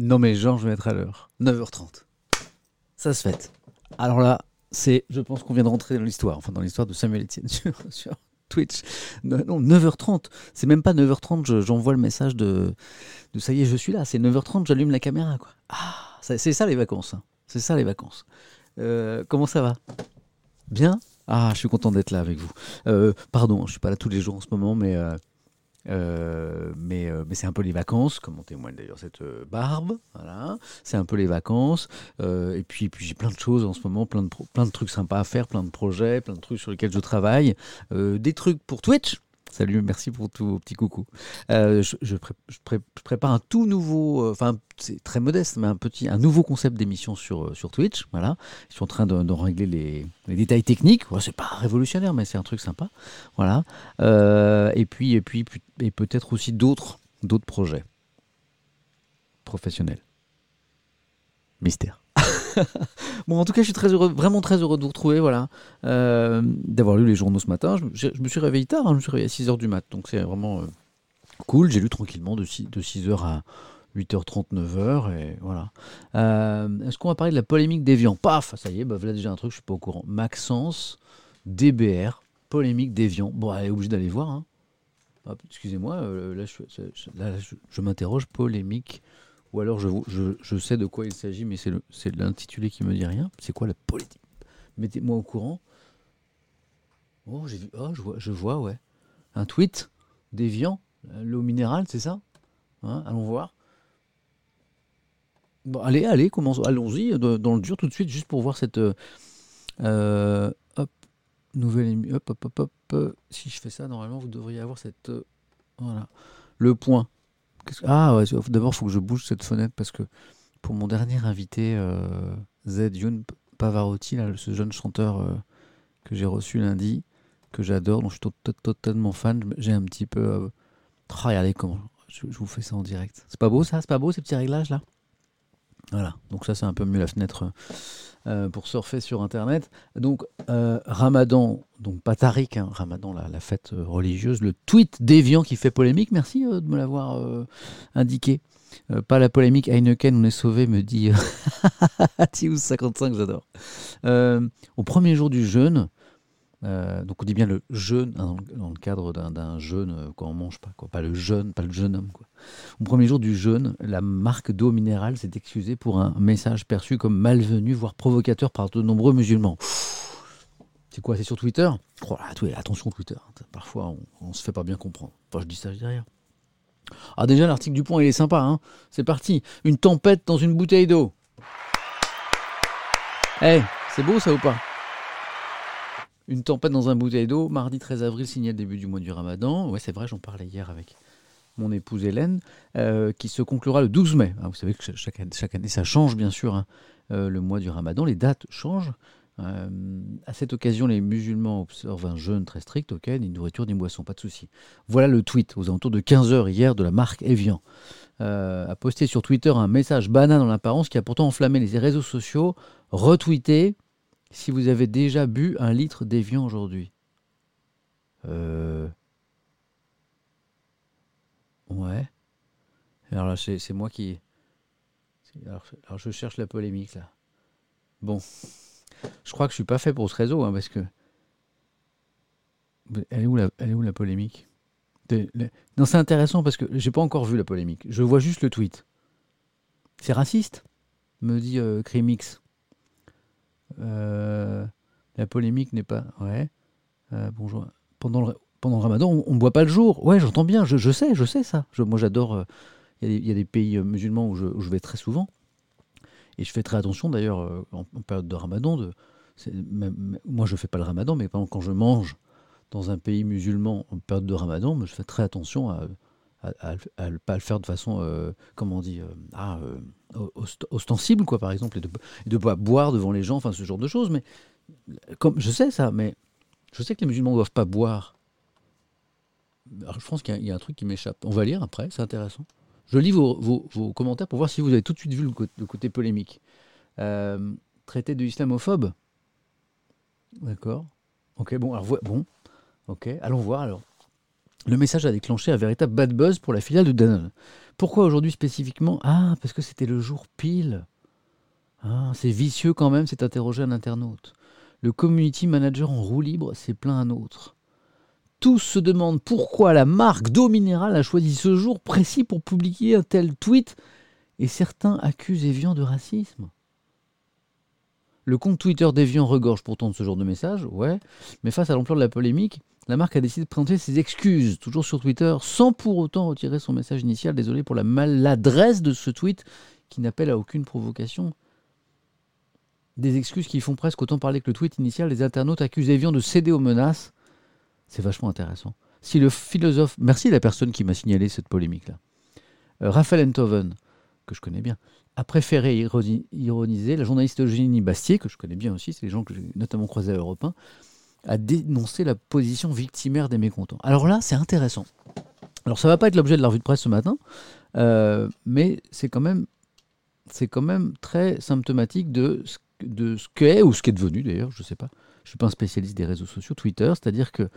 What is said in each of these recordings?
Non mais genre, je vais être à l'heure. 9h30. Ça se fait. Alors là, c'est, je pense qu'on vient de rentrer dans l'histoire, enfin dans l'histoire de Samuel Etienne sur, sur Twitch. Non, non, 9h30. C'est même pas 9h30, je- j'envoie le message de, de ça y est, je suis là. C'est 9h30, j'allume la caméra. Quoi. Ah, c'est ça les vacances. hein. C'est ça les vacances. Euh, comment ça va? Bien? Ah, je suis content d'être là avec vous. Euh, pardon, je suis pas là tous les jours en ce moment, mais euh, euh, mais, euh, mais c'est un peu les vacances, comme en témoigne d'ailleurs cette euh, barbe. Voilà, c'est un peu les vacances. Et puis, puis j'ai plein de choses en ce moment, plein de, plein de trucs sympas à faire, plein de projets, plein de trucs sur lesquels je travaille. Des trucs pour Twitch. Salut, merci pour tout vos petits coucou. Euh, je, je pré- je pré- je prépare un tout nouveau, euh, enfin c'est très modeste, mais un petit, un nouveau concept d'émission sur, euh, sur Twitch. Voilà, je suis en train de, régler les, détails techniques. Ouais, c'est pas révolutionnaire, mais c'est un truc sympa. Voilà. Et puis, et puis, pu- et peut-être aussi d'autres, d'autres projets professionnels. Mystère. bon, en tout cas, je suis très heureux, vraiment très heureux de vous retrouver, voilà, Euh, d'avoir lu les journaux ce matin. Je, me suis réveillé tard, hein, je me suis réveillé à 6h du mat, donc c'est vraiment euh, cool. J'ai lu tranquillement de, 6, de 6h à 8h30, 9h, et voilà. Euh, Est-ce qu'on va parler de la polémique d'Evian? Paf, ça y est, bah, voilà déjà un truc, je suis pas au courant. Maxence, DBR, polémique d'Evian. Bon, elle est obligée d'aller voir. hein. Excusez-moi, là, je m'interroge, polémique. Ou alors je, je, sais de quoi il s'agit, mais c'est l'intitulé qui me dit rien. C'est quoi la politique? Mettez-moi au courant. Oh, j'ai vu. Oh, je vois, je vois, ouais. Un tweet d'Evian, euh, l'eau minérale, c'est ça? Hein, Allons voir. Bon, allez, allez. Allons-y euh, dans le dur tout de suite, juste pour voir cette. euh, hop, nouvelle émi- Hop, hop, hop, hop. Si je fais ça, normalement, vous devriez avoir cette. voilà. Le point. Ah, ouais, d'abord, il faut que je bouge cette fenêtre parce que pour mon dernier invité, euh, Z Pavarotti, ce jeune chanteur euh, que j'ai reçu lundi, que j'adore, dont je suis to- to- totalement fan, j'ai un petit peu. euh, oh, regardez comment. Je vous fais ça en direct. C'est pas beau ça? C'est pas beau ces petits réglages là? Voilà, donc ça c'est un peu mieux la fenêtre euh, pour surfer sur internet. Donc euh, Ramadan, donc pas Tariq, hein, Ramadan, la, fête euh, religieuse, le tweet déviant qui fait polémique, merci euh, de me l'avoir euh, indiqué. Euh, pas la polémique, Heineken, on est sauvé, me dit Tius55, j'adore. Euh, au premier jour du jeûne, euh, donc on dit bien le jeûne hein, dans, le, cadre d'un- jeûne euh, quand on mange pas, quoi, pas le jeûne, pas le jeune homme. Quoi. Au premier jour du jeûne, la marque d'eau minérale s'est excusée pour un message perçu comme malvenu, voire provocateur par de nombreux musulmans. C'est quoi C'est sur Twitter? Oh, tout- Attention Twitter, parfois on, on se fait pas bien comprendre. Enfin, je dis ça, je dis. Ah déjà l'article du point il est sympa, hein c'est parti. Une tempête dans une bouteille d'eau. Eh, c'est beau ça ou pas? Une tempête dans un bouteille d'eau, mardi 13 avril, signale le début du mois du ramadan. Ouais c'est vrai, j'en parlais hier avec mon épouse Hélène, euh, qui se conclura le 12 mai. Ah, vous savez que cha- chaque, année- ça change bien sûr, hein, euh, le mois du ramadan, les dates changent. Euh, à cette occasion, les musulmans observent un jeûne très strict, ok, ni nourriture ni boisson, pas de souci. Voilà le tweet aux alentours de 15h hier de la marque Evian. A posté sur Twitter un message banal en apparence qui a pourtant enflammé les réseaux sociaux. Retweetez si vous avez déjà bu un litre d'Evian aujourd'hui. Euh... Ouais. Alors là, c'est moi qui. Alors, je cherche la polémique là. Bon. Je crois que je suis pas fait pour ce réseau hein, parce que. Elle est où la, polémique? Non, c'est intéressant parce que j'ai pas encore vu la polémique. Je vois juste le tweet. C'est raciste? Me dit euh, Crimix. Euh, la polémique n'est pas. Ouais. Euh, bonjour. Pendant le, pendant ramadan, on ne boit pas le jour. Ouais, j'entends bien. Je, je sais, je sais ça. Moi, j'adore. euh, Il y, a des- pays musulmans où je, où je vais très souvent. Et je fais très attention d'ailleurs en, période de ramadan. De, moi, je ne fais pas le ramadan, mais par quand je mange dans un pays musulman en période de ramadan, je fais très attention à ne pas le faire de façon, euh, comment on dit, euh, ah, euh, ost- ostensible, quoi, par exemple, et de boire devant les gens, enfin, ce genre de choses. Mais comme je sais ça, mais je sais que les musulmans ne doivent pas boire. Je pense qu'il y, a- un truc qui m'échappe. On va lire après, c'est intéressant. Je lis vos, vos- commentaires pour voir si vous avez tout de suite vu le, côté, le côté polémique. Traité de islamophobe D'accord. Ok, bon, alors, bon. Ok, allons voir alors. Le message a déclenché un véritable bad buzz pour la filiale de Danone. Pourquoi aujourd'hui spécifiquement? Ah, parce que c'était le jour pile. Ah, c'est vicieux quand même, s'est interrogé un internaute. Le community manager en roue libre s'est plaint un autre. Tous se demandent pourquoi la marque d'eau minérale a choisi ce jour précis pour publier un tel tweet et certains accusent Evian de racisme. Le compte Twitter d'Evian regorge pourtant de ce genre de messages, ouais, mais face à l'ampleur de la polémique, la marque a décidé de présenter ses excuses, toujours sur Twitter, sans pour autant retirer son message initial. Désolé pour la maladresse de ce tweet qui n'appelle à aucune provocation. Des excuses qui font presque autant parler que le tweet initial. Les internautes accusent Evian de céder aux menaces. C'est vachement intéressant. Si le philosophe. Merci la personne qui m'a signalé cette polémique-là. Euh, Raphaël Enthoven, que je connais bien, a préféré ironiser la journaliste Eugénie Bastier, que je connais bien aussi, c'est les gens que j'ai notamment croisés à Europe 1, à dénoncer la position victimaire des mécontents. Alors là, c'est intéressant. Alors ça va pas être l'objet de la revue de presse ce matin, euh, mais c'est quand même c'est quand même très symptomatique de ce, de ce qu'est ou ce qui est devenu d'ailleurs, je ne sais pas. Je suis pas un spécialiste des réseaux sociaux, Twitter, c'est-à-dire que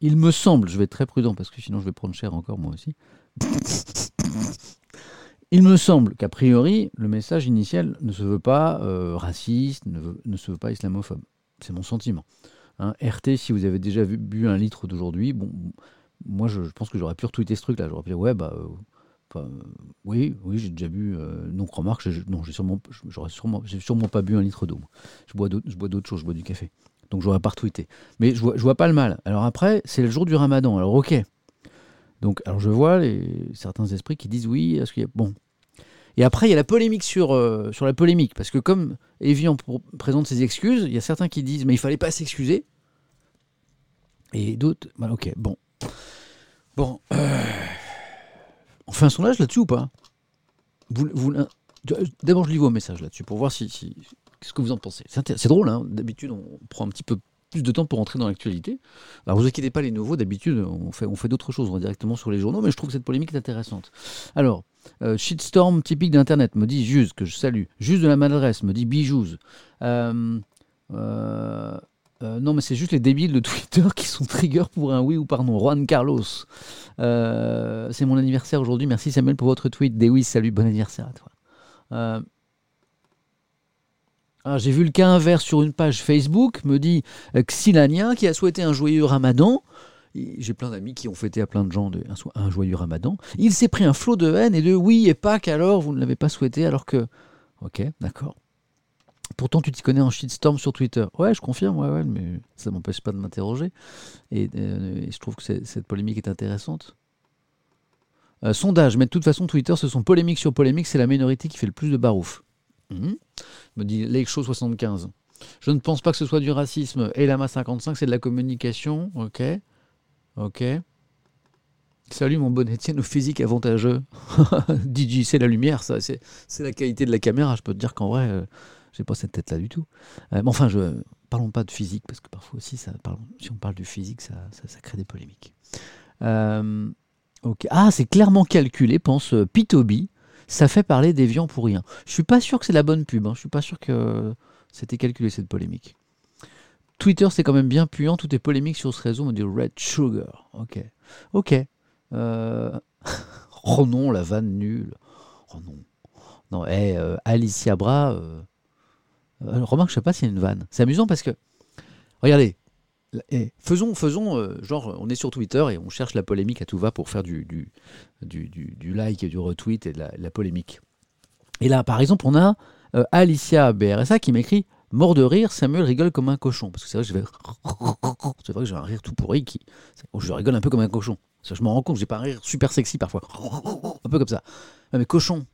il me semble, je vais être très prudent parce que sinon je vais prendre cher encore moi aussi. il me semble qu'a priori le message initial ne se veut pas euh, raciste, ne, ne se veut pas islamophobe. C'est mon sentiment. Hein, RT, si vous avez déjà bu un litre d'aujourd'hui, moi je, pense que j'aurais pu retweeter ce truc-là. J'aurais pu dire, ouais, bah, euh, oui, oui, j'ai déjà bu. Euh, non, remarque, non, j'ai sûrement, j'aurais sûrement, pas bu un litre d'eau. Je bois d'autres, je bois choses, je bois du café. Donc j'aurais pas retweeté. Mais je vois, vois pas le mal. Alors après, c'est le jour du Ramadan. Alors ok. Donc, alors je vois certains esprits qui disent oui, est-ce qu'il y a bon. Et après, il y a la polémique sur, euh, sur la polémique. Parce que comme Evian présente ses excuses, il y a certains qui disent mais il fallait pas s'excuser. Et d'autres, bah, ok, bon. Bon. Euh, on fait un sondage là-dessus ou pas? D'abord, je lis vos messages là-dessus pour voir si, ce que vous en pensez. C'est drôle, hein d'habitude, on prend un petit peu plus de temps pour entrer dans l'actualité. Alors vous inquiétez pas les nouveaux, d'habitude on fait, on fait d'autres choses, on va directement sur les journaux, mais je trouve que cette polémique est intéressante. Alors, euh, shitstorm typique d'Internet, me dit Juse, que je salue. Juste de la maladresse, me dit Bijouz. Euh, euh, non, mais c'est juste les débiles de Twitter qui sont trigger pour un oui ou pardon. Juan Carlos. c'est mon anniversaire aujourd'hui. Merci Samuel pour votre tweet. Des oui, salut, bon anniversaire à toi. Ah, j'ai vu le cas inverse sur une page Facebook, me dit Xilania qui a souhaité un joyeux ramadan. J'ai plein d'amis qui ont fêté à plein de gens de, un, joyeux ramadan. Il s'est pris un flot de haine et de oui et pas qu'alors vous ne l'avez pas souhaité alors que. Ok, d'accord. Pourtant, tu t'y connais en shitstorm sur Twitter. Ouais, je confirme, mais ça ne m'empêche pas de m'interroger. Et, euh, je trouve que cette polémique est intéressante. Euh, sondage, mais de toute façon, Twitter, ce sont polémiques sur polémiques, c'est la minorité qui fait le plus de barouf. Mmh. Me dit Lake Show 75. Je ne pense pas que ce soit du racisme. Et Lama 55, c'est de la communication. Ok. Ok. Salut mon bon Étienne, au physique avantageux. DJ, c'est la lumière, ça. C'est la qualité de la caméra. Je peux te dire qu'en vrai, euh, j'ai pas cette tête-là du tout. Euh, mais enfin, parlons pas de physique, parce que parfois aussi, si on parle du physique, ça, crée des polémiques. Euh. Ah, c'est clairement calculé, pense Pitobi. Ça fait parler des pour rien. Je suis pas sûr que c'est la bonne pub. Hein. Je suis pas sûr que c'était calculé cette polémique. Twitter, c'est quand même bien puant. Tout est polémique sur ce réseau. On dit Red Sugar. Ok. Ok. Euh... oh non, la vanne nulle. Oh non. Non, hey, euh, Alicia Bra. Euh... euh remarque, je sais pas s'il y a une vanne. C'est amusant parce que. Regardez. Eh, faisons, faisons genre, on est sur Twitter et on cherche la polémique à tout va pour faire du, du, du, du, like et du retweet et de la, polémique. Et là, par exemple, on a Alicia BRSA qui m'écrit Mort de rire, Samuel rigole comme un cochon. Parce que c'est vrai que j'ai un rire tout pourri qui. Je rigole un peu comme un cochon. Je me rends compte, j'ai pas un rire super sexy parfois. Un peu comme ça. Mais cochon,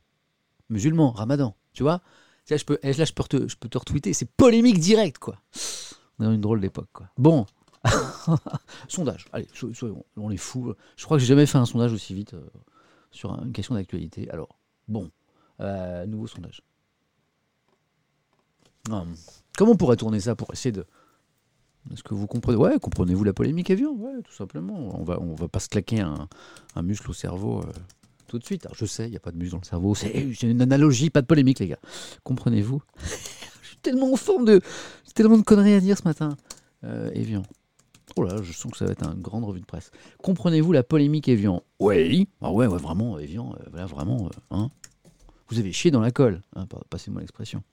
musulman, ramadan, tu vois là, je peux, te, je peux te retweeter. C'est polémique directe, quoi. On est dans une drôle d'époque, quoi. Bon. sondage. Allez, on est fous. Je crois que j'ai jamais fait un sondage aussi vite euh, sur une question d'actualité. Alors, bon. Euh, nouveau sondage. Comment on pourrait tourner ça pour essayer de. Est-ce que vous comprenez Ouais, comprenez-vous la polémique avion Ouais, tout simplement. On va, va pas se claquer un, muscle au cerveau euh, tout de suite. Je sais, il n'y a pas de muscle dans le cerveau. C'est une analogie, pas de polémique, les gars. Comprenez-vous? Je suis tellement en forme de. J'ai tellement de conneries à dire ce matin. Euh, Evian. Oh là, je sens que ça va être une grande revue de presse. Comprenez-vous la polémique Evian? Oui. Ah ouais, vraiment, Evian, voilà, vraiment, hein. Vous avez chié dans la colle, hein, passez-moi l'expression.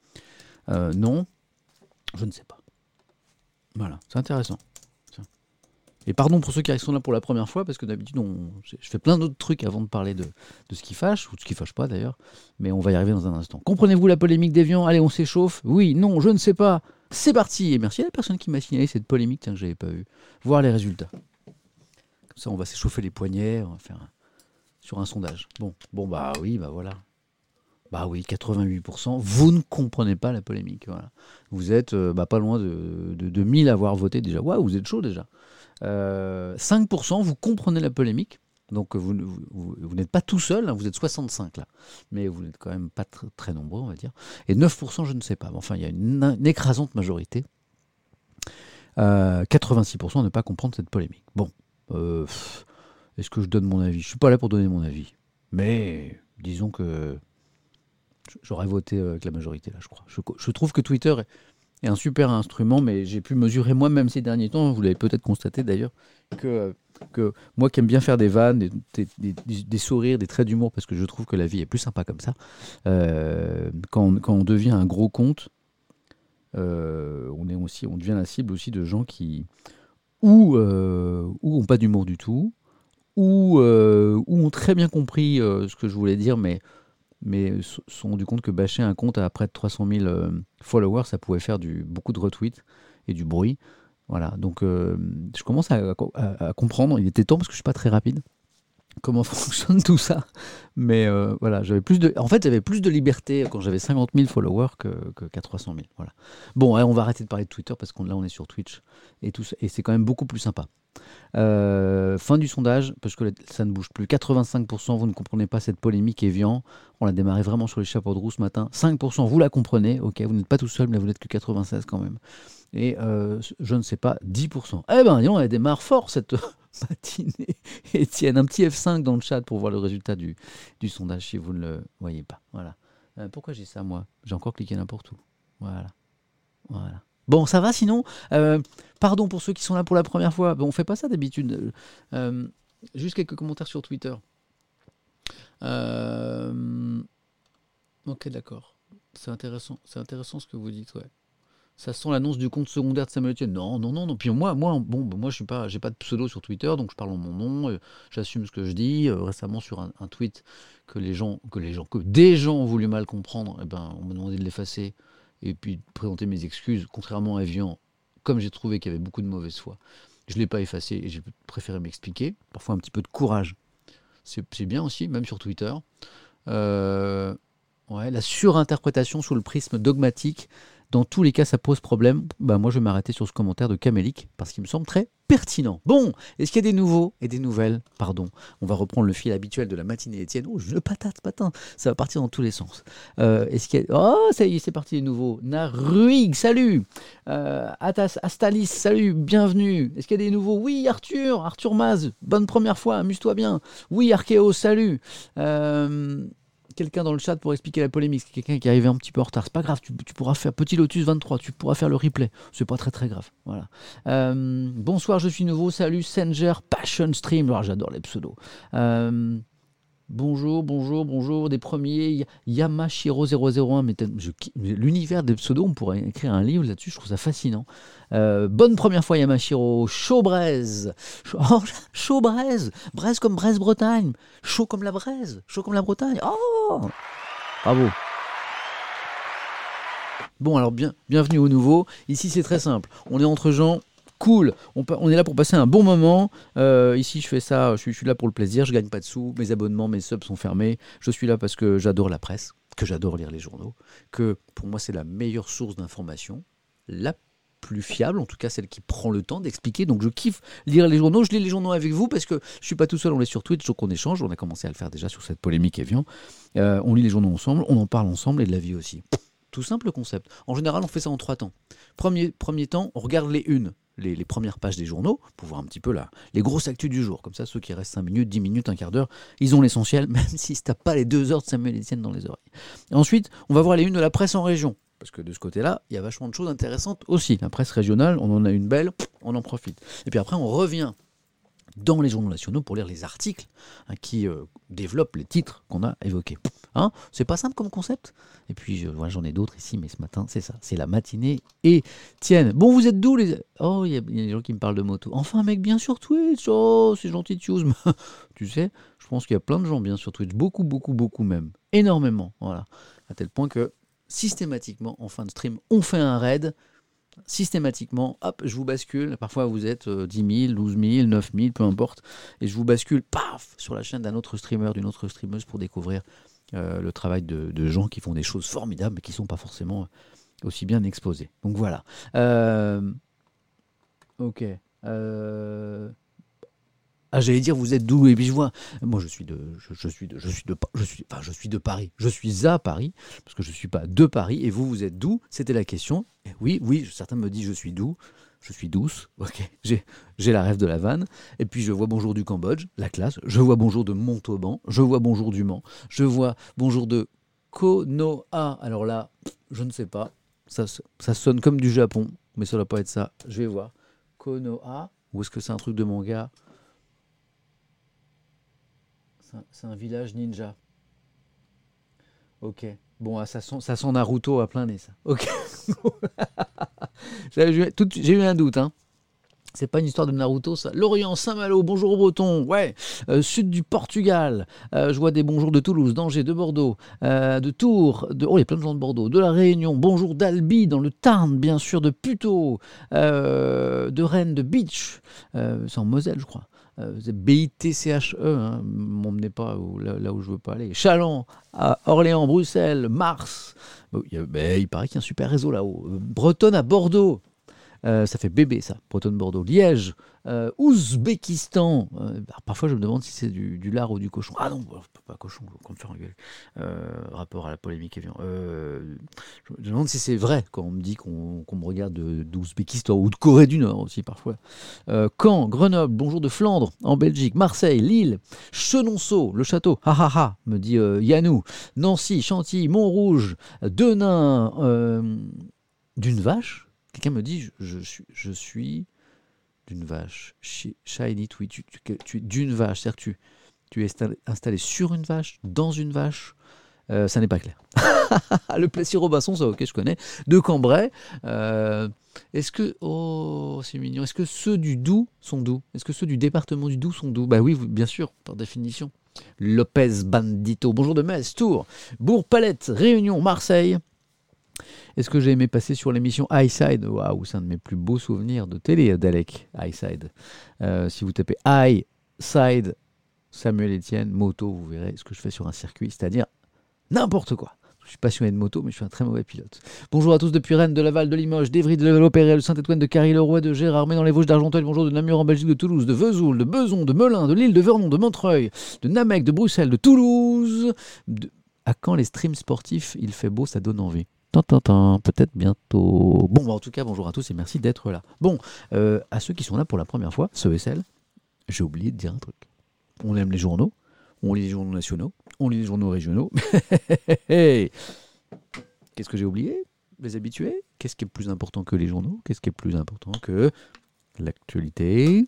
Non, je ne sais pas. Voilà, c'est intéressant. Et pardon pour ceux qui sont là pour la première fois, parce que d'habitude, je fais plein d'autres trucs avant de parler de, ce qui fâche, ou de ce qui fâche pas d'ailleurs, mais on va y arriver dans un instant. Comprenez-vous la polémique d'Evian Allez, on s'échauffe Oui, non, je ne sais pas. C'est parti Et merci à la personne qui m'a signalé cette polémique tiens, que je n'avais pas vue. Voir les résultats. Comme ça, on va s'échauffer les poignets, on va faire sur un sondage. Bon, bon bah oui, bah voilà. Bah oui, 88%, vous ne comprenez pas la polémique. Vous êtes euh, bah, pas loin de, de, de 1000 à avoir voté déjà. Waouh, vous êtes chaud déjà. 5%, euh, vous comprenez la polémique. Donc vous, n'êtes pas tout seul, hein, vous êtes 65 là, mais vous n'êtes quand même pas très nombreux, on va dire. Et 9%, je ne sais pas. Enfin, il y a une, écrasante majorité. 86% euh, à ne pas comprendre cette polémique. Bon, est-ce que je donne mon avis? Je suis pas là pour donner mon avis, mais disons que j'aurais voté avec la majorité là, je crois. je trouve que Twitter un super instrument, mais j'ai pu mesurer moi-même ces derniers temps, vous l'avez peut-être constaté d'ailleurs, que, que moi qui aime bien faire des vannes, des, sourires, des traits d'humour, parce que je trouve que la vie est plus sympa comme ça, euh, quand, quand, on devient un gros compte, euh, on, est aussi, on devient la cible aussi de gens qui ou, euh, pas d'humour du tout, ou, ou ont très bien compris ce que je voulais dire, mais mais se sont rendu compte que bâcher un compte à près de 300 000 euh, followers, ça pouvait faire du, beaucoup de retweets et du bruit. Voilà, donc euh, je commence à, comprendre. Il était temps parce que je suis pas très rapide. Comment fonctionne tout ça Mais euh, voilà, j'avais plus de. En fait, j'avais plus de liberté quand j'avais 50 000 followers que, qu'à 300 000. Voilà. Bon, on va arrêter de parler de Twitter parce qu'on là, on est sur Twitch et tout et c'est quand même beaucoup plus sympa. Euh, fin du sondage, parce que ça ne bouge plus. 85%, vous ne comprenez pas cette polémique Evian. On l'a démarré vraiment sur les chapeaux de roue ce matin. 5%, vous la comprenez. Ok, vous n'êtes pas tout seul, mais vous n'êtes que 96 quand même. Et euh, je ne sais pas, 10%. Eh ben, on démarre fort cette matinée. Étienne, un petit F5 dans le chat pour voir le résultat du, sondage si vous ne le voyez pas. Voilà. Euh, pourquoi j'ai ça, moi? J'ai encore cliqué n'importe où. Voilà. Voilà. Bon, ça va sinon? Euh, Pardon pour ceux qui sont là pour la première fois. Bon, on fait pas ça d'habitude. Euh, juste quelques commentaires sur Twitter. Ok, d'accord. C'est intéressant. C'est intéressant ce que vous dites, ouais. Ça sent l'annonce du compte secondaire de Samuel Etienne. Non, non, non, non. Puis moi, moi, bon, bah, moi, je suis pas, j'ai pas de pseudo sur Twitter, donc je parle en mon nom. J'assume ce que je dis. récemment, sur un, tweet que les gens, que les gens, que des gens ont voulu mal comprendre, eh ben, on m'a demandé de l'effacer et puis de présenter mes excuses, contrairement à Evian, comme j'ai trouvé qu'il y avait beaucoup de mauvaise foi. Je l'ai pas effacé et j'ai préféré m'expliquer. Parfois un petit peu de courage. C'est bien aussi, même sur Twitter. Euh, ouais, la surinterprétation sous le prisme dogmatique dans tous les cas, ça pose problème. Bah, moi, je vais m'arrêter sur ce commentaire de Camélic parce qu'il me semble très pertinent. Bon, est-ce qu'il y a des nouveaux et des nouvelles? Pardon, on va reprendre le fil habituel de la matinée Étienne. Oh, je patate, patin, ça va partir dans tous les sens. Euh, est-ce. Oh, ça y est, c'est parti, les nouveaux. Naruig, salut euh, Atas, Astalis, salut, bienvenue. Est-ce qu'il y a des nouveaux? Oui, Arthur, Arthur Maz, bonne première fois, amuse-toi bien. Oui, Archéo, salut. Euh, quelqu'un dans le chat pour expliquer la polémique. C'est quelqu'un qui est arrivé un petit peu en retard. C'est pas grave, tu, pourras faire Petit Lotus 23, tu pourras faire le replay. C'est pas très très grave. Voilà. Euh, bonsoir, je suis nouveau. Salut, Sanger Passion Stream. Alors, j'adore les pseudos. Euh, Bonjour, bonjour, bonjour, des premiers, Yamashiro001, mais l'univers des pseudos, on pourrait écrire un livre là-dessus, je trouve ça fascinant. Euh, bonne première fois Yamashiro, chaud braise, oh, chaud braise, braise comme Bresse-Bretagne, chaud comme la braise, chaud comme la Bretagne, oh! Bravo. Bon alors bien, bienvenue au nouveau, ici c'est très simple, on est entre gens, cool, on, est là pour passer un bon moment. Euh, ici, je fais ça, je suis, là pour le plaisir, je gagne pas de sous, mes abonnements, mes subs sont fermés. Je suis là parce que j'adore la presse, que j'adore lire les journaux, que pour moi c'est la meilleure source d'information, la plus fiable, en tout cas celle qui prend le temps d'expliquer. Donc je kiffe lire les journaux, je lis les journaux avec vous parce que je suis pas tout seul, on est sur Twitch, donc on échange, on a commencé à le faire déjà sur cette polémique Evian. Euh, on lit les journaux ensemble, on en parle ensemble et de la vie aussi. Tout simple concept. En général, on fait ça en trois temps. Premier, temps, on regarde les unes les, premières pages des journaux pour voir un petit peu là, les grosses actus du jour. Comme ça, ceux qui restent 5 minutes, 10 minutes, un quart d'heure, ils ont l'essentiel, même se tapent pas les deux heures de Samuel Etienne dans les oreilles. ensuite, on va voir les unes de la presse en région. Parce que de ce côté-là, il y a vachement de choses intéressantes aussi. La presse régionale, on en a une belle, on en profite. Et puis après, on revient dans les journaux nationaux pour lire les articles hein, qui euh, développent les titres qu'on a évoqués. Hein c'est pas simple comme concept. Et puis voilà, j'en ai d'autres ici, mais ce matin, c'est ça, c'est la matinée et tienne. Bon, vous êtes d'où les Oh, il y, a des gens qui me parlent de moto. Enfin, mec, bien sûr Twitch. Oh, c'est gentil, Tues. tu sais, je pense qu'il y a plein de gens bien sur Twitch, beaucoup, beaucoup, beaucoup même, énormément. Voilà, à tel point que systématiquement en fin de stream, on fait un raid systématiquement, hop, je vous bascule. Parfois, vous êtes 10 000, 12 000, 9 000, peu importe. Et je vous bascule, paf, sur la chaîne d'un autre streamer, d'une autre streameuse pour découvrir euh, le travail de, gens qui font des choses formidables, mais qui ne sont pas forcément aussi bien exposés. Donc voilà. Euh, ok. Euh, ah, j'allais dire, vous êtes d'où Et puis je vois, moi je suis de, je, suis de, je suis de, je suis, enfin, je suis de Paris. Je suis à Paris parce que je suis pas de Paris. Et vous, vous êtes d'où? C'était la question. oui, oui, certains me disent je suis d'où? Je suis douce, ok, j'ai la rêve de la vanne, et puis je vois bonjour du Cambodge, la classe, je vois bonjour de Montauban, je vois bonjour du Mans, je vois bonjour de Konoha, alors là, je ne sais pas, ça, ça sonne comme du Japon, mais ça ne doit pas être ça, je vais voir, Konoha, ou est-ce que c'est un truc de manga? C'est un village ninja. Ok. Bon, ah, ça sent, Naruto à plein nez, ça. Ok. J'ai eu un doute, hein. C'est pas une histoire de Naruto, ça. Lorient, Saint-Malo, bonjour au Breton, ouais. Euh, sud du Portugal, euh, je vois des bonjours de Toulouse, d'Angers, de Bordeaux, euh, de Tours, oh, il y a plein de gens de Bordeaux, de La Réunion, bonjour d'Albi, dans le Tarn, bien sûr, de Puteaux, de Rennes, de Beach, c'est en Moselle, je crois. B-I-T-C-H-E, hein, m'emmenez pas là, où je veux pas aller. Chaland, Orléans, Bruxelles, Mars. Ben, il paraît qu'il y a un super réseau là-haut. Bretonne à Bordeaux. Euh, ça fait bébé, ça, Bretonne-Bordeaux. Liège, euh, Ouzbékistan. Euh, parfois, je me demande si c'est du, lard ou du cochon. Ah non, pas cochon, qu'on me faire euh, rapport à la polémique évidemment. je me demande si c'est vrai quand on me dit qu'on me regarde d'Ouzbékistan ou de Corée du Nord aussi parfois. Caen, Grenoble, bonjour de Flandre, en Belgique, Marseille, Lille, Chenonceau, le château, ha ha ha, me dit Yannou, Nancy, Chantilly, Montrouge, Denain, d'une vache? Quelqu'un me dit je, suis, d'une vache. Shiny tweet, tu, tu, es d'une vache, c'est-à-dire que tu, tu es installé, sur une vache, dans une vache. Euh, ça n'est pas clair. le plaisir Robinson, ça ok, je connais. De Cambrai. Euh, est-ce que. Oh, c'est mignon. Est-ce que ceux du Doubs sont doux Est-ce que ceux du département du Doubs sont doux Bah oui, bien sûr, par définition. Lopez Bandito. Bonjour de Metz, Tours, Bourg-Palette, Réunion, Marseille. Est-ce que j'ai aimé passer sur l'émission Highside Waouh, c'est un de mes plus beaux souvenirs de télé, Dalek, Highside. Euh, si vous tapez Highside Samuel Etienne, moto, vous verrez ce que je fais sur un circuit, c'est-à-dire n'importe quoi. Je suis passionné de moto, mais je suis un très mauvais pilote. Bonjour à tous depuis Rennes, de Laval, de Limoges, d'Evry, de Levallois-Perret, de Saint-Étienne, de Carry-le-Roi, de Gérard, mais dans les Vosges d'Argenteuil. Bonjour de Namur en Belgique, de Toulouse, de Vesoul, de Beson, de Melun, de Lille, de Vernon, de Montreuil, de Namec, de Bruxelles, de Toulouse. À quand les streams sportifs Il fait beau, ça donne envie? Peut-être bientôt. Bon, bah, en tout cas, bonjour à tous et merci d'être là. Bon, euh, à ceux qui sont là pour la première fois, ce SL, j'ai oublié de dire un truc. On aime les journaux, on lit les journaux nationaux, on lit les journaux régionaux. Qu'est-ce que j'ai oublié? Les habitués? Qu'est-ce qui est plus important que les journaux? Qu'est-ce qui est plus important que l'actualité?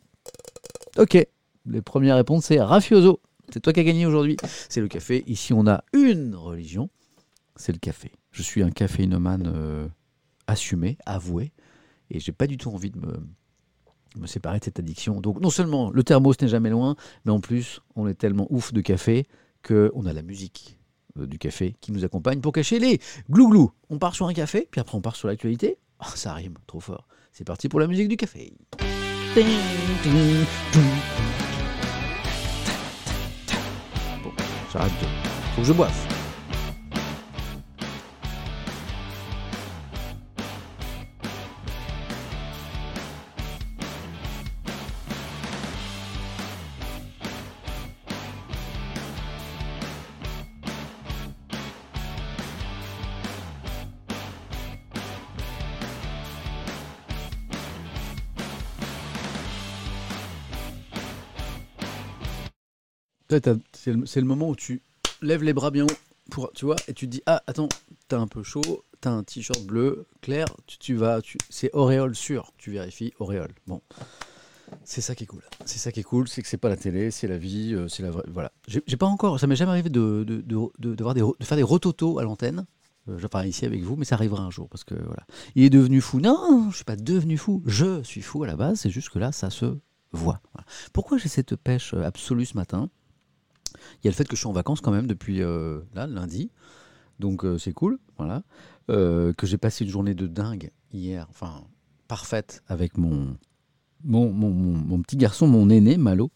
Ok, la première réponse c'est Rafioso. C'est toi qui as gagné aujourd'hui. C'est le café. Ici, on a une religion, c'est le café. Je suis un caféinomane euh, assumé, avoué, et j'ai pas du tout envie de me, séparer de cette addiction. Donc non seulement le thermos n'est jamais loin, mais en plus on est tellement ouf de café qu'on a la musique euh, du café qui nous accompagne pour cacher les glouglous. On part sur un café, puis après on part sur l'actualité. Oh, ça rime trop fort. C'est parti pour la musique du café. Bon, j'arrête de... Faut que je boive. C'est le, moment où tu lèves les bras bien haut, pour, tu vois, et tu te dis Ah, attends, t'as un peu chaud, tu as un t-shirt bleu clair, tu, tu vas, tu, c'est auréole sûr, tu vérifies auréole. Bon, c'est ça qui est cool. C'est ça qui est cool, c'est que c'est pas la télé, c'est la vie, euh, c'est la vraie. Voilà. J'ai pas encore, ça m'est jamais arrivé de, de, de, de- faire des rototos à l'antenne. Euh, je parle ici avec vous, mais ça arrivera un jour parce que voilà. Il est devenu fou. Non, je suis pas devenu fou. Je suis fou à la base. C'est juste que là, ça se voit. Pourquoi j'ai cette pêche euh, absolue ce matin? Il y a le fait que je suis en vacances quand même depuis euh, là lundi, donc euh, c'est cool. Voilà. Euh, que j'ai passé une journée de dingue hier, enfin parfaite avec mon mon, mon, mon- petit garçon, mon aîné Malo,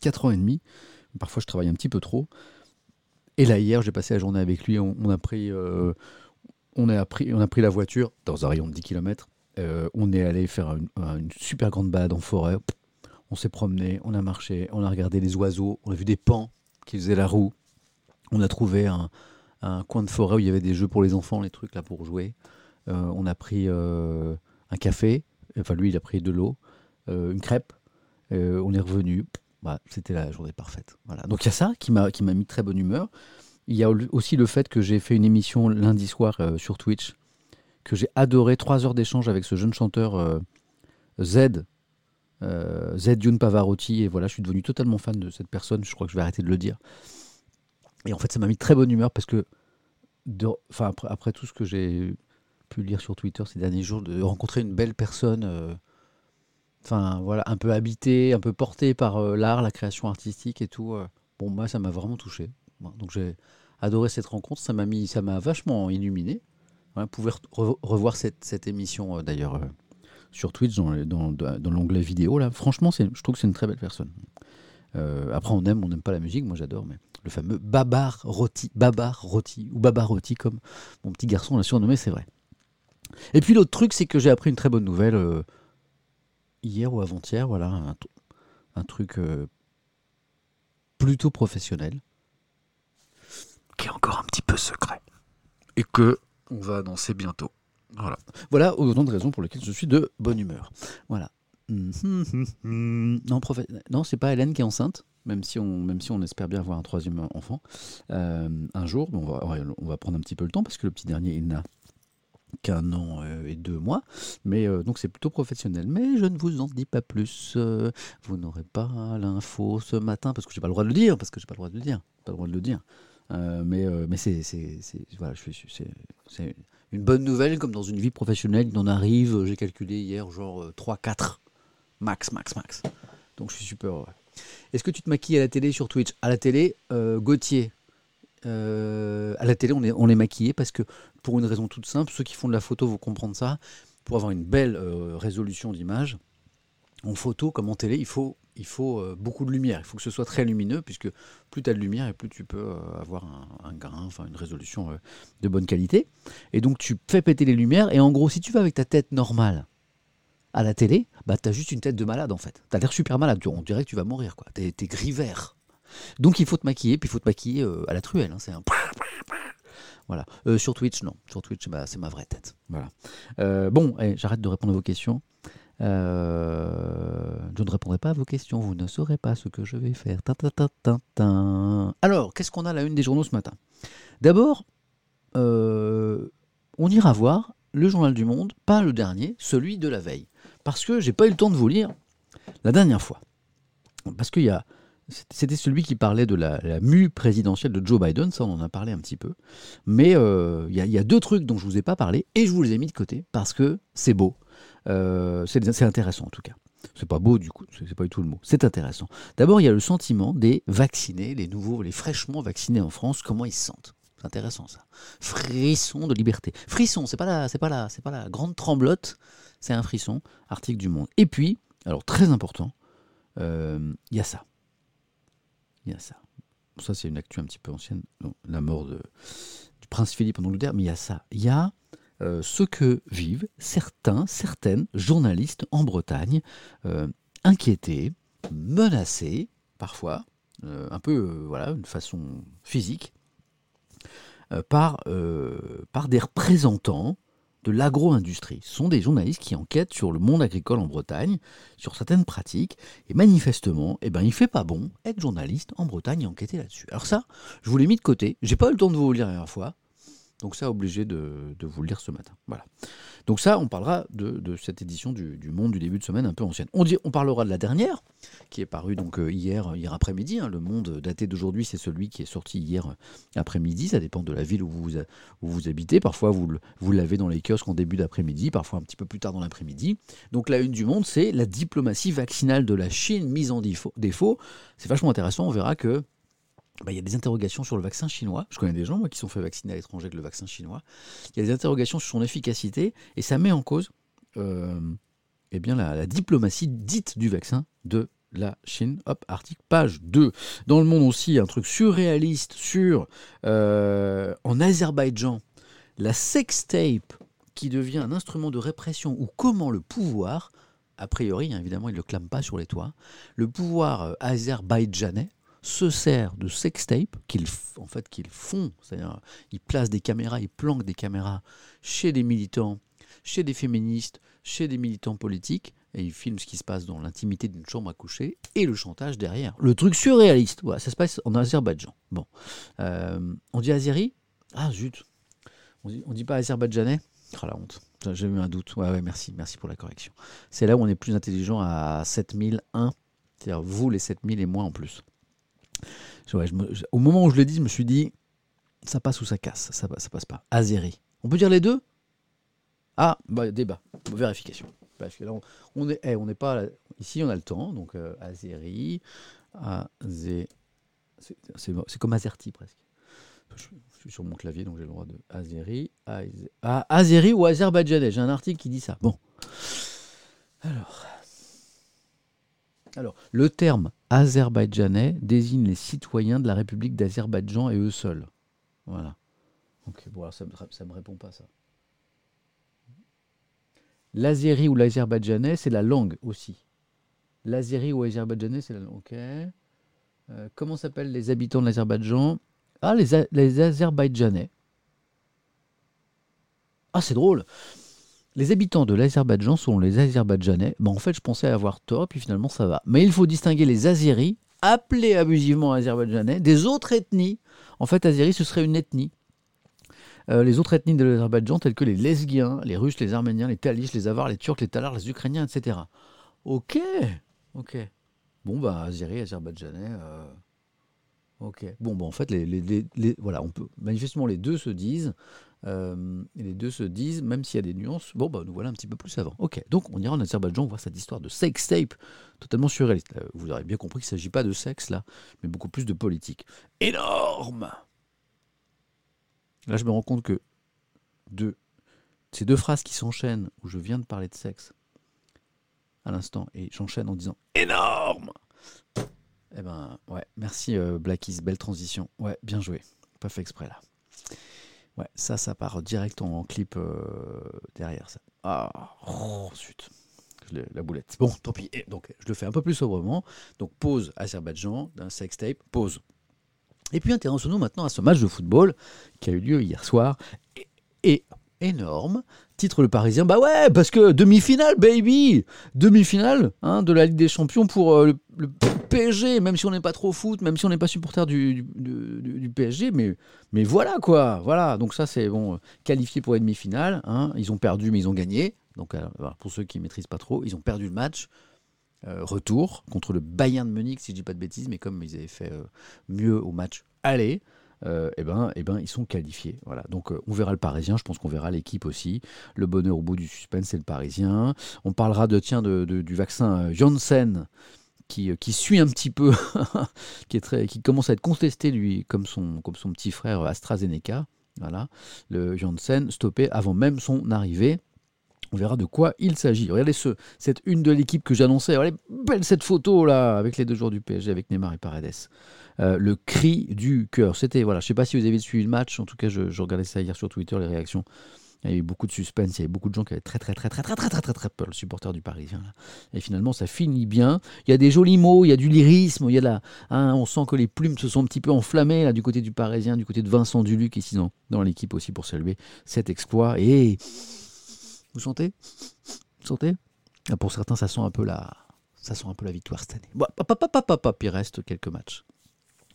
4 ans et demi. Parfois, je travaille un petit peu trop. Et là, hier, j'ai passé la journée avec lui. On, a pris, on, a pris, on a pris la voiture dans un rayon de 10 km. on est allé faire une, une super grande balade en forêt. On s'est promené, on a marché, on a regardé les oiseaux, on a vu des pans qui faisaient la roue. On a trouvé un, coin de forêt où il y avait des jeux pour les enfants, les trucs là pour jouer. Euh, on a pris euh, un café. Enfin, lui, il a pris de l'eau, euh, une crêpe. On est revenu. Voilà, C'était la journée parfaite. Voilà. Donc il y a ça qui m'a mis très bonne humeur. Il y a aussi le fait que j'ai fait une émission lundi soir sur Twitch, que j'ai adoré, trois heures d'échange avec ce jeune chanteur Z, euh, Z Youn Pavarotti, et voilà, je suis devenu totalement fan de cette personne, je crois que je vais arrêter de le dire. Et en fait, ça m'a mis très bonne humeur parce que, enfin, après, tout ce que j'ai pu lire sur Twitter ces derniers jours, de rencontrer une belle personne, euh, enfin voilà, un peu habitée, un peu portée par euh, l'art, la création artistique et tout. euh, bon, moi, ça m'a vraiment touché. Donc j'ai adoré cette rencontre, ça m'a mis, ça m'a vachement illuminé. Voilà, vous pouvez re- revoir cette, émission d'ailleurs sur Twitch dans, le- dans, dans l'onglet vidéo là. Franchement, je trouve que c'est une très belle personne. Euh, après, on aime, on n'aime pas la musique, moi j'adore, mais le fameux Babar Roti, Babar Roti ou Babar Roti comme mon petit garçon l'a surnommé, c'est vrai. Et puis l'autre truc, c'est que j'ai appris une très bonne nouvelle euh, hier ou avant-hier, voilà, un truc euh, plutôt professionnel, qui est encore un petit peu secret, et que on va annoncer bientôt. Voilà. Autant de raisons pour lesquelles je suis de bonne humeur. Voilà. Non, profe- non c'est pas Hélène qui est enceinte, même si on, même si on espère bien avoir un troisième enfant euh, un jour. On va, on va prendre un petit peu le temps parce que le petit dernier, il n'a qu'un an euh, et deux mois. Mais euh, donc c'est plutôt professionnel. Mais je ne vous en dis pas plus. Vous n'aurez pas l'info ce matin parce que j'ai pas le droit de le dire. Parce que j'ai pas le droit de le dire. Pas le droit de le dire. Mais mais c'est voilà, je suis c'est une bonne nouvelle comme dans une vie professionnelle. Il en arrive. J'ai calculé hier genre 3-4 max max max. Donc je suis super heureux. Est-ce que tu te maquilles à la télé sur Twitch? À la télé, euh, Gauthier. Euh, à la télé, on est, on maquillé parce que, pour une raison toute simple, ceux qui font de la photo vont comprendre ça. Pour avoir une belle euh, résolution d'image, en photo comme en télé, il faut, il faut euh, beaucoup de lumière. Il faut que ce soit très lumineux, puisque plus tu as de lumière et plus tu peux euh, avoir un, grain, enfin une résolution euh, de bonne qualité. Et donc tu fais péter les lumières, et en gros, si tu vas avec ta tête normale à la télé, bah tu as juste une tête de malade en fait. Tu as l'air super malade, on dirait que tu vas mourir. Tu es, gris vert. Donc il faut te maquiller, puis il faut te maquiller à la truelle. hein, c'est un. Voilà. Sur Twitch, non. Sur Twitch, bah, c'est ma vraie tête. Voilà. Bon, eh, j'arrête de répondre à vos questions. Euh, je ne répondrai pas à vos questions. Vous ne saurez pas ce que je vais faire. Alors, qu'est-ce qu'on a à la une des journaux ce matin? D'abord, euh, on ira voir le journal du Monde, pas le dernier, celui de la veille. Parce que j'ai pas eu le temps de vous lire la dernière fois. Parce qu'il y a. C'était celui qui parlait de la, la mue présidentielle de Joe Biden, ça on en a parlé un petit peu. Mais euh, il y, y a deux trucs dont je vous ai pas parlé et je vous les ai mis de côté parce que c'est beau. Euh, c'est intéressant en tout cas. C'est pas beau du coup, c'est pas du tout le mot. C'est intéressant. D'abord, il y a le sentiment des vaccinés, les nouveaux, les fraîchement vaccinés en France, comment ils se sentent. C'est intéressant ça. Frisson de liberté. Frisson, c'est pas la, c'est pas la, c'est pas la grande tremblote, c'est un frisson. Article du Monde. Et puis, alors très important, euh, il y a ça. Il y a ça. Ça, c'est une actu un petit peu ancienne, la mort de, du prince Philippe en Angleterre, mais il y a ça. Il y a euh, ce que vivent certains, certaines journalistes en Bretagne, euh, inquiétés, menacés, parfois, euh, un peu, euh, voilà, de façon physique, par, par des représentants de l'agro-industrie. Ce sont des journalistes qui enquêtent sur le monde agricole en Bretagne, sur certaines pratiques, et manifestement, eh ben, il fait pas bon être journaliste en Bretagne et enquêter là-dessus. Alors ça, je vous l'ai mis de côté, j'ai pas eu le temps de vous le lire la dernière fois, Donc ça, obligé de, vous le lire ce matin. Voilà. Donc ça, on parlera de, cette édition du, Monde du début de semaine un peu ancienne. On, dit, on parlera de la dernière, qui est parue donc euh, hier, hier après-midi. Hein. Le Monde daté d'aujourd'hui, c'est celui qui est sorti hier euh, après-midi. Ça dépend de la ville où vous, où vous habitez. Parfois, vous, vous l'avez dans les kiosques en début d'après-midi, parfois un petit peu plus tard dans l'après-midi. Donc la une du Monde, c'est la diplomatie vaccinale de la Chine mise en défaut. C'est vachement intéressant. On verra que bah, il y a des interrogations sur le vaccin chinois. Je connais des gens moi, qui sont fait vacciner à l'étranger avec le vaccin chinois. Il y a des interrogations sur son efficacité et ça met en cause euh, eh bien, la, diplomatie dite du vaccin de la Chine. Hop, article page 2. Dans le monde aussi, un truc surréaliste sur, euh, en Azerbaïdjan, la sextape qui devient un instrument de répression ou comment le pouvoir, a priori, hein, évidemment, il ne le clame pas sur les toits, le pouvoir euh, azerbaïdjanais, se sert de sextape qu'ils en fait qu'ils font, c'est-à-dire ils placent des caméras, ils planquent des caméras chez des militants, chez des féministes, chez des militants politiques et ils filment ce qui se passe dans l'intimité d'une chambre à coucher et le chantage derrière. Le truc surréaliste, voilà, ça se passe en Azerbaïdjan. Bon, euh, on dit Azeri Ah zut, on dit, dit pas azerbaïdjanais? Ah la honte, j'ai eu un doute. Ouais, ouais, merci, merci pour la correction. C'est là où on est plus intelligent à 7001, c'est-à-dire vous les 7000 et moi en plus au moment où je le dis, je me suis dit, ça passe ou ça casse, ça, ça passe pas. Azeri. On peut dire les deux? Ah, bah, débat, vérification. Parce que là, on, est, eh, on n'est pas ici, on a le temps, donc euh, Azeri, c'est comme Azerti presque. Je, suis sur mon clavier, donc j'ai le droit de Azeri, ah, Azeri ou Azerbaïdjanais. J'ai un article qui dit ça. Bon. Alors. Alors, le terme azerbaïdjanais désigne les citoyens de la République d'Azerbaïdjan et eux seuls. Voilà. Ok, bon, ça ne me, répond pas ça. L'azéri ou l'azerbaïdjanais, c'est la langue aussi. L'azéri ou l'azerbaïdjanais, c'est la langue. Ok. Euh, comment s'appellent les habitants de l'Azerbaïdjan? Ah, les Azerbaïdjanais. Ah, c'est drôle. Les habitants de l'Azerbaïdjan sont les Azerbaïdjanais. en fait, je pensais avoir tort, puis finalement, ça va. Mais il faut distinguer les Azéris, appelés abusivement Azerbaïdjanais, des autres ethnies. En fait, Azéri, ce serait une ethnie. Euh, les autres ethnies de l'Azerbaïdjan, telles que les Lesguiens, les Russes, les Arméniens, les Talis, les Avars, les Turcs, les Talars, les Ukrainiens, etc. Ok, ok. Bon, bah, Azéri, Azerbaïdjanais. Euh, ok. Bon, bah, en fait, les, voilà, on peut. Manifestement, les deux se disent euh, et les deux se disent, même s'il y a des nuances, bon, bah, nous voilà un petit peu plus avant. Ok, donc on ira en Azerbaïdjan voir cette histoire de sex tape totalement surréaliste. Euh, vous aurez bien compris qu'il ne s'agit pas de sexe là, mais beaucoup plus de politique. Énorme Là, je me rends compte que ces deux phrases qui s'enchaînent, où je viens de parler de sexe à l'instant, et j'enchaîne en disant énorme Eh ben, ouais, merci euh, Blackies, belle transition. Ouais, bien joué. Pas fait exprès là. Ouais, ça, ça part direct en clip euh, derrière ça. Ah, oh. La boulette. Bon, tant pis. Donc, je le fais un peu plus sobrement. Donc, pause Azerbaïdjan d'un sextape, pause. Et puis, intéressons-nous maintenant à ce match de football qui a eu lieu hier soir. Et, énorme. Titre le Parisien, bah ouais, parce que demi-finale, baby Demi-finale hein, de la Ligue des Champions pour euh, le, PSG, même si on n'est pas trop foot, même si on n'est pas supporter du, PSG, mais, mais voilà quoi, voilà. Donc ça c'est bon, qualifié pour la demi-finale. Hein. Ils ont perdu, mais ils ont gagné. Donc euh, pour ceux qui maîtrisent pas trop, ils ont perdu le match. Euh, retour contre le Bayern de Munich, si je dis pas de bêtises, mais comme ils avaient fait mieux au match aller, euh, eh ben, eh ben, ils sont qualifiés. Voilà. Donc euh, on verra le Parisien, je pense qu'on verra l'équipe aussi. Le bonheur au bout du suspense, c'est le Parisien. On parlera de, tiens, de, du vaccin euh, Janssen. Qui, qui, suit un petit peu, qui, commence à être contesté, lui, comme son, petit frère AstraZeneca. Voilà, le Janssen stoppé avant même son arrivée. On verra de quoi il s'agit. Regardez ce, cette une de l'équipe que j'annonçais. Regardez, belle cette photo là, avec les deux joueurs du PSG, avec Neymar et Paredes. Euh, le cri du cœur. C'était, voilà, je ne sais pas si vous avez suivi le match, en tout cas, je, regardais ça hier sur Twitter, les réactions. Il y avait beaucoup de suspense, il y avait beaucoup de gens qui avaient très très très très très très très très très peur, le supporter du Parisien. Et finalement, ça finit bien. Il y a des jolis mots, il y a du lyrisme, il y a hein, on sent que les plumes se sont un petit peu enflammées là du côté du Parisien, du côté de Vincent Duluc ici dans, dans l'équipe aussi pour saluer cet exploit. Et vous sentez, vous sentez? Ah, Pour certains, ça sent un peu la, ça sent un peu la victoire cette année. Bon, il reste quelques matchs.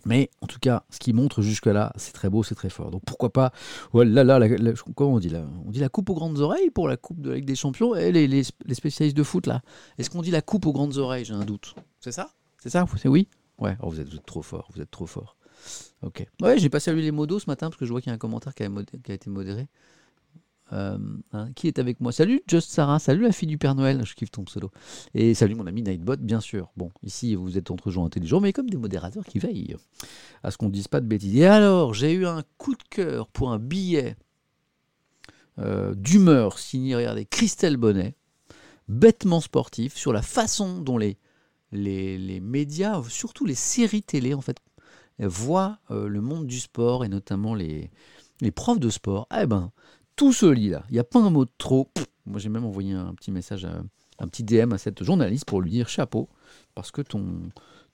Mais en tout cas, ce qui montre jusque-là, c'est très beau, c'est très fort. Donc pourquoi pas, voilà, là, la, comment on dit là On dit la coupe aux grandes oreilles pour la coupe de la Ligue des Champions et les, les, spécialistes de foot là. Est-ce qu'on dit la coupe aux grandes oreilles? J'ai un doute. C'est ça? C'est ça? C'est oui? Ouais, oh, vous, êtes, trop fort, vous êtes trop fort. Ok. Ouais, j'ai pas salué les modos ce matin parce que je vois qu'il y a un commentaire qui a, qui a été modéré. Euh, hein, qui est avec moi Salut Just Sarah, salut la fille du Père Noël, je kiffe ton pseudo. Et salut mon ami Nightbot, bien sûr. Bon, ici vous êtes entre gens intelligents, mais comme des modérateurs qui veillent à ce qu'on ne dise pas de bêtises. Et alors, j'ai eu un coup de cœur pour un billet euh, d'humeur signé, regardez, Christelle Bonnet, bêtement sportif, sur la façon dont les, les, médias, surtout les séries télé, en fait, voient euh, le monde du sport et notamment les, les profs de sport. Eh ben, tout se lit là. Il n'y a pas un mot de trop. Moi, j'ai même envoyé un petit message, un petit DM à cette journaliste pour lui dire chapeau, parce que ton,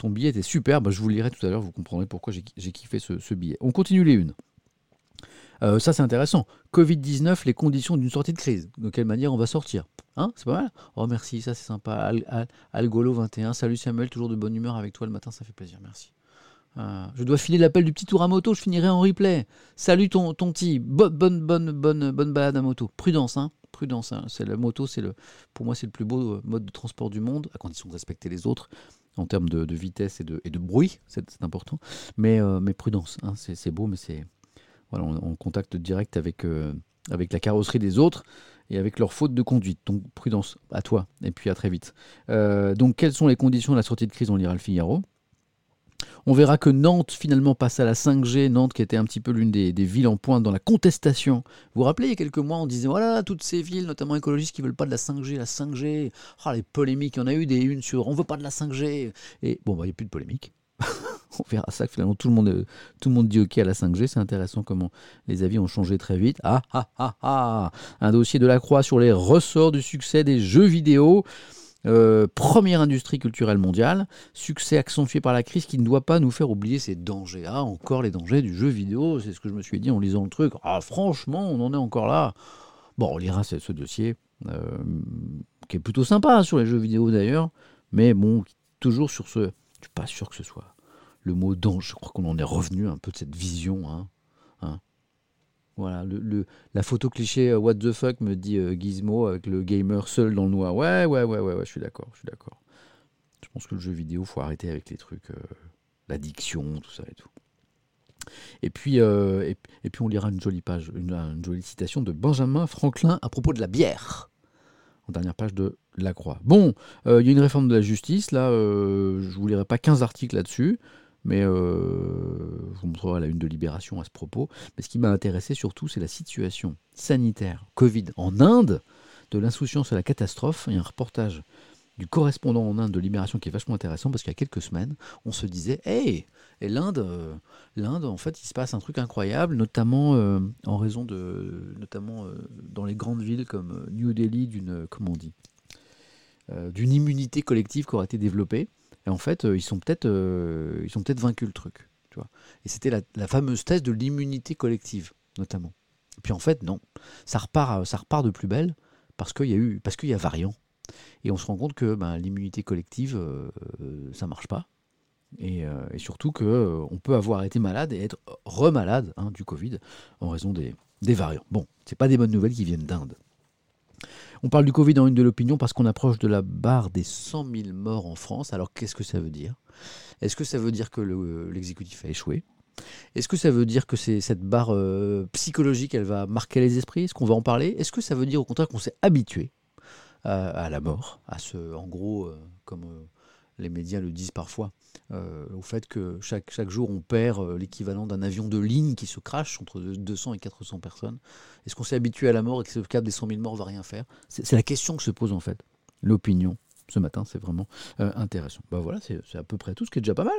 billet était super. Bah, je vous lirai tout à l'heure, vous comprendrez pourquoi j'ai kiffé ce, billet. On continue les unes. Euh, ça, c'est intéressant. Covid-19, les conditions d'une sortie de crise. De quelle manière on va sortir? Hein? C'est pas mal? Oh, merci, ça c'est sympa. Algolo21, salut Samuel, toujours de bonne humeur avec toi le matin, ça fait plaisir, merci. Ah, je dois filer l'appel du petit tour à moto, je finirai en replay. Salut ton, ton petit, bonne, bonne, bonne, bonne balade à moto. Prudence, hein prudence. Hein. C'est la moto, c'est le, pour moi, c'est le plus beau euh, mode de transport du monde, à condition de respecter les autres en termes de, vitesse et de, et de bruit, c'est important. Mais, euh, mais prudence, hein. c'est beau, mais c'est voilà, on, contact direct avec, euh, avec la carrosserie des autres et avec leur faute de conduite. Donc prudence à toi et puis à très vite. donc quelles sont les conditions de la sortie de crise On lira le Figaro. On verra que Nantes finalement passe à la 5G, Nantes qui était un petit peu l'une des, villes en pointe dans la contestation. Vous vous rappelez, il y a quelques mois, on disait, voilà, toutes ces villes, notamment écologistes, qui veulent pas de la 5G, la 5G, ah, les polémiques, il y en a eu des unes sur, on veut pas de la 5G. Et bon, bah, il n'y a plus de polémique. on verra ça que finalement tout le monde, tout le monde dit ok à la 5G. C'est intéressant comment les avis ont changé très vite. Ah ah ah ah Un dossier de la Croix sur les ressorts du succès des jeux vidéo. Euh, première industrie culturelle mondiale, succès accentué par la crise qui ne doit pas nous faire oublier ses dangers. Ah, encore les dangers du jeu vidéo, c'est ce que je me suis dit en lisant le truc. Ah, franchement, on en est encore là. Bon, on lira ce, dossier, euh, qui est plutôt sympa sur les jeux vidéo d'ailleurs, mais bon, toujours sur ce. Je suis pas sûr que ce soit le mot danger. Je crois qu'on en est revenu un peu de cette vision. Hein, hein. Voilà, la photo cliché euh, What the fuck me dit euh, Gizmo avec le gamer seul dans le noir. Ouais, ouais, ouais, ouais, ouais je suis d'accord, je suis d'accord. Je pense que le jeu vidéo, faut arrêter avec les trucs, euh, l'addiction, tout ça et tout. Et puis, et, puis on lira une jolie page, une, jolie citation de Benjamin Franklin à propos de la bière. En dernière page de La Croix. Bon, il y a une réforme de la justice, là, je vous lirai pas 15 articles là-dessus mais euh, je vous montrerai la une de Libération à ce propos. Mais ce qui m'a intéressé surtout, c'est la situation sanitaire Covid en Inde, de l'insouciance à la catastrophe. Il y a un reportage du correspondant en Inde de Libération qui est vachement intéressant parce qu'il y a quelques semaines, on se disait, hey, l'Inde, euh, l'Inde, en fait, il se passe un truc incroyable, notamment euh, en raison de, notamment dans les grandes villes comme New Delhi, d'une, comment on dit, d'une immunité collective qui aurait été développée. Et en fait, euh, ils sont peut-être euh, peut-être vaincus le truc. Et c'était la, fameuse thèse de l'immunité collective, notamment. Puis en fait, non. Ça repart, euh, ça repart de plus belle parce qu'il y a eu parce qu'il y a variant. Et on se rend compte que ben, l'immunité collective, ça marche pas. Et, surtout qu'on on peut avoir été malade et être remalade hein, du Covid en raison des, variants. Bon, c'est pas des bonnes nouvelles qui viennent d'Inde. On parle du Covid en une de l'opinion parce qu'on approche de la barre des 100 000 morts en France. Alors qu'est-ce que ça veut dire? Est-ce que ça veut dire que l'exécutif a échoué? Est-ce que ça veut dire que cette barre euh, psychologique, elle va marquer les esprits? Est-ce qu'on va en parler? Est-ce que ça veut dire au contraire qu'on s'est habitué à, la mort, à ce, en gros, euh, comme euh, les médias le disent parfois, euh, au fait que chaque, chaque jour on perd euh, l'équivalent d'un avion de ligne qui se crache entre 200 et 400 personnes. Est-ce qu'on s'est habitué à la mort et que ce cap des 100 000 morts va rien faire C'est la question que se pose en fait l'opinion ce matin, c'est vraiment euh, intéressant. Bah voilà, c'est à peu près tout, ce qui est déjà pas mal.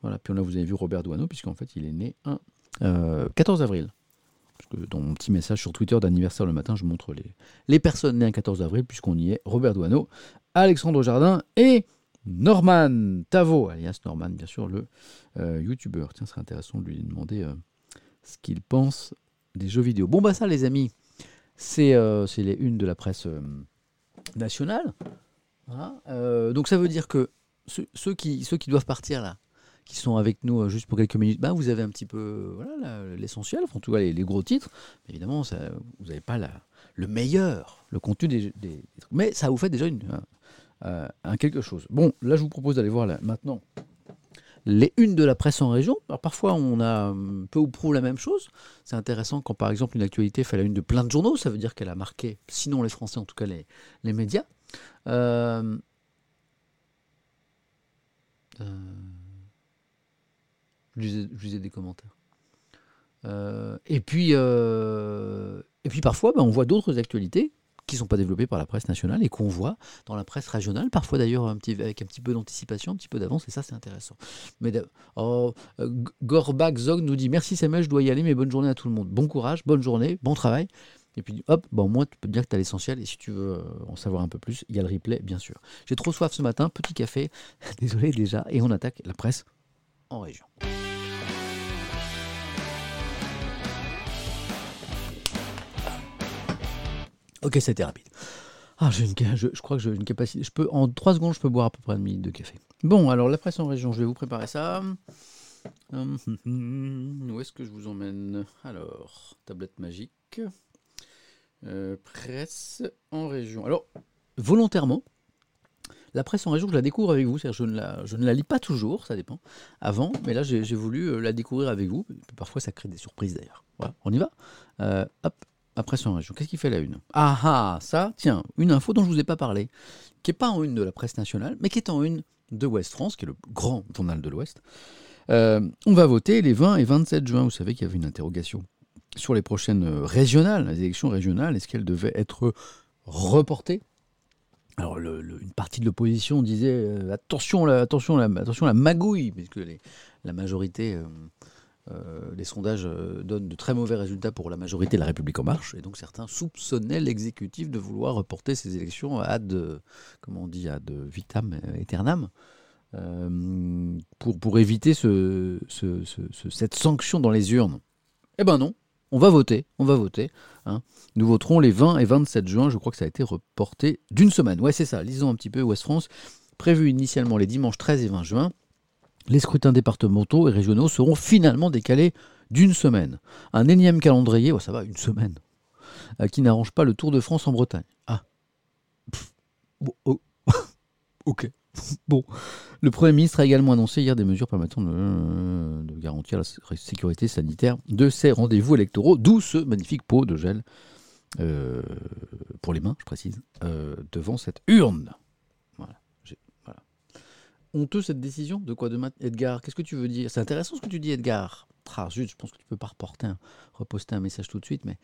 Voilà, puis là vous avez vu Robert Douaneau, puisqu'en fait il est né un 14 avril. Dans mon petit message sur Twitter d'anniversaire le matin, je montre les, les personnes nées un 14 avril, puisqu'on y est Robert Douaneau, Alexandre Jardin et Norman Tavo, alias Norman, bien sûr, le euh, youtubeur. Tiens, ce serait intéressant de lui demander euh, ce qu'il pense des jeux vidéo. Bon, bah, ça, les amis, c'est euh, les unes de la presse nationale. donc, ça veut dire que ceux, qui, doivent partir là, qui sont avec nous euh, juste pour quelques minutes, bah, vous avez un petit peu l'essentiel, en tout cas les, gros titres. Évidemment, vous n'avez pas le meilleur, le contenu des, des, trucs. Mais ça vous fait déjà une, un, quelque chose. Bon, là, je vous propose d'aller voir maintenant les unes de la presse en région. Alors parfois, on a hum, peu ou prou la même chose. C'est intéressant quand, par exemple, une actualité fait la une de plein de journaux. Ça veut dire qu'elle a marqué, sinon les Français, en tout cas les, médias. Euh, euh, je, lisais, des commentaires. Euh, et, puis, et puis parfois, ben, on voit d'autres actualités qui ne sont pas développés par la presse nationale et qu'on voit dans la presse régionale, parfois d'ailleurs avec un petit peu d'anticipation, un petit peu d'avance, et ça c'est intéressant. Mais oh, euh, Gorbak Zog nous dit Merci Samuel, je dois y aller, mais bonne journée à tout le monde. Bon courage, bonne journée, bon travail. Et puis hop, bon, moi tu peux dire que tu as l'essentiel, et si tu veux euh, en savoir un peu plus, il y a le replay bien sûr. J'ai trop soif ce matin, petit café, désolé déjà, et on attaque la presse en région. Ok, c'était rapide. Ah, je, crois que j'ai une capacité. Je peux, en 3 secondes, je peux boire à peu près une minute de café. Bon, alors la presse en région, je vais vous préparer ça. Hum, hum, hum, où est-ce que je vous emmène? Alors, tablette magique. Euh, presse en région. Alors, volontairement, la presse en région, je la découvre avec vous. Je ne, la, je ne la lis pas toujours, ça dépend, avant, mais là, j'ai voulu euh, la découvrir avec vous. Parfois, ça crée des surprises d'ailleurs. Voilà, on y va euh, Hop, après son région. Qu'est-ce qui fait la une? Ah ah, ça, tiens, une info dont je ne vous ai pas parlé, qui n'est pas en une de la presse nationale, mais qui est en une de Ouest France, qui est le grand journal de l'Ouest. Euh, on va voter les 20 et 27 juin. Vous savez qu'il y avait une interrogation sur les prochaines régionales, les élections régionales. Est-ce qu'elles devaient être reportées? Alors, une partie de l'opposition disait euh, attention, attention, attention, la magouille, puisque les, la majorité euh, euh, les sondages euh, donnent de très mauvais résultats pour la majorité de la République en marche, et donc certains soupçonnaient l'exécutif de vouloir reporter ces élections ad, comment on dit, ad vitam aeternam, euh, pour, pour éviter ce, cette sanction dans les urnes. Eh ben non, on va voter, on va voter. Hein. Nous voterons les 20 et 27 juin, je crois que ça a été reporté d'une semaine. Ouais, c'est ça, lisons un petit peu Ouest France, prévu initialement les dimanches 13 et 20 juin les scrutins départementaux et régionaux seront finalement décalés d'une semaine. Un énième calendrier, oh, ça va, une semaine, euh, qui n'arrange pas le Tour de France en Bretagne. Ah. Oh. ok. Bon. Le Premier ministre a également annoncé hier des mesures permettant de, garantir la sécurité sanitaire de ces rendez-vous électoraux, d'où ce magnifique pot de gel euh, pour les mains, je précise, euh, devant cette urne honteux cette décision De quoi de Edgar? Qu'est-ce que tu veux dire? C'est intéressant ce que tu dis, Edgar. Ah, je pense que tu peux pas reporter reposter un message tout de suite, mais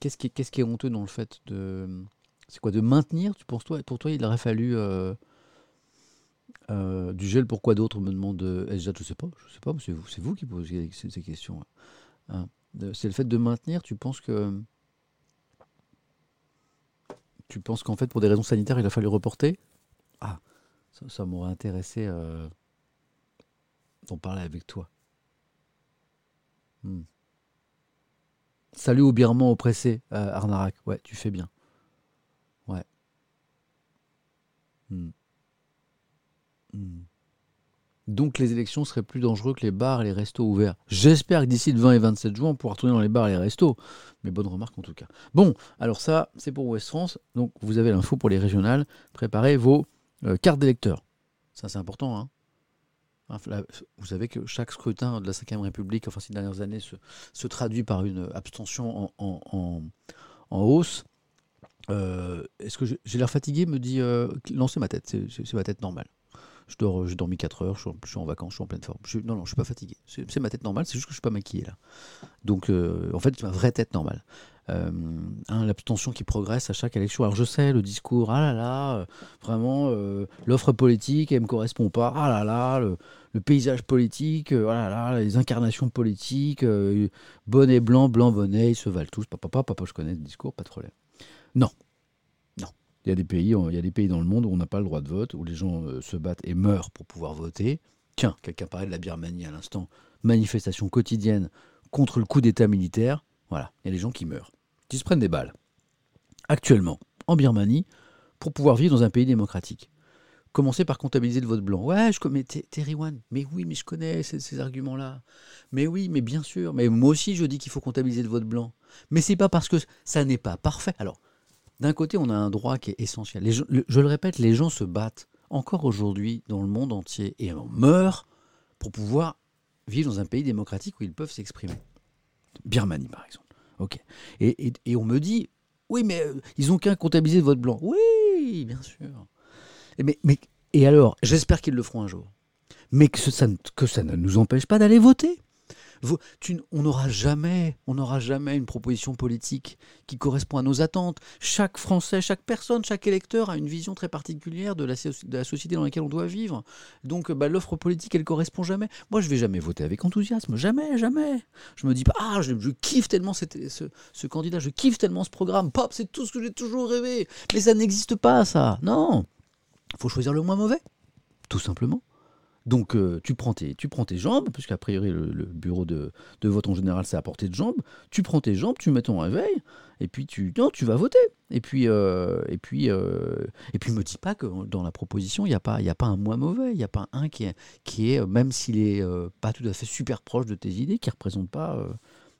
qu'est-ce qui, qu'est-ce qui est honteux dans le fait de. C'est quoi De maintenir Tu penses toi Pour toi, il aurait fallu. Euh, euh, du gel, pourquoi d'autres me demandent Esjad, je sais pas, je sais pas, c'est vous, vous qui posez ces questions. Hein. C'est le fait de maintenir, tu penses que. Tu penses qu'en fait, pour des raisons sanitaires, il a fallu reporter? Ah, ça, m'aurait intéressé euh, d'en parler avec toi. Hmm. Salut au Birman oppressé, euh, Arnarak. Ouais, tu fais bien. Ouais. Hmm. Hmm. Donc les élections seraient plus dangereuses que les bars et les restos ouverts. J'espère que d'ici le 20 et 27 juin, on pourra retourner dans les bars et les restos. Mais bonne remarque en tout cas. Bon, alors ça, c'est pour Ouest France. Donc vous avez l'info pour les régionales. Préparez vos euh, carte d'électeur. Ça, c'est important. Hein. vous savez que chaque scrutin de la Ve République, enfin ces dernières années, se, traduit par une abstention en, hausse. Euh, est-ce que j'ai l'air fatigué Me dit euh, non, c'est ma tête, c'est ma tête normale. Je dors, j'ai dormi 4 heures, je suis, en vacances, je suis en pleine forme. non, non, je suis pas fatigué. C'est ma tête normale, c'est juste que je suis pas maquillé là. Donc, en fait, c'est ma vraie tête normale. Euh, hein, l'abstention qui progresse à chaque élection. Alors je sais, le discours, ah là là, euh, vraiment, euh, l'offre politique, elle ne me correspond pas, ah là là, le, paysage politique, ah là là, les incarnations politiques, bonnet blanc, blanc bonnet, ils se valent tous, papa, papa, papa, je connais le discours, pas de problème. Non, non. Il y a des pays, il y a des pays dans le monde où on n'a pas le droit de vote, où les gens se battent et meurent pour pouvoir voter. Tiens, quelqu'un parlait de la Birmanie à l'instant. Manifestation quotidienne contre le coup d'État militaire. Voilà, il y a des gens qui meurent, qui se prennent des balles, actuellement, en Birmanie, pour pouvoir vivre dans un pays démocratique. Commencez par comptabiliser le vote blanc. Ouais, je connais Terry One. Mais oui, mais je connais ces, arguments-là. Mais oui, mais bien sûr. Mais moi aussi, je dis qu'il faut comptabiliser le vote blanc. Mais c'est pas parce que ça n'est pas parfait. Alors, d'un côté, on a un droit qui est essentiel. je le répète, les gens se battent encore aujourd'hui dans le monde entier et on meurt pour pouvoir vivre dans un pays démocratique où ils peuvent s'exprimer. Birmanie, par exemple. Et, on me dit, oui, mais euh, ils ont qu'un comptabiliser le vote blanc. Oui, bien sûr. Et, mais, et alors, j'espère qu'ils le feront un jour. Mais que ça ne nous empêche pas d'aller voter on n'aura jamais, on n'aura jamais une proposition politique qui correspond à nos attentes. Chaque Français, chaque personne, chaque électeur a une vision très particulière de la, société dans laquelle on doit vivre. Donc, bah, l'offre politique, elle correspond jamais. Moi, je vais jamais voter avec enthousiasme, jamais, jamais. Je me dis pas, ah, je, kiffe tellement ce, ce candidat, je kiffe tellement ce programme. Pop, c'est tout ce que j'ai toujours rêvé. Mais ça n'existe pas, ça. Non. Faut choisir le moins mauvais, tout simplement. Donc euh, tu, prends tes, tu prends tes jambes, puisqu'à priori le, bureau de, vote en général c'est à portée de jambes, tu prends tes jambes, tu mets ton réveil, et puis tu, non, tu vas voter. Et puis, euh, et puis, euh, et puis me dis pas que dans la proposition, il n'y a, pas, a pas un moins mauvais, il n'y a pas un qui est, qui est même s'il est pas tout à fait super proche de tes idées, qui représente pas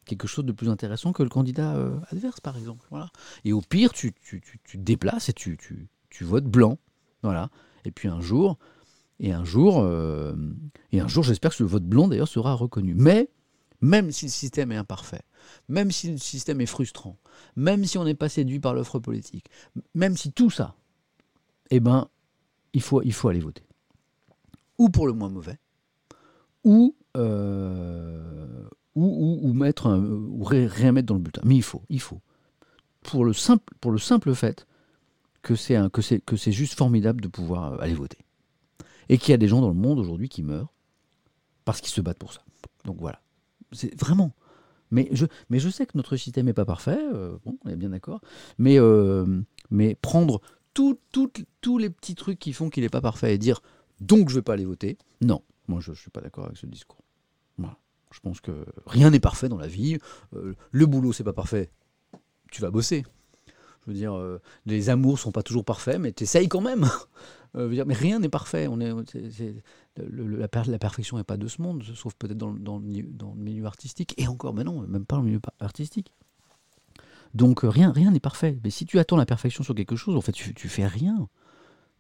quelque chose de plus intéressant que le candidat adverse, par exemple. Voilà. Et au pire, tu, tu, tu, tu te déplaces et tu, tu, tu votes blanc. Voilà. Et puis un jour, et un jour, euh, et un jour, j'espère que le vote blanc d'ailleurs sera reconnu. Mais même si le système est imparfait, même si le système est frustrant, même si on n'est pas séduit par l'offre politique, même si tout ça, eh ben, il faut, il faut aller voter. Ou pour le moins mauvais, ou, euh, ou, ou, mettre rien mettre dans le bulletin. Mais il faut, il faut. Pour le simple, pour le simple fait que c'est que c'est que c'est juste formidable de pouvoir aller voter et qu'il y a des gens dans le monde aujourd'hui qui meurent parce qu'ils se battent pour ça. Donc voilà, c'est vraiment. Mais je, sais que notre système n'est pas parfait, euh, bon, on est bien d'accord, mais, euh, mais prendre tous les petits trucs qui font qu'il n'est pas parfait et dire donc je ne vais pas aller voter, non, moi je ne suis pas d'accord avec ce discours. Voilà. Je pense que rien n'est parfait dans la vie, euh, le boulot c'est pas parfait, tu vas bosser. Je veux dire, les amours sont pas toujours parfaits, mais tu essayes quand même. Euh, mais rien n'est parfait. On est, la, la, perfection n'est pas de ce monde, sauf peut-être dans, dans, le milieu artistique. Et encore, mais non, même pas dans le milieu artistique. Donc euh, rien rien n'est parfait. Mais si tu attends la perfection sur quelque chose, en fait, tu, tu fais rien.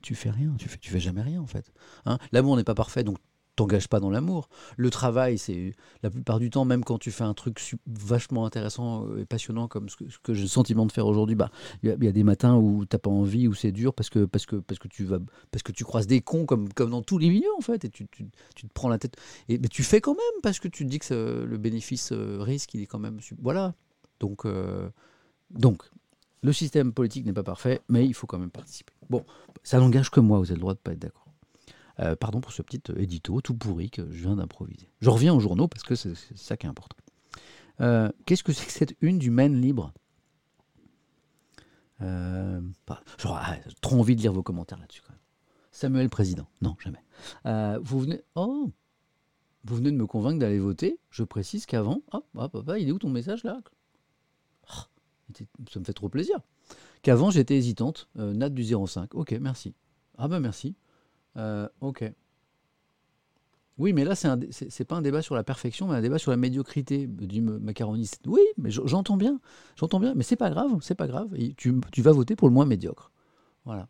Tu fais rien. Tu fais, fais jamais rien, en fait. Hein? L'amour n'est pas parfait, donc t'engages pas dans l'amour. Le travail, c'est la plupart du temps, même quand tu fais un truc vachement intéressant euh, et passionnant comme ce que, j'ai le sentiment de faire aujourd'hui, bah il y, a des matins où t'as pas envie, où c'est dur parce que parce que parce que tu vas parce que tu croises des cons comme comme dans tous les milieux en fait et tu, tu, tu te prends la tête et mais tu fais quand même parce que tu te dis que le bénéfice euh, risque il est quand même voilà donc euh, donc le système politique n'est pas parfait, mais il faut quand même participer. Bon, ça n'engage que moi, vous avez le droit de pas être d'accord. Euh, pardon pour ce petit euh, édito tout pourri que je viens d'improviser. Je reviens aux journaux parce que c'est ça qui est important. Euh, qu'est-ce que c'est que cette une du Maine libre? J'aurais ah, trop envie de lire vos commentaires là-dessus. Samuel Président. Non, jamais. vous venez. Oh Vous venez de me convaincre d'aller voter. Je précise qu'avant. Oh, papa, il est où ton message là? Oh, Ça me fait trop plaisir. Qu'avant, j'étais hésitante. Nat du 05. Ok, merci. Ah ben merci. Euh, ok. Oui, mais là, c'est n'est pas un débat sur la perfection, mais un débat sur la médiocrité du macaroniste. Oui, mais j'entends bien, j'entends bien, mais c'est pas grave, c'est pas grave. Tu, vas voter pour le moins médiocre. Voilà.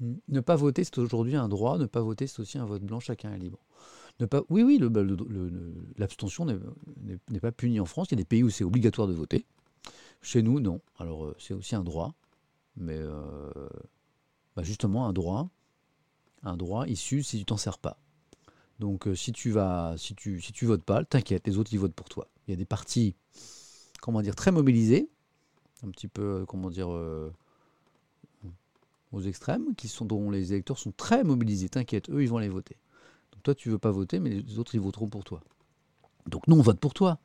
Ne pas voter, c'est aujourd'hui un droit. Ne pas voter, c'est aussi un vote blanc. Chacun est libre. Ne pas, oui, oui, l'abstention n'est pas punie en France. Il y a des pays où c'est obligatoire de voter. Chez nous, non. Alors, euh, c'est aussi un droit, mais euh, bah, justement un droit un droit issu si tu t'en sers pas. Donc euh, si tu vas, si tu, si tu votes pas, t'inquiète, les autres ils votent pour toi. Il y a des partis, comment dire, très mobilisés, un petit peu, euh, comment dire, euh, aux extrêmes, qui sont dont les électeurs sont très mobilisés. T'inquiète, eux ils vont aller voter. Donc toi tu veux pas voter, mais les autres ils voteront pour toi. Donc nous on vote pour toi.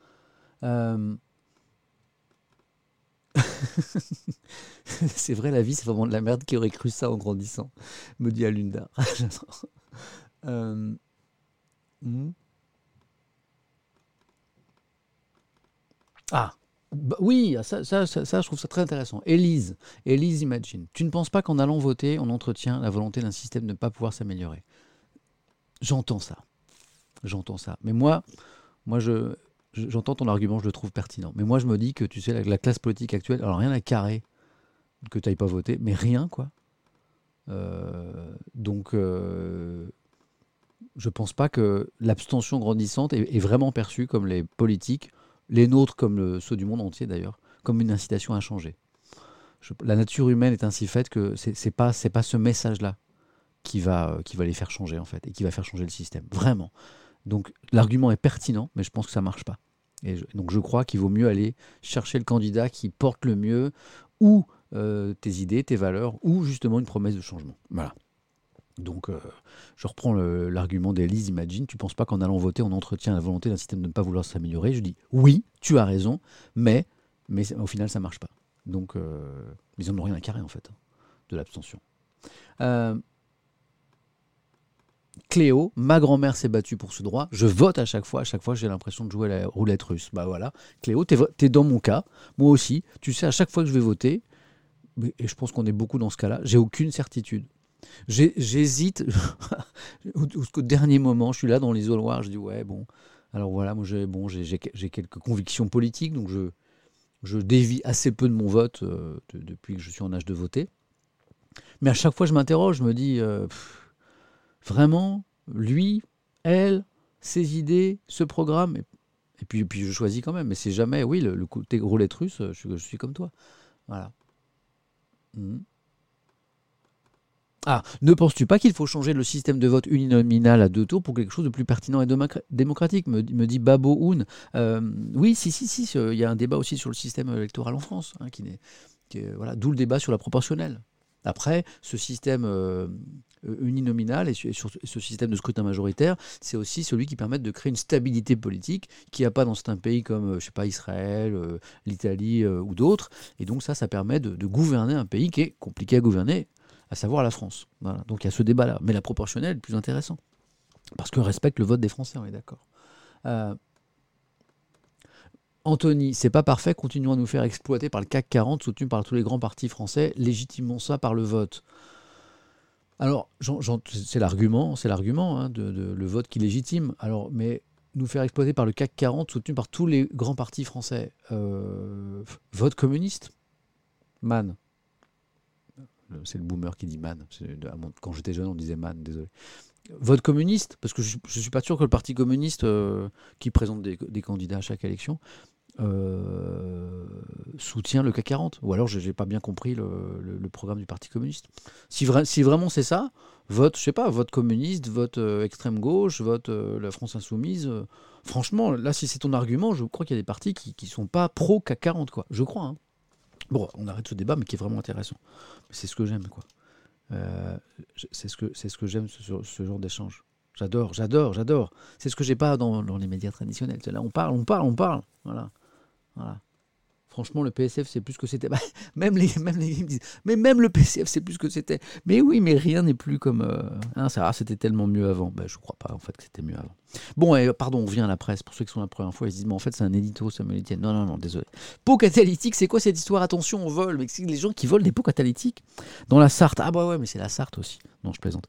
c'est vrai, la vie, c'est vraiment de la merde qui aurait cru ça en grandissant, me dit Alunda. euh... Hmm. Ah, Bah oui, ah, ça, ça, je trouve ça très intéressant. Élise, Élise imagine. Tu ne penses pas qu'en allant voter, on entretient la volonté d'un système de ne pas pouvoir s'améliorer? J'entends ça. J'entends ça. Mais moi, moi je, j'entends ton argument, je le trouve pertinent. Mais moi, je me dis que, tu sais, la, la classe politique actuelle, alors rien à carrer que tu n'ailles pas voter, mais rien, quoi. Euh, donc, euh, je pense pas que l'abstention grandissante est, vraiment perçue comme les politiques les nôtres comme ceux du monde entier d'ailleurs, comme une incitation à changer. La nature humaine est ainsi faite que c'est pas, pas ce message-là qui va, euh, qui va les faire changer en fait, et qui va faire changer le système. Vraiment. Donc l'argument est pertinent, mais je pense que ça ne marche pas. Et donc je crois qu'il vaut mieux aller chercher le candidat qui porte le mieux, ou euh, tes idées, tes valeurs, ou justement une promesse de changement. Voilà. Donc, euh, je reprends l'argument d'Elise, imagine, tu ne penses pas qu'en allant voter, on entretient la volonté d'un système de ne pas vouloir s'améliorer? Je dis, oui, tu as raison, mais, au final, ça ne marche pas. Donc, euh, ils n'en ont rien à carrer, en fait, hein, de l'abstention. Cléo, ma grand-mère s'est battue pour ce droit. Je vote à chaque fois. À chaque fois, j'ai l'impression de jouer la roulette russe. Bah voilà. Cléo, tu es, dans mon cas. Moi aussi. Tu sais, à chaque fois que je vais voter, et je pense qu'on est beaucoup dans ce cas-là, j'ai aucune certitude. J'hésite jusqu'au dernier moment. Je suis là dans l'isoloir. Je dis ouais bon. Alors voilà, moi j'ai bon, j'ai quelques convictions politiques, donc je je dévie assez peu de mon vote euh, de, depuis que je suis en âge de voter. Mais à chaque fois, je m'interroge. Je me dis euh, vraiment, lui, elle, ses idées, ce programme. Et, puis, je choisis quand même. Mais c'est jamais, oui, le, le côté roulette russe. Je, suis comme toi. Voilà. Mmh. Ah, ne penses-tu pas qu'il faut changer le système de vote uninominal à deux tours pour quelque chose de plus pertinent et démocratique me, dit Babo Houn. Euh, oui, si, si, si, il y a un débat aussi sur le système électoral en France, hein, d'où le débat sur la proportionnelle. Après, ce système euh, uninominal et ce système de scrutin majoritaire, c'est aussi celui qui permet de créer une stabilité politique qu'il n'y a pas dans certains pays comme, euh, je sais pas, Israël, euh, l'Italie ou d'autres. Et donc ça, ça permet de, gouverner un pays qui est compliqué à gouverner, à savoir la France. Voilà. Donc il y a ce débat-là. Mais la proportionnelle est plus intéressant. Parce qu'on respecte le vote des Français, on est d'accord. Anthony, c'est pas parfait, continuons à nous faire exploiter par le CAC 40, soutenu par tous les grands partis français, légitimons ça par le vote. Alors, c'est l'argument, c'est l'argument hein, de, le vote qui légitime. Alors, mais nous faire exploiter par le CAC 40, soutenu par tous les grands partis français, euh, vote communiste, man. C'est le boomer qui dit man. Quand j'étais jeune, on disait man, désolé. Vote communiste, parce que je ne suis pas sûr que le Parti communiste, euh, qui présente des, candidats à chaque élection, euh, soutient le CAC 40. Ou alors, je n'ai pas bien compris le, programme du Parti communiste. Si, vra si vraiment c'est ça, vote, je sais pas, vote communiste, vote euh, extrême gauche, vote euh, la France insoumise. franchement, là, si c'est ton argument, je crois qu'il y a des partis qui ne sont pas pro CAC 40, quoi. Je crois. Hein. Bon, on arrête ce débat, mais qui est vraiment intéressant. C'est ce que j'aime, quoi. C'est ce que, ce que j'aime ce, ce, genre d'échange. J'adore, j'adore, j'adore. C'est ce que j'ai pas dans, dans, les médias traditionnels. Là, on parle, on parle, on parle. Voilà. Franchement, le PSF, c'est plus que c'était. Bah, même les, même me disent, mais même le PSF, c'est plus que c'était. Mais oui, mais rien n'est plus comme. Euh, hein, ça, c'était tellement mieux avant. Ben, je crois pas en fait que c'était mieux avant. Bon, et, pardon, on vient à la presse. Pour ceux qui sont la première fois, ils se disent, mais en fait, c'est un édito, Samuel Etienne. Non, non, non, désolé. Pot catalytique, c'est quoi cette histoire? Attention, on vole. Mais c'est les gens qui volent des pots catalytiques dans la Sarthe. Ah, bah ouais, mais c'est la Sarthe aussi. Non, je plaisante.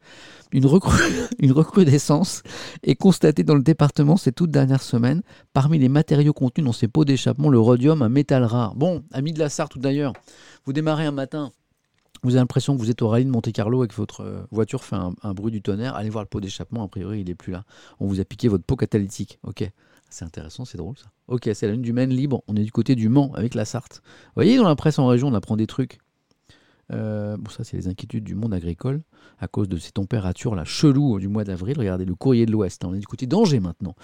Une, recru... Une recrudescence est constatée dans le département ces toutes dernières semaines. Parmi les matériaux contenus dans ces pots d'échappement, le rhodium, un métal rare. Bon, amis de la Sarthe ou d'ailleurs, vous démarrez un matin, vous avez l'impression que vous êtes au rallye de Monte-Carlo et que votre voiture fait un, bruit du tonnerre, allez voir le pot d'échappement, a priori il n'est plus là. On vous a piqué votre pot catalytique. Ok, c'est intéressant, c'est drôle ça. Ok, c'est la lune du Maine libre, on est du côté du Mans avec la Sarthe. Vous voyez, dans la presse en région, on apprend des trucs. Euh, bon, ça, c'est les inquiétudes du monde agricole à cause de ces températures là chelou du mois d'avril. Regardez le courrier de l'Ouest, on est du côté d'Angers maintenant.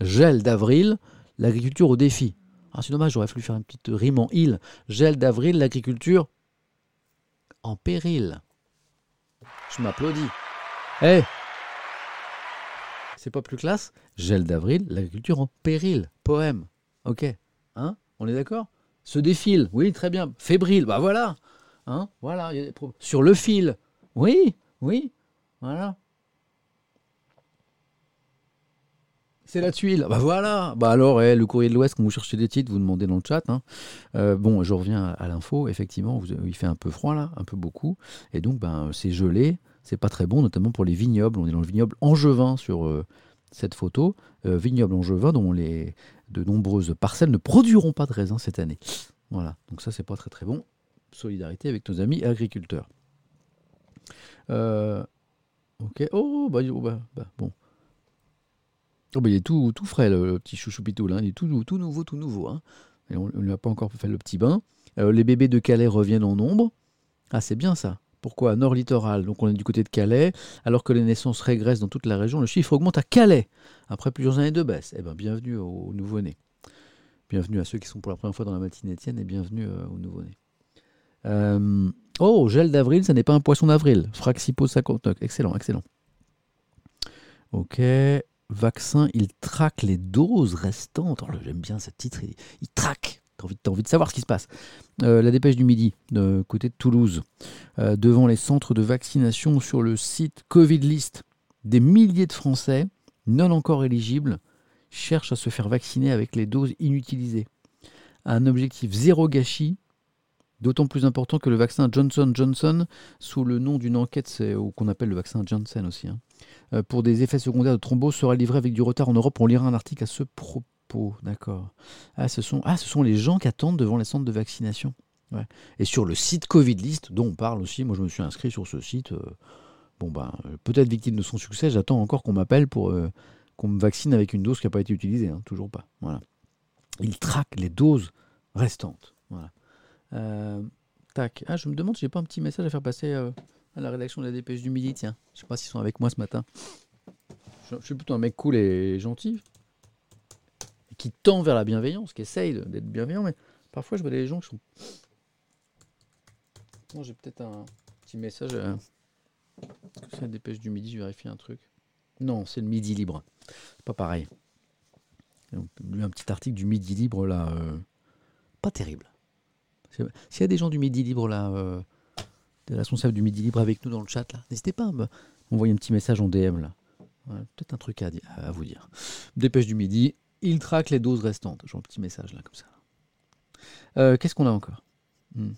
Gel d'avril, l'agriculture au défi. Ah, c'est dommage, j'aurais fallu faire une petite rime en il. Gel d'avril, l'agriculture en péril. Je m'applaudis. Eh hey C'est pas plus classe? Gel d'avril, l'agriculture en péril. Poème. Ok. Hein? On est d'accord? Se défile. Oui, très bien. Fébrile. Bah voilà. Hein? Voilà. Sur le fil. Oui, oui. Voilà. C'est la tuile. Bah voilà. Bah alors, eh, le courrier de l'Ouest, quand vous cherchez des titres, vous demandez dans le chat. hein. Euh, bon, je reviens à l'info. Effectivement, il fait un peu froid là, un peu beaucoup. Et donc, ben, c'est gelé. C'est pas très bon, notamment pour les vignobles. On est dans le vignoble angevin sur euh, cette photo. Euh, vignoble angevin dont de nombreuses parcelles ne produiront pas de raisins cette année. Voilà. Donc ça, c'est pas très très bon. Solidarité avec nos amis agriculteurs. Ok. Oh, bah, oh, bah, bah, bon. Oh, il est tout, frais, le, petit chouchoupitou, là. Il est tout, nou- tout nouveau, tout nouveau. hein. On ne lui a pas encore fait le petit bain. Euh, les bébés de Calais reviennent en nombre. Ah, c'est bien ça. Pourquoi? Nord littoral, donc on est du côté de Calais, alors que les naissances régressent dans toute la région, le chiffre augmente à Calais, après plusieurs années de baisse. Eh bien, bienvenue aux nouveau-nés. Bienvenue à ceux qui sont pour la première fois dans la matinée Étienne et bienvenue euh, aux nouveau-nés. Euh, oh, gel d'avril, ça n'est pas un poisson d'avril. Fraxipo 59. Excellent, excellent. Ok. Vaccin, il traque les doses restantes. Oh, J'aime bien ce titre. Il, traque. T'as envie, envie de savoir ce qui se passe. Euh, la dépêche du midi, de côté de Toulouse. Euh, devant les centres de vaccination sur le site Covid List, des milliers de Français, non encore éligibles, cherchent à se faire vacciner avec les doses inutilisées. Un objectif zéro gâchis, d'autant plus important que le vaccin Johnson Johnson, sous le nom d'une enquête, qu'on appelle le vaccin Janssen aussi, hein, pour des effets secondaires de thrombose, sera livré avec du retard en Europe. On lira un article à ce propos. D'accord. Ah, ce sont, ah, ce sont les gens qui attendent devant les centres de vaccination. Et sur le site Covid List, dont on parle aussi, moi je me suis inscrit sur ce site. euh, bon, ben, euh, peut-être victime de son succès, j'attends encore qu'on m'appelle pour euh, qu'on me vaccine avec une dose qui n'a pas été utilisée. hein, toujours pas. Voilà. Il traque les doses restantes. Voilà. Euh, tac. Ah, je me demande si j'ai pas un petit message à faire passer euh, à la rédaction de la dépêche du midi. Tiens, je sais pas s'ils sont avec moi ce matin. Je, suis plutôt un mec cool et gentil, qui tend vers la bienveillance, qui essaye d'être bienveillant, mais parfois je vois des gens qui sont. Bon, j'ai peut-être un petit message. euh, C'est la dépêche du midi, je vérifie un truc. Non, c'est le midi libre. Pas pareil. Donc, lu un petit article du midi libre là. euh, pas terrible. S'il y a des gens du Midi Libre là, euh, des responsables du Midi Libre avec nous dans le chat n'hésitez pas à me- m'envoyer un petit message en DM là. Peut-être un truc à, vous dire. Dépêche du midi, il traque les doses restantes. J'ai un petit message là comme ça. Euh, Qu'est-ce qu'on a encore? Hmm.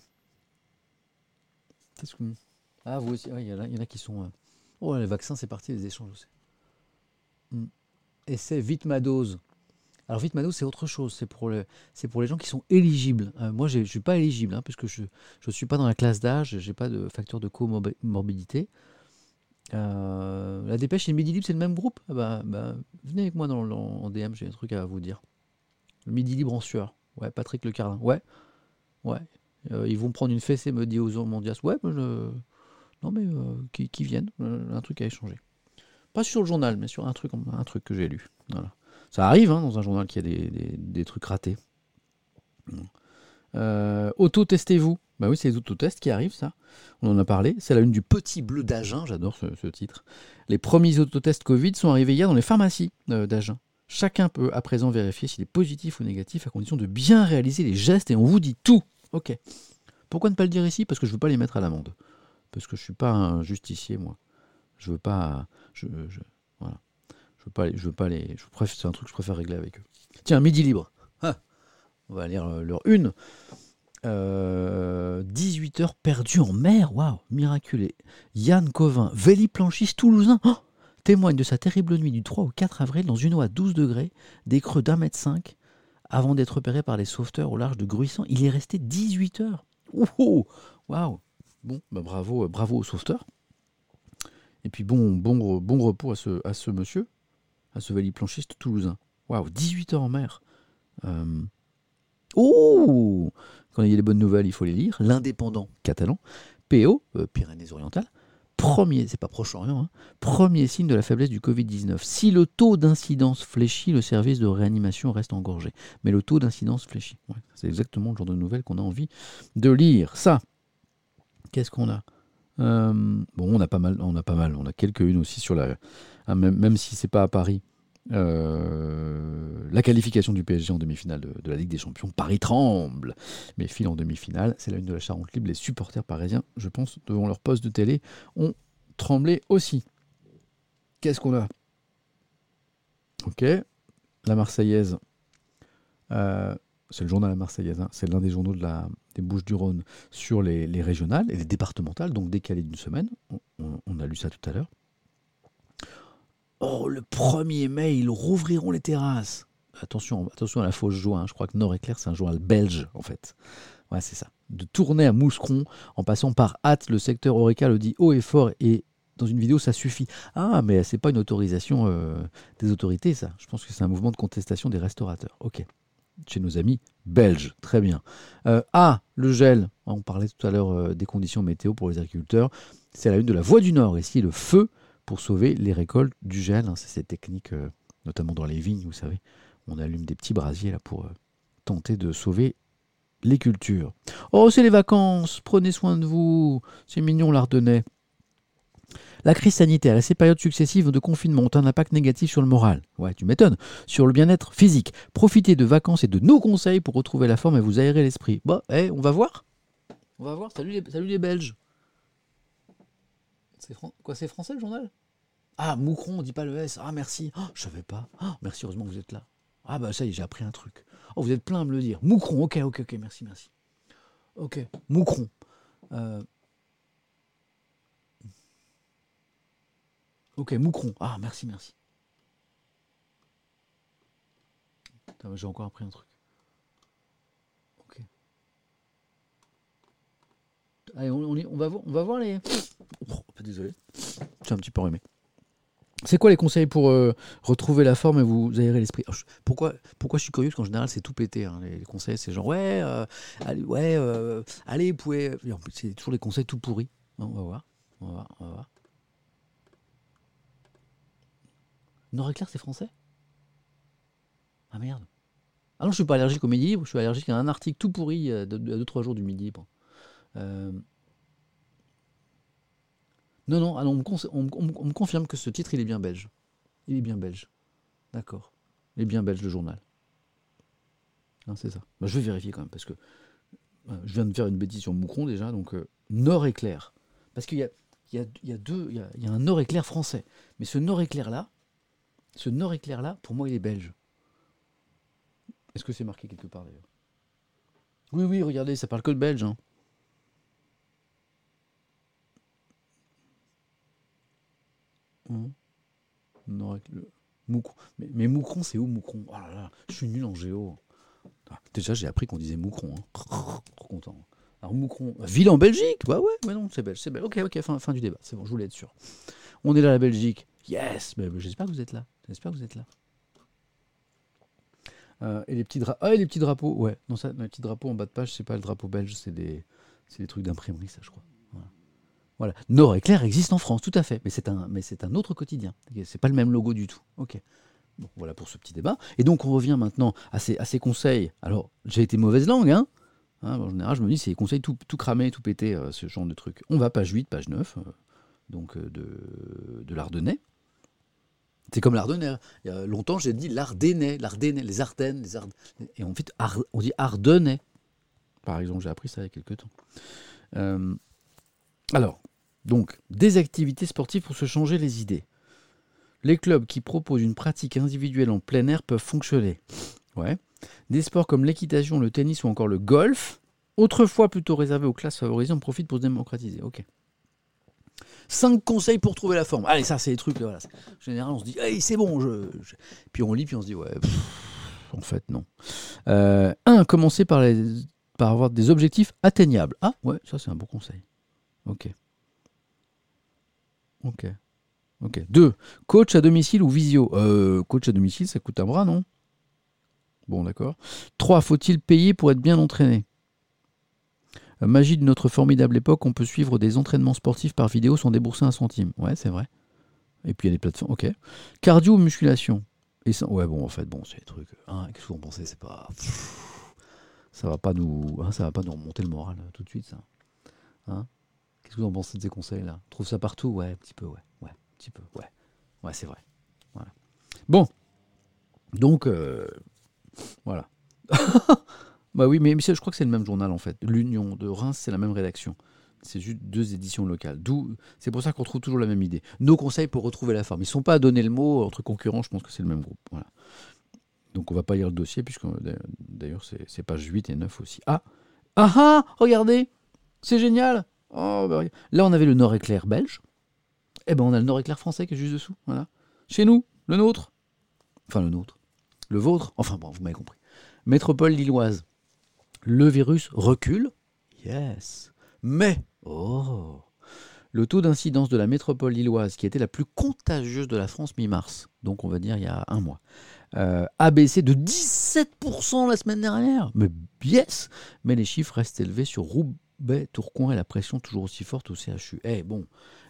Ah vous aussi, il y, en a- qui sont. euh, Oh les vaccins, c'est parti les échanges aussi. Hmm. Vite ma dose. Alors vite ma dose, c'est autre chose. C'est pour, les gens qui sont éligibles. Euh, moi, je ne suis pas éligible, hein, puisque je ne suis pas dans la classe d'âge, je n'ai pas de facteur de comorbidité. Euh, la dépêche et le Midi Libre, c'est le même groupe? Ah bah, bah, Venez avec moi dans, en DM, j'ai un truc à vous dire. Le Midi Libre en sueur. Ouais, Patrick Le Carlin. Ouais, ouais. Euh, ils vont prendre une fessée, me dit aux Mondias. Ouais, moi, je- non mais qui, viennent, un truc à échanger. Pas sur le journal, mais sur un truc, un truc que j'ai lu. Voilà. Ça arrive hein, dans un journal qu'il y a des, des- trucs ratés. Euh, Auto-testez-vous. Bah oui, c'est les autotests qui arrivent, ça. On en a parlé. C'est la une du Petit Bleu d'Agen. J'adore ce, titre. Les premiers autotests Covid sont arrivés hier dans les pharmacies euh, d'Agen. Chacun peut à présent vérifier s'il est positif ou négatif à condition de bien réaliser les gestes et on vous dit tout. Ok. Pourquoi ne pas le dire ici? Parce que je ne veux pas les mettre à l'amende. Parce que je ne suis pas un justicier, moi. Je veux pas. Je. Je veux veux pas les. C'est un truc que je préfère régler avec eux. Tiens, midi libre. Ah, on va lire euh, leur une. 18 heures perdues en mer. Waouh, miraculé. Yann Covin, véliplanchiste toulousain, oh, témoigne de sa terrible nuit du 3 au 4 avril dans une eau à 12 degrés, des creux d'un mètre 5, avant d'être repéré par les sauveteurs au large de Gruissant. Il est resté 18 heures. Ouh, Waouh. Bon, bah bravo, euh, bravo aux sauveteurs. Et puis bon, bon, bon repos à ce monsieur, à ce véliplanchiste toulousain. Waouh, 18 heures en mer. Euh, Oh Quand il y a des bonnes nouvelles, il faut les lire. L'indépendant catalan, PO, euh, Pyrénées-Orientales, premier, c'est pas Proche-Orient, hein, premier signe de la faiblesse du Covid-19. Si le taux d'incidence fléchit, le service de réanimation reste engorgé. Mais le taux d'incidence fléchit. C'est exactement le genre de nouvelles qu'on a envie de lire. Ça, qu'est-ce qu'on a? Euh, Bon, on a pas mal, on a pas mal, on a quelques-unes aussi sur la. Ah, même, même si c'est pas à Paris. Euh, la qualification du PSG en demi-finale de, la Ligue des Champions. Paris tremble, mais file en demi-finale. C'est la une de la Charente Libre. Les supporters parisiens, je pense, devant leur poste de télé, ont tremblé aussi. Qu'est-ce qu'on a? Ok, la Marseillaise. Euh, c'est le journal La Marseillaise, hein. c'est l'un des journaux des Bouches-du-Rhône sur les, les, régionales et les départementales, donc décalées d'une semaine. On, a lu ça tout à l'heure. Oh, le 1er mai, ils rouvriront les terrasses. Attention, attention à la fausse joie. Hein. Je crois que Nord-Éclair, c'est un journal belge, en fait. Ouais, c'est ça. De tourner à Mouscron en passant par Hâte, le secteur Oreca le dit haut et fort et dans une vidéo, ça suffit. Ah, mais c'est pas une autorisation euh, des autorités, ça. Je pense que c'est un mouvement de contestation des restaurateurs. Ok. Chez nos amis belges. Très bien. Euh, ah, le gel. On parlait tout à l'heure euh, des conditions météo pour les agriculteurs. C'est la une de la Voie du Nord. Ici, le feu pour sauver les récoltes du gel. Hein. c'est cette technique, notamment dans les vignes, vous savez. On allume des petits brasiers là pour tenter de sauver les cultures. Oh, c'est les vacances. Prenez soin de vous. C'est mignon, l'Ardennais. La crise sanitaire et ces périodes successives de confinement ont un impact négatif sur le moral. Ouais, tu m'étonnes. Sur le bien-être physique. Profitez de vacances et de nos conseils pour retrouver la forme et vous aérer l'esprit. Bon, eh, on va voir. On va voir. Salut salut les Belges. C'est Quoi, c'est français le journal? Ah, Moucron, on dit pas le S. Ah, merci. Oh, je savais pas. Oh, merci, heureusement que vous êtes là. Ah, bah ça y est, j'ai appris un truc. Oh, vous êtes plein à me le dire. Moucron, ok, ok, ok, merci, merci. Ok, Moucron. Euh, Ok, Moucron. Ah, merci, merci. J'ai encore appris un truc. Ok. Allez, on, va, voir, les. Oh, désolé. J'ai un petit peu enrhumé. C'est quoi les conseils pour euh, retrouver la forme et vous aérer l'esprit? Pourquoi, pourquoi je suis curieux? Parce qu'en général, c'est tout pété. Hein. Les, conseils, c'est genre, ouais, euh, allez, ouais, euh, allez, vous pouvez. C'est toujours les conseils tout pourris. On va voir. On va voir. On va voir. Nord-Éclair, c'est français? Ah merde. Ah non, je suis pas allergique au midi je suis allergique à un article tout pourri de 2-3 jours du midi. Euh, non, non, ah on, me confirme que ce titre, il est bien belge. Il est bien belge. D'accord. Il est bien belge, le journal. C'est ça. Bah, je vais vérifier quand même, parce que euh, je viens de faire une bêtise sur Moucron déjà, donc Nord-Éclair. Parce qu'il y a, y, deux, il y a un Nord-Éclair français. Mais ce Nord-Éclair-là, ce nord éclair là, pour moi, il est belge. Est-ce que c'est marqué quelque part d'ailleurs? Oui, oui, regardez, ça parle que de belge. Hein. Mais, Moucron, c'est où Moucron? Oh là là, je suis nul en géo. Ah, déjà, j'ai appris qu'on disait Moucron. Hein. Trop content. Alors Moucron, ville en Belgique Bah ouais, mais non, c'est belge, c'est belge. Ok, ok, fin, du débat, c'est bon, je voulais être sûr. On est là, la Belgique. Yes J'espère que vous êtes là. J'espère que vous êtes là. Euh, et les petits drapeaux. Ah, les petits drapeaux, ouais. Non, ça, les petits drapeaux en bas de page, c'est pas le drapeau belge, c'est des, des trucs d'imprimerie, ça, je crois. Voilà. Nord Éclair existe en France, tout à fait, mais c'est un, autre quotidien. C'est pas le même logo du tout. Ok. Voilà pour ce petit débat. Et donc on revient maintenant à ces, conseils. Alors j'ai été mauvaise langue, hein. hein en général, je me dis c'est des conseils tout, tout cramé, tout pété, euh, ce genre de truc. On va page 8, page 9, euh, donc de, de l'Ardennais. C'est comme l'Ardennais. Il y a longtemps, j'ai dit l'Ardennais, l'Ardennais, les Ardennes, les Ardennes. Et en fait, on dit Ardennais. Par exemple, j'ai appris ça il y a quelques temps. Euh, alors, donc, des activités sportives pour se changer les idées. Les clubs qui proposent une pratique individuelle en plein air peuvent fonctionner. Ouais. Des sports comme l'équitation, le tennis ou encore le golf, autrefois plutôt réservés aux classes favorisées, en profitent pour se démocratiser. Ok. 5 conseils pour trouver la forme. Allez, ça, c'est les trucs. En général, on se dit, c'est bon. Puis on lit, puis on se dit, ouais, en fait, non. Euh, un, commencer par, par avoir des objectifs atteignables. Ah, ouais, ça, c'est un bon conseil. Ok. Ok. Ok. 2. Coach à domicile ou visio? Euh, Coach à domicile, ça coûte un bras, non? Bon, d'accord. 3. Faut-il payer pour être bien entraîné? Magie de notre formidable époque, on peut suivre des entraînements sportifs par vidéo sans débourser un centime. Ouais, c'est vrai. Et puis il y a des plateformes. Ok. Cardio ou musculation? Et ça... Ouais, bon, en fait, bon, c'est des trucs. Hein, Qu'est-ce que vous en pensez? C'est pas. Ça va pas nous. Hein, ça va pas nous remonter le moral euh, tout de suite, ça. Hein? Qu'est-ce que vous en pensez de ces conseils-là? On trouve ça partout? Ouais, un petit peu, ouais. Ouais, ouais. Ouais, c'est vrai. Bon. Donc, euh, voilà. Bah oui, mais je crois que c'est le même journal en fait. L'Union de Reims, c'est la même rédaction. C'est juste deux éditions locales. D'où, c'est pour ça qu'on trouve toujours la même idée. Nos conseils pour retrouver la forme. Ils ne sont pas à donner le mot entre concurrents. Je pense que c'est le même groupe. Voilà. Donc on va pas lire le dossier, puisque d'ailleurs c'est pages 8 et 9 aussi. Ah Ah ah Regardez C'est génial oh, bah, Là on avait le Nord-Éclair belge. Eh ben on a le Nord-Éclair français qui est juste dessous. Voilà. Chez nous, le nôtre. Enfin le nôtre. Le vôtre. Enfin bon, vous m'avez compris. Métropole lilloise. Le virus recule. Yes. Mais, oh le taux d'incidence de la métropole lilloise, qui était la plus contagieuse de la France mi-mars, donc on va dire il y a un mois, euh, a baissé de 17% la semaine dernière. Mais yes Mais les chiffres restent élevés sur Roubaix, Tourcoing et la pression toujours aussi forte au CHU. Eh bon,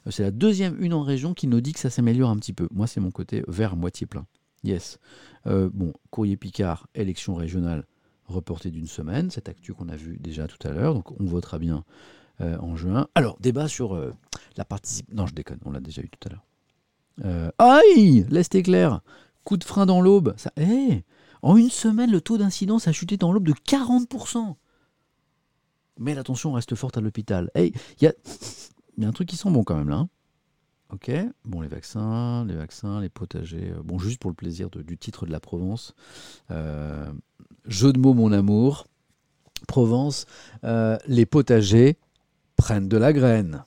c'est la deuxième une en région qui nous dit que ça s'améliore un petit peu. Moi, c'est mon côté vert moitié plein. Yes. Euh, bon, Courrier Picard, élection régionale reportée d'une semaine, cette actu qu'on a vu déjà tout à l'heure, donc on votera bien euh, en juin. Alors, débat sur euh, la participation. Non, je déconne, on l'a déjà eu tout à l'heure. Euh, aïe L'Est éclair Coup de frein dans l'aube. Ça... Eh, en une semaine, le taux d'incidence a chuté dans l'aube de 40%. Mais l'attention reste forte à l'hôpital. Il y, a... un truc qui sent bon quand même là. Hein. Ok, bon les vaccins, les vaccins, les potagers. Bon, juste pour le plaisir du titre de la Provence. jeu de mots, mon amour. Provence, les potagers, prennent de la graine.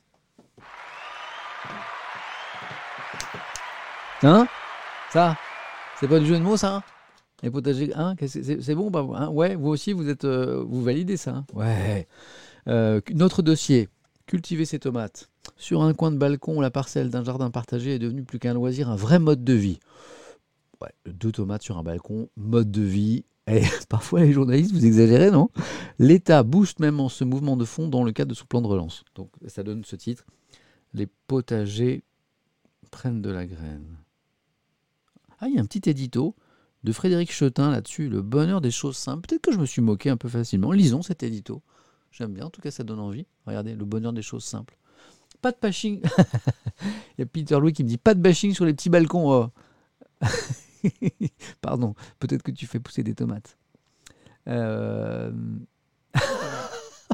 Hein? Ça? C'est pas du jeu de mots, ça? Les potagers, hein C'est bon bah, hein? Ouais, vous aussi, vous êtes, euh, vous validez ça hein Ouais. Euh, notre dossier, cultiver ses tomates. Sur un coin de balcon, la parcelle d'un jardin partagé est devenue plus qu'un loisir, un vrai mode de vie. Ouais, deux tomates sur un balcon, mode de vie, et parfois, les journalistes, vous exagérez, non? L'État booste même en ce mouvement de fond dans le cadre de son plan de relance. Donc, ça donne ce titre Les potagers prennent de la graine. Ah, il y a un petit édito de Frédéric Chetin là-dessus, Le bonheur des choses simples. Peut-être que je me suis moqué un peu facilement. Lisons cet édito. J'aime bien, en tout cas, ça donne envie. Regardez, Le bonheur des choses simples. Pas de bashing. il y a Peter Louis qui me dit Pas de bashing sur les petits balcons. Oh. Pardon, peut-être que tu fais pousser des tomates. Euh,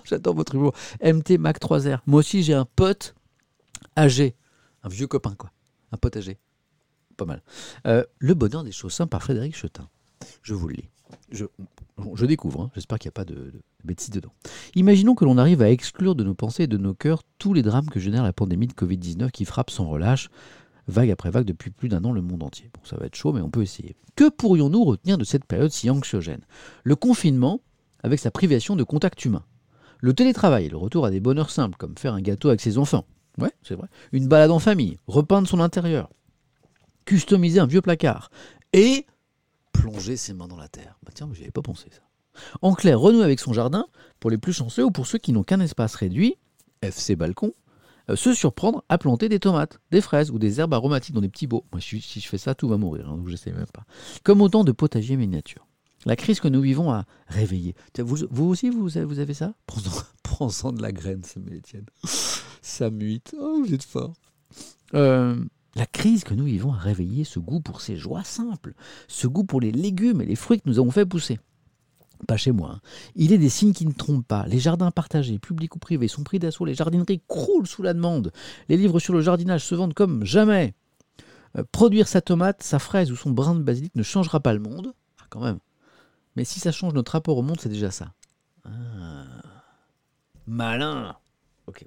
j'adore votre humour. MT Mac 3R. Moi aussi, j'ai un pote âgé. Un vieux copain, quoi. Un pote âgé. Pas mal. Euh, le bonheur des choses simples par Frédéric Chetin. Je vous le lis. Je, découvre, hein. j'espère qu'il n'y a pas de, de, bêtises dedans. Imaginons que l'on arrive à exclure de nos pensées et de nos cœurs tous les drames que génère la pandémie de Covid-19 qui frappe sans relâche, vague après vague depuis plus d'un an le monde entier. Bon, ça va être chaud, mais on peut essayer. Que pourrions-nous retenir de cette période si anxiogène? Le confinement, avec sa privation de contact humain. Le télétravail, le retour à des bonheurs simples, comme faire un gâteau avec ses enfants. Ouais, c'est vrai. Une balade en famille, repeindre son intérieur, customiser un vieux placard, et plonger ses mains dans la terre. Bah tiens, mais j'y avais pas pensé ça. En clair, renouer avec son jardin, pour les plus chanceux ou pour ceux qui n'ont qu'un espace réduit, FC balcon, euh, se surprendre à planter des tomates, des fraises ou des herbes aromatiques dans des petits pots. Moi, si je fais ça, tout va mourir, hein, donc je sais même pas. Comme autant de potagers miniatures. La crise que nous vivons a réveillé. Vous, aussi, vous, avez ça? Prends-en de la graine, ça tienne. Ça muite. Oh, vous êtes fort. Euh, la crise que nous vivons a réveillé ce goût pour ces joies simples, ce goût pour les légumes et les fruits que nous avons fait pousser pas chez moi. Hein. Il est des signes qui ne trompent pas. Les jardins partagés, publics ou privés, sont pris d'assaut. Les jardineries croulent sous la demande. Les livres sur le jardinage se vendent comme jamais. Euh, produire sa tomate, sa fraise ou son brin de basilic ne changera pas le monde. Ah, quand même. Mais si ça change notre rapport au monde, c'est déjà ça. Ah. Malin Ok,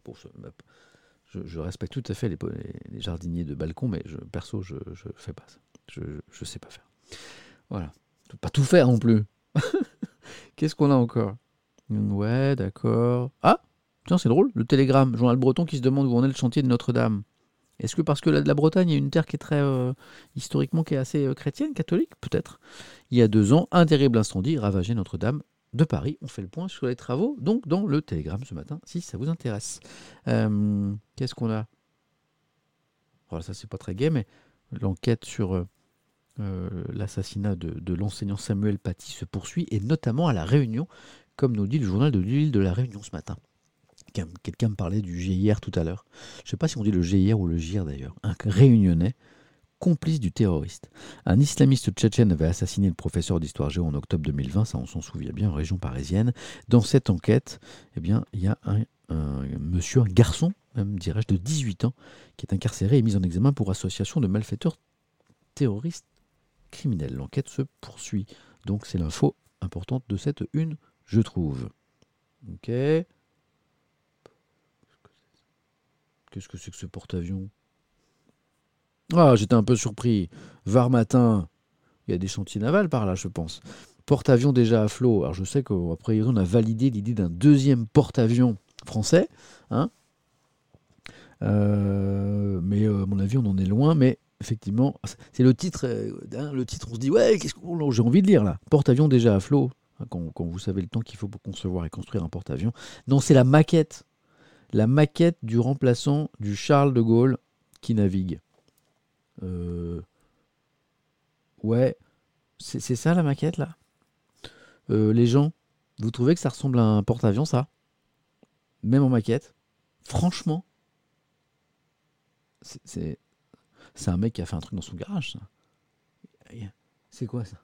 je, respecte tout à fait les, jardiniers de balcon, mais je, perso, je fais pas ça. Je ne sais pas faire. Voilà. Pas tout faire non plus. Qu'est-ce qu'on a encore? Ouais, d'accord. Ah Tiens, c'est drôle, le télégramme, Journal Breton qui se demande où en est le chantier de Notre-Dame. Est-ce que parce que la, la Bretagne est une terre qui est très euh, historiquement qui est assez euh, chrétienne, catholique, peut-être Il y a deux ans, un terrible incendie ravageait Notre-Dame de Paris. On fait le point sur les travaux, donc dans le télégramme ce matin, si ça vous intéresse. Euh, qu'est-ce qu'on a? Voilà, ça c'est pas très gai, mais l'enquête sur euh, l'assassinat de, l'enseignant Samuel Paty se poursuit, et notamment à La Réunion, comme nous dit le journal de l'île de La Réunion ce matin. Quelqu'un me parlait du GIR tout à l'heure. Je ne sais pas si on dit le GIR ou le GIR d'ailleurs. Un réunionnais complice du terroriste. Un islamiste tchétchène avait assassiné le professeur d'histoire géo en octobre 2020, ça on s'en souvient bien, en région parisienne. Dans cette enquête, eh bien, il y a un, monsieur, un garçon, même dirais-je, de 18 ans, qui est incarcéré et mis en examen pour association de malfaiteurs terroristes criminel. L'enquête se poursuit. Donc c'est l'info importante de cette une, je trouve. Ok. Qu'est-ce que c'est que ce porte-avions? Ah, j'étais un peu surpris. Var matin, il y a des chantiers navals par là, je pense. Porte-avions déjà à flot. Alors je sais qu'après on a validé l'idée d'un deuxième porte-avions français. Hein euh, mais euh, à mon avis, on en est loin. Mais effectivement, c'est le titre. Euh, hein, le titre, on se dit ouais, qu'est-ce que j'ai envie de lire là Porte-avions déjà à flot. Hein, quand, vous savez le temps qu'il faut pour concevoir et construire un porte-avions. Non, c'est la maquette. La maquette du remplaçant du Charles de Gaulle qui navigue. Ouais, c'est ça la maquette là? Les gens, vous trouvez que ça ressemble à un porte-avions ça? Même en maquette? Franchement, c'est un mec qui a fait un truc dans son garage, ça. C'est quoi ça?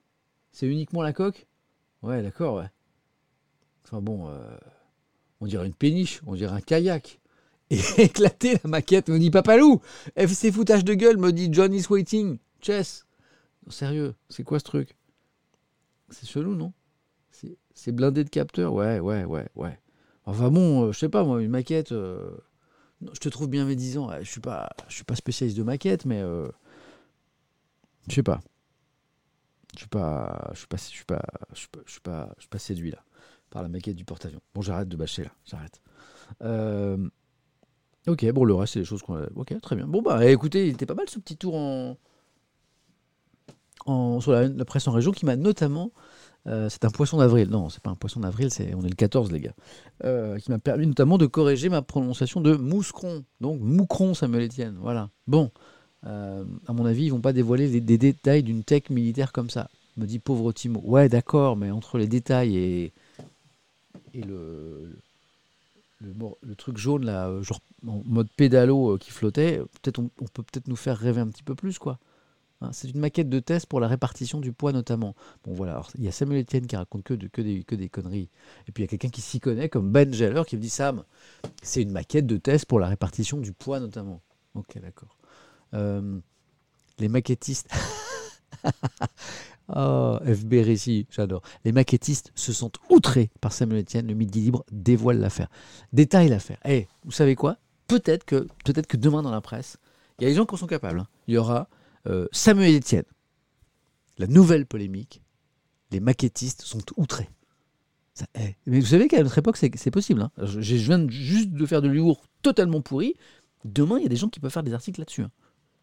C'est uniquement la coque? Ouais, d'accord, ouais. Enfin bon, euh, on dirait une péniche, on dirait un kayak. Et éclater la maquette, me dit Papalou FC foutage de gueule, me dit John is waiting. Chess. sérieux, c'est quoi ce truc? C'est chelou, non? C'est blindé de capteurs? Ouais, ouais, ouais, ouais. Enfin bon, euh, je sais pas moi, une maquette. Euh, je te trouve bien médisant. Je suis pas, je suis pas spécialiste de maquette, mais euh, je sais pas. Je suis pas, je suis pas, je suis pas, je suis pas, suis pas, je suis pas séduit là par la maquette du porte-avions. Bon, j'arrête de bâcher là, j'arrête. Ok, bon, le reste c'est des choses qu'on. Ok, très bien. Bon bah, écoutez, il était pas mal ce petit tour en, en sur la presse en région qui m'a notamment euh, c'est un poisson d'avril. Non, c'est pas un poisson d'avril, c'est on est le 14 les gars. Euh, qui m'a permis notamment de corriger ma prononciation de mouscron. Donc moucron Samuel Etienne. Voilà. Bon, euh, à mon avis, ils vont pas dévoiler des, détails d'une tech militaire comme ça. Me dit pauvre Timo. Ouais, d'accord, mais entre les détails et, et le, le, truc jaune là, genre en mode pédalo qui flottait, peut-être on, peut peut-être nous faire rêver un petit peu plus quoi. Hein, c'est une maquette de test pour la répartition du poids notamment. Bon voilà, il y a Samuel Etienne qui raconte que, que des conneries. Et puis il y a quelqu'un qui s'y connaît, comme Ben Geller, qui me dit Sam, c'est une maquette de test pour la répartition du poids notamment. Ok, d'accord. Euh, les maquettistes. oh, FB Récit, j'adore. Les maquettistes se sentent outrés par Samuel Etienne. Le Midi Libre dévoile l'affaire. Détaille l'affaire. Eh, vous savez quoi? Peut-être que, demain dans la presse, il y a des gens qui en sont capables. Hein. Il y aura euh, Samuel Etienne, la nouvelle polémique, les maquettistes sont outrés. Mais vous savez qu'à notre époque, c'est possible. Hein. Je, viens juste de faire de l'humour totalement pourri. Demain, il y a des gens qui peuvent faire des articles là-dessus. Hein.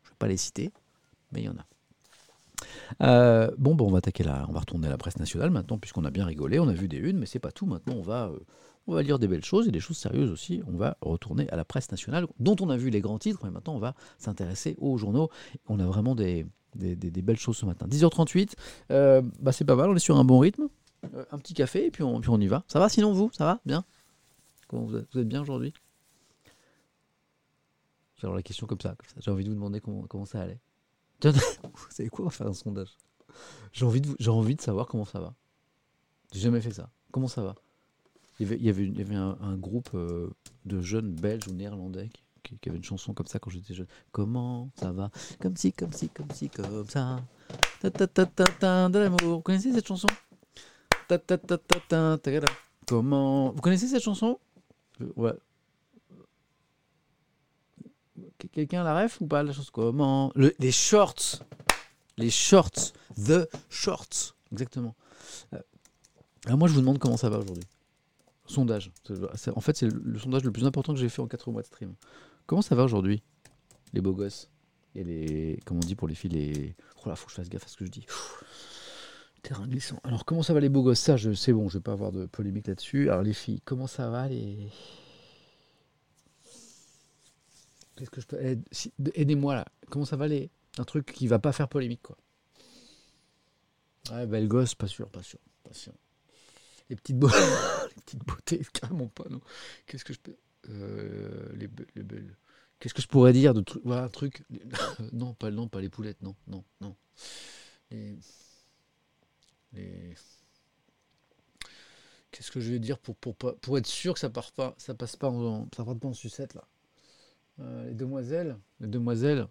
Je ne vais pas les citer, mais il y en a. Euh, bon, bon, on va attaquer là, on va retourner à la presse nationale maintenant, puisqu'on a bien rigolé, on a vu des unes, mais c'est pas tout. Maintenant, on va, euh, on va lire des belles choses et des choses sérieuses aussi. On va retourner à la presse nationale, dont on a vu les grands titres, mais maintenant on va s'intéresser aux journaux. On a vraiment des, des, belles choses ce matin. 10h38, euh, bah c'est pas mal, on est sur un bon rythme. Un petit café et puis on, puis on y va. Ça va sinon vous Ça va Bien? Vous, êtes, bien aujourd'hui? Alors la question comme ça, j'ai envie de vous demander comment, comment ça allait. vous savez quoi On va faire un sondage. J'ai envie, de, envie de savoir comment ça va. J'ai jamais fait ça. Comment ça va? Il y avait, un, groupe euh, de jeunes belges ou néerlandais qui, avait une chanson comme ça quand j'étais jeune. Comment ça va? Comme si, comme si, comme si, comme ça. Ta ta ta ta ta de l'amour. Vous connaissez cette chanson? Ta ta ta ta ta ta Comment? Vous connaissez cette chanson? Euh, Ouais. Quelqu'un la ref ou pas la chanson Comment Les shorts. Les shorts. The shorts. Exactement. Euh, alors moi je vous demande comment ça va aujourd'hui. Sondage. En fait, c'est le, sondage le plus important que j'ai fait en 4 mois de stream. Comment ça va aujourd'hui, les beaux gosses Et les. Comment on dit pour les filles les... Oh là, faut que je fasse gaffe à ce que je dis. terrain glissant. Alors, comment ça va les beaux gosses? Ça, je... c'est bon, je vais pas avoir de polémique là-dessus. Alors, les filles, comment ça va les. Qu'est-ce que je peux. Aidez-moi là. Comment ça va les. Un truc qui va pas faire polémique, quoi? Ouais, belle gosse, pas sûr, pas sûr, pas sûr les petites, beautés, les petites beautés, carrément pas, non. Qu'est-ce que je peux. Euh, les, belles. Qu'est-ce que je pourrais dire de truc Voilà, un truc. non, pas, non, pas les poulettes, non, non, non. Les. les... Qu'est-ce que je vais dire pour, pour, pour être sûr que ça part pas, ça passe pas en, ça part pas en sucette là? Euh, les demoiselles, les demoiselles,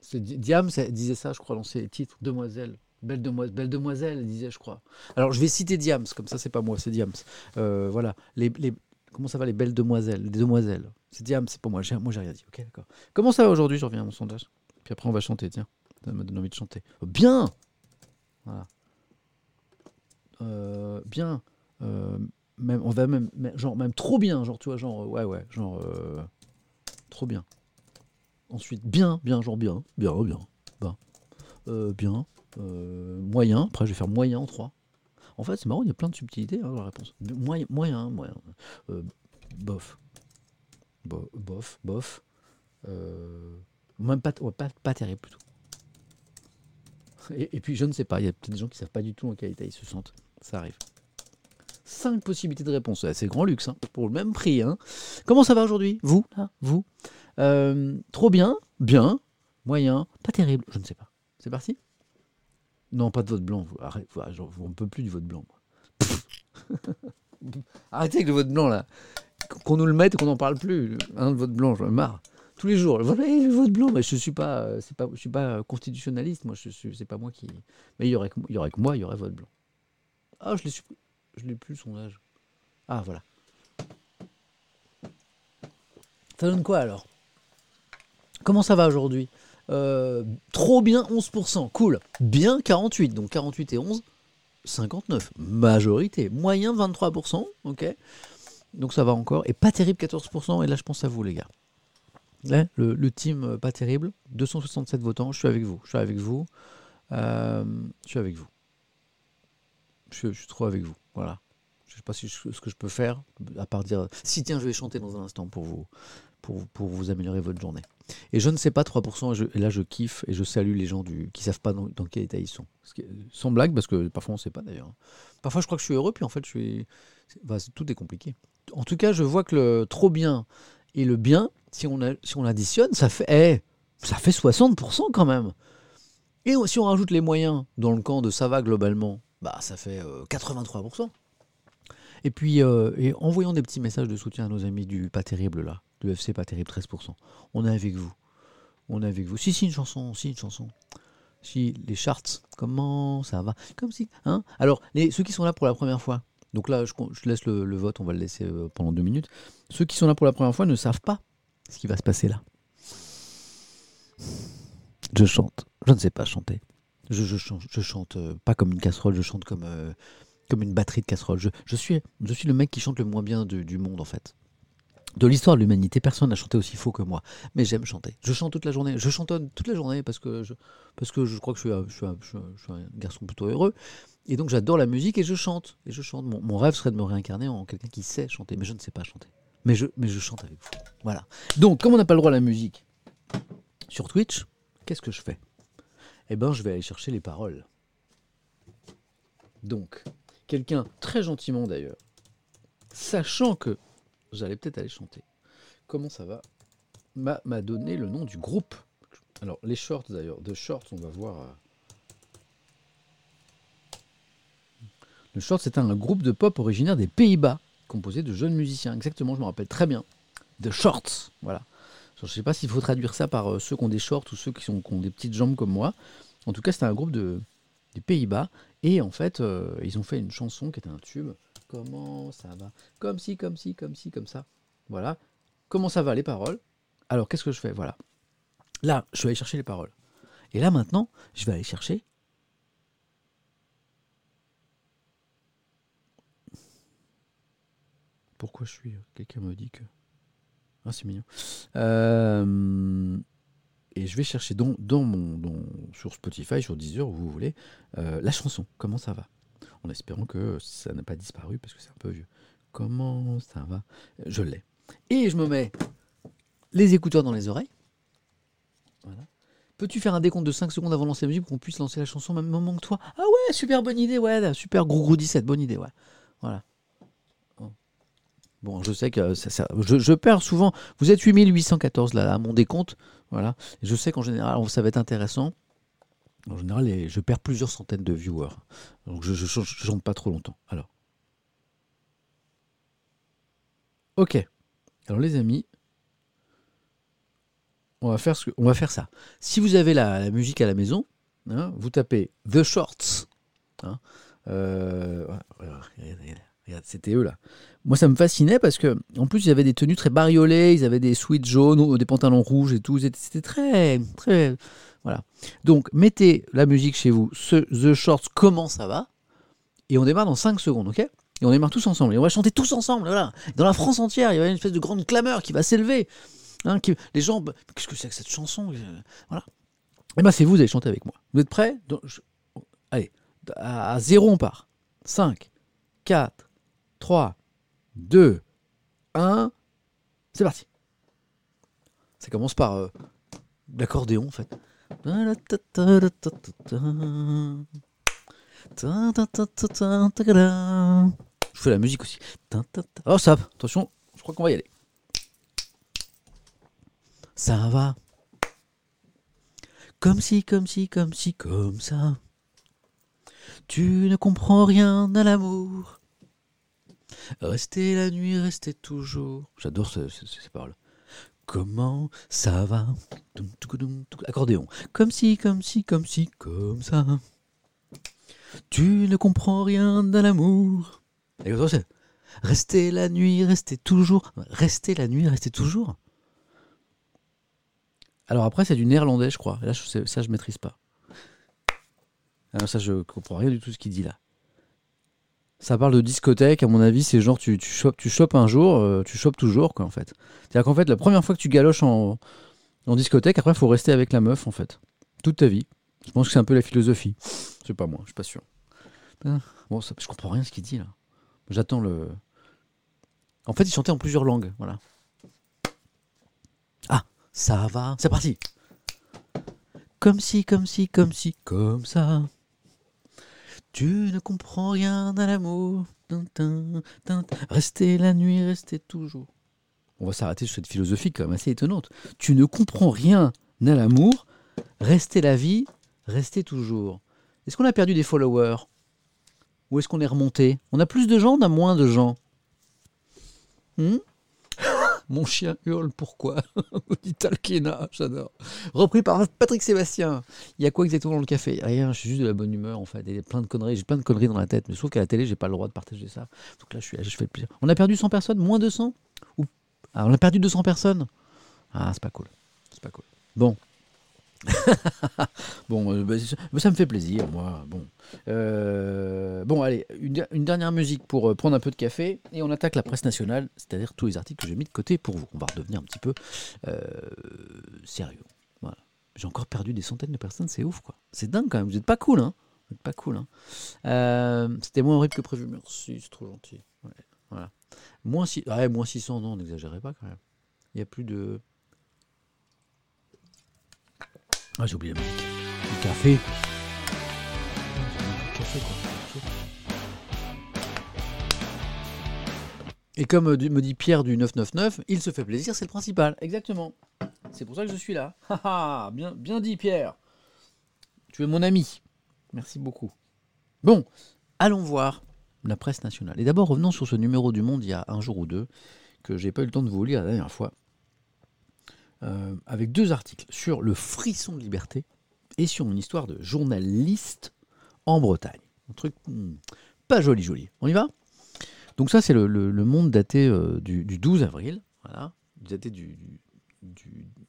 C'est elle disait ça, je crois, dans ses titres. Demoiselle. Belle demoiselle, disait, je crois. Alors, je vais citer Diams, comme ça, c'est pas moi, c'est Diams. Euh, voilà. Les, les- comment ça va, les belles demoiselles Les demoiselles. C'est Diams, c'est pas moi. Moi, j'ai rien dit. Ok, d'accord. Comment ça va aujourd'hui Je reviens à mon sondage. Puis après, on va chanter, tiens. Ça me donne envie de chanter. Bien Voilà. Euh, bien. Même, on va même, genre, même trop bien, genre, tu vois, genre, ouais, ouais, genre, trop bien. Ensuite, bien, bien, genre bien, bien, bien, euh, bien, euh, moyen. Après, je vais faire moyen en 3. En fait, c'est marrant, il y a plein de subtilités hein, dans la réponse. Moyen, moyen, moyen. Euh, bof. Bo- bof, bof. Même pas, pas, terrible plutôt. Et, puis, je ne sais pas, il y a peut-être des gens qui savent pas du tout en état ils se sentent. Ça arrive. Cinq possibilités de réponse. C'est grand luxe, hein, pour le même prix. hein. Comment ça va aujourd'hui Vous, là Vous Euh, Trop bien Bien Moyen Pas terrible Je ne sais pas. C'est parti? Non, pas de vote blanc. vous- Arrête, vous- genre, on ne peut plus du vote blanc. Arrêtez avec le vote blanc, là. Qu'on nous le mette et qu'on n'en parle plus. Hein, le vote blanc, j'en ai marre. Tous les jours. Le vote, eh, le vote blanc, mais je ne suis pas, euh, c'est pas, je suis pas constitutionnaliste. Moi, je suis, c'est pas moi qui. Mais il y aurait que, il y aurait que moi, il y aurait vote blanc. Ah, je l'ai supprimé. Je l'ai plus, le sondage. Ah, voilà. Ça donne quoi alors? Comment ça va aujourd'hui? Euh, Trop bien, 11%. Cool. Bien, 48. Donc 48 et 11, 59. Majorité. Moyen, 23%. Ok. Donc ça va encore. Et pas terrible, 14%. Et là, je pense à vous, les gars. Le, le team euh, pas terrible. 267 votants. Je suis avec vous. Je suis avec vous. Euh, je suis avec vous. Je, suis trop avec vous. Voilà. Je sais pas si ce que je peux faire, à part dire si tiens, je vais chanter dans un instant pour vous, pour, pour vous améliorer votre journée. Et je ne sais pas 3%, et, je- là je kiffe et je salue les gens du, qui savent pas dans, quel état ils sont. Sans blague, parce que parfois on ne sait pas d'ailleurs. Parfois je crois que je suis heureux, puis en fait je suis. bah, tout est compliqué. En tout cas, je vois que le trop bien et le bien, si on, a, si on additionne, ça fait, eh, ça fait 60% quand même. Et si on rajoute les moyens dans le camp de ça va globalement, bah ça fait euh, 83%. Et puis, euh, et envoyons des petits messages de soutien à nos amis du Pas Terrible, là, du FC Pas Terrible 13%. On est avec vous. On est avec vous. Si, si, une chanson, si, une chanson. Si, les charts, comment ça va? Comme si. Hein? Alors, ceux qui sont là pour la première fois, donc là, je, laisse le, le vote, on va le laisser euh, pendant deux minutes. Ceux qui sont là pour la première fois ne savent pas ce qui va se passer là. Je chante. Je ne sais pas chanter. Je, chante, euh, pas comme une casserole, je chante comme, euh, comme une batterie de casserole. Je, suis, je suis le mec qui chante le moins bien du, monde, en fait. De l'histoire de l'humanité, personne n'a chanté aussi faux que moi. Mais j'aime chanter. Je chante toute la journée. Je chantonne toute la journée parce que je, parce que je crois que je suis un garçon plutôt heureux. Et donc j'adore la musique et je chante. Et je chante. Mon, mon rêve serait de me réincarner en quelqu'un qui sait chanter. Mais je ne sais pas chanter. Mais je, mais je chante avec vous. Voilà. Donc, comme on n'a pas le droit à la musique sur Twitch, qu'est-ce que je fais? Eh ben, je vais aller chercher les paroles. Donc, quelqu'un très gentiment d'ailleurs, sachant que j'allais peut-être aller chanter. Comment ça va M'a donné le nom du groupe. Alors, les shorts d'ailleurs, de shorts, on va voir. euh. Le short, c'est un groupe de pop originaire des Pays-Bas, composé de jeunes musiciens. Exactement, je me rappelle très bien. The Shorts, voilà. Je ne sais pas s'il faut traduire ça par euh, ceux qui ont des shorts ou ceux qui, ont des petites jambes comme moi. En tout cas, c'était un groupe de, des Pays-Bas. Et en fait, euh, ils ont fait une chanson qui était un tube. Comment ça va? Comme si, comme si, comme si, comme ça. Voilà. Comment ça va les paroles? Alors, qu'est-ce que je fais? Voilà. Là, je vais aller chercher les paroles. Et là, maintenant, je vais aller chercher. Pourquoi je suis. Quelqu'un me dit que. Ah, c'est mignon. Euh, et je vais chercher dans, dans mon, dans- sur Spotify, sur Deezer, où vous voulez, euh, la chanson. Comment ça va? En espérant que ça n'a pas disparu parce que c'est un peu vieux. Comment ça va? Je l'ai. Et je me mets les écouteurs dans les oreilles. Voilà. Peux-tu faire un décompte de 5 secondes avant de lancer la musique pour qu'on puisse lancer la chanson au même moment que toi? Ah ouais, super bonne idée, ouais, super gros gros 17, bonne idée, ouais. Voilà. Bon. Je sais que ça, ça- je, perds souvent. Vous êtes 8814 là, à mon décompte. Voilà. Je sais qu'en général, ça va être intéressant. En général, je perds plusieurs centaines de viewers. Donc je ne chante pas trop longtemps. Alors. Ok. Alors les amis. on va faire, ça. Si vous avez la, musique à la maison, hein, vous tapez The Shorts. hein. Euh, c'était eux là. Moi, ça me fascinait parce que, en plus, ils avaient des tenues très bariolées, ils avaient des sweats jaunes, des pantalons rouges et tout. C'était très, très, voilà. Donc, mettez la musique chez vous. The Shorts, comment ça va? Et on démarre dans 5 secondes, ok? Et on démarre tous ensemble. Et on va chanter tous ensemble, voilà. Dans la France entière, il y avoir une espèce de grande clameur qui va s'élever. Hein, qui- les gens, bah, qu'est-ce que c'est que cette chanson? Euh, Voilà. Et ben c'est vous, vous allez chanter avec moi. Vous êtes prêts? Je- Allez, à zéro on part. 5, 4, 3, 2, 1. C'est parti. Ça commence par euh, l'accordéon en fait. Je fais la musique aussi. Oh ça, attention, je crois qu'on va y aller. Ça va. Comme si, comme si, comme si, comme ça. Tu ne comprends rien à l'amour. Rester la nuit, rester toujours. J'adore ce- ce- ces paroles. Comment ça va? Accordéon. Comme si, comme si, comme si, comme ça. Tu ne comprends rien à l'amour. Rester la nuit, rester toujours. Rester la nuit, rester toujours? Alors après, c'est du néerlandais, je crois. Là, ça, je maîtrise pas. Alors ça, je comprends rien du tout ce qu'il dit là. Ça parle de discothèque, à mon avis, c'est genre tu, tu, chopes, tu chopes un jour, euh, tu chopes toujours, quoi, en fait. C'est-à-dire qu'en fait, la première fois que tu galoches en, discothèque, après, il faut rester avec la meuf, en fait. Toute ta vie. Je pense que c'est un peu la philosophie. Sais pas moi, je suis pas sûr. Bon, je comprends rien ce qu'il dit là. J'attends le. En fait, il chantait en plusieurs langues, voilà. Ah, ça va, c'est parti. Comme si, comme si, comme si, comme ça. Tu ne comprends rien à l'amour. Rester la nuit, rester toujours. On va s'arrêter sur cette philosophie quand même assez étonnante. Tu ne comprends rien à l'amour. Rester la vie, rester toujours. Est-ce qu'on a perdu des followers? Ou est-ce qu'on est remonté? On a plus de gens, on a moins de gens Hmm? Mon chien hurle, pourquoi? Dit Talkena, j'adore. Repris par Patrick Sébastien. Il y a quoi exactement dans le café? Rien, je suis juste de la bonne humeur en fait. Il y a plein de conneries, j'ai plein de conneries dans la tête, mais sauf qu'à la télé, j'ai pas le droit de partager ça. Donc là, je, fais le plaisir. On a perdu 100 personnes? Moins de 100 Ou... Ah, on a perdu 200 personnes? Ah, c'est pas cool. C'est pas cool. Bon. bon, euh, bah, ça, bah, ça me fait plaisir, moi. Bon, Euh, bon allez, une, der- une dernière musique pour euh, prendre un peu de café et on attaque la presse nationale, c'est-à-dire tous les articles que j'ai mis de côté pour vous. On va redevenir un petit peu sérieux. Voilà. J'ai encore perdu des centaines de personnes, c'est ouf quoi. C'est dingue quand même, vous êtes pas cool, hein Vous êtes pas cool, hein C'était moins horrible que prévu, merci, c'est trop gentil. Ouais. Moins, moins 600, non, n'exagérez pas quand même. Il y a plus de. Ah, j'ai oublié musique. Le café. Le café, quoi. Et comme euh, me dit Pierre du 999, il se fait plaisir, c'est le principal. Exactement. C'est pour ça que je suis là. Bien, bien dit Pierre. Tu es mon ami. Merci beaucoup. Bon, allons voir la presse nationale. Et d'abord, revenons sur ce numéro du Monde il y a un jour ou deux, que j'ai pas eu le temps de vous lire la dernière fois, euh, avec deux articles sur le frisson de liberté et sur une histoire de journaliste en Bretagne. Un truc hmm, pas joli, joli. On y va? Donc ça, c'est le, Monde daté euh, du, du 12 avril, daté du,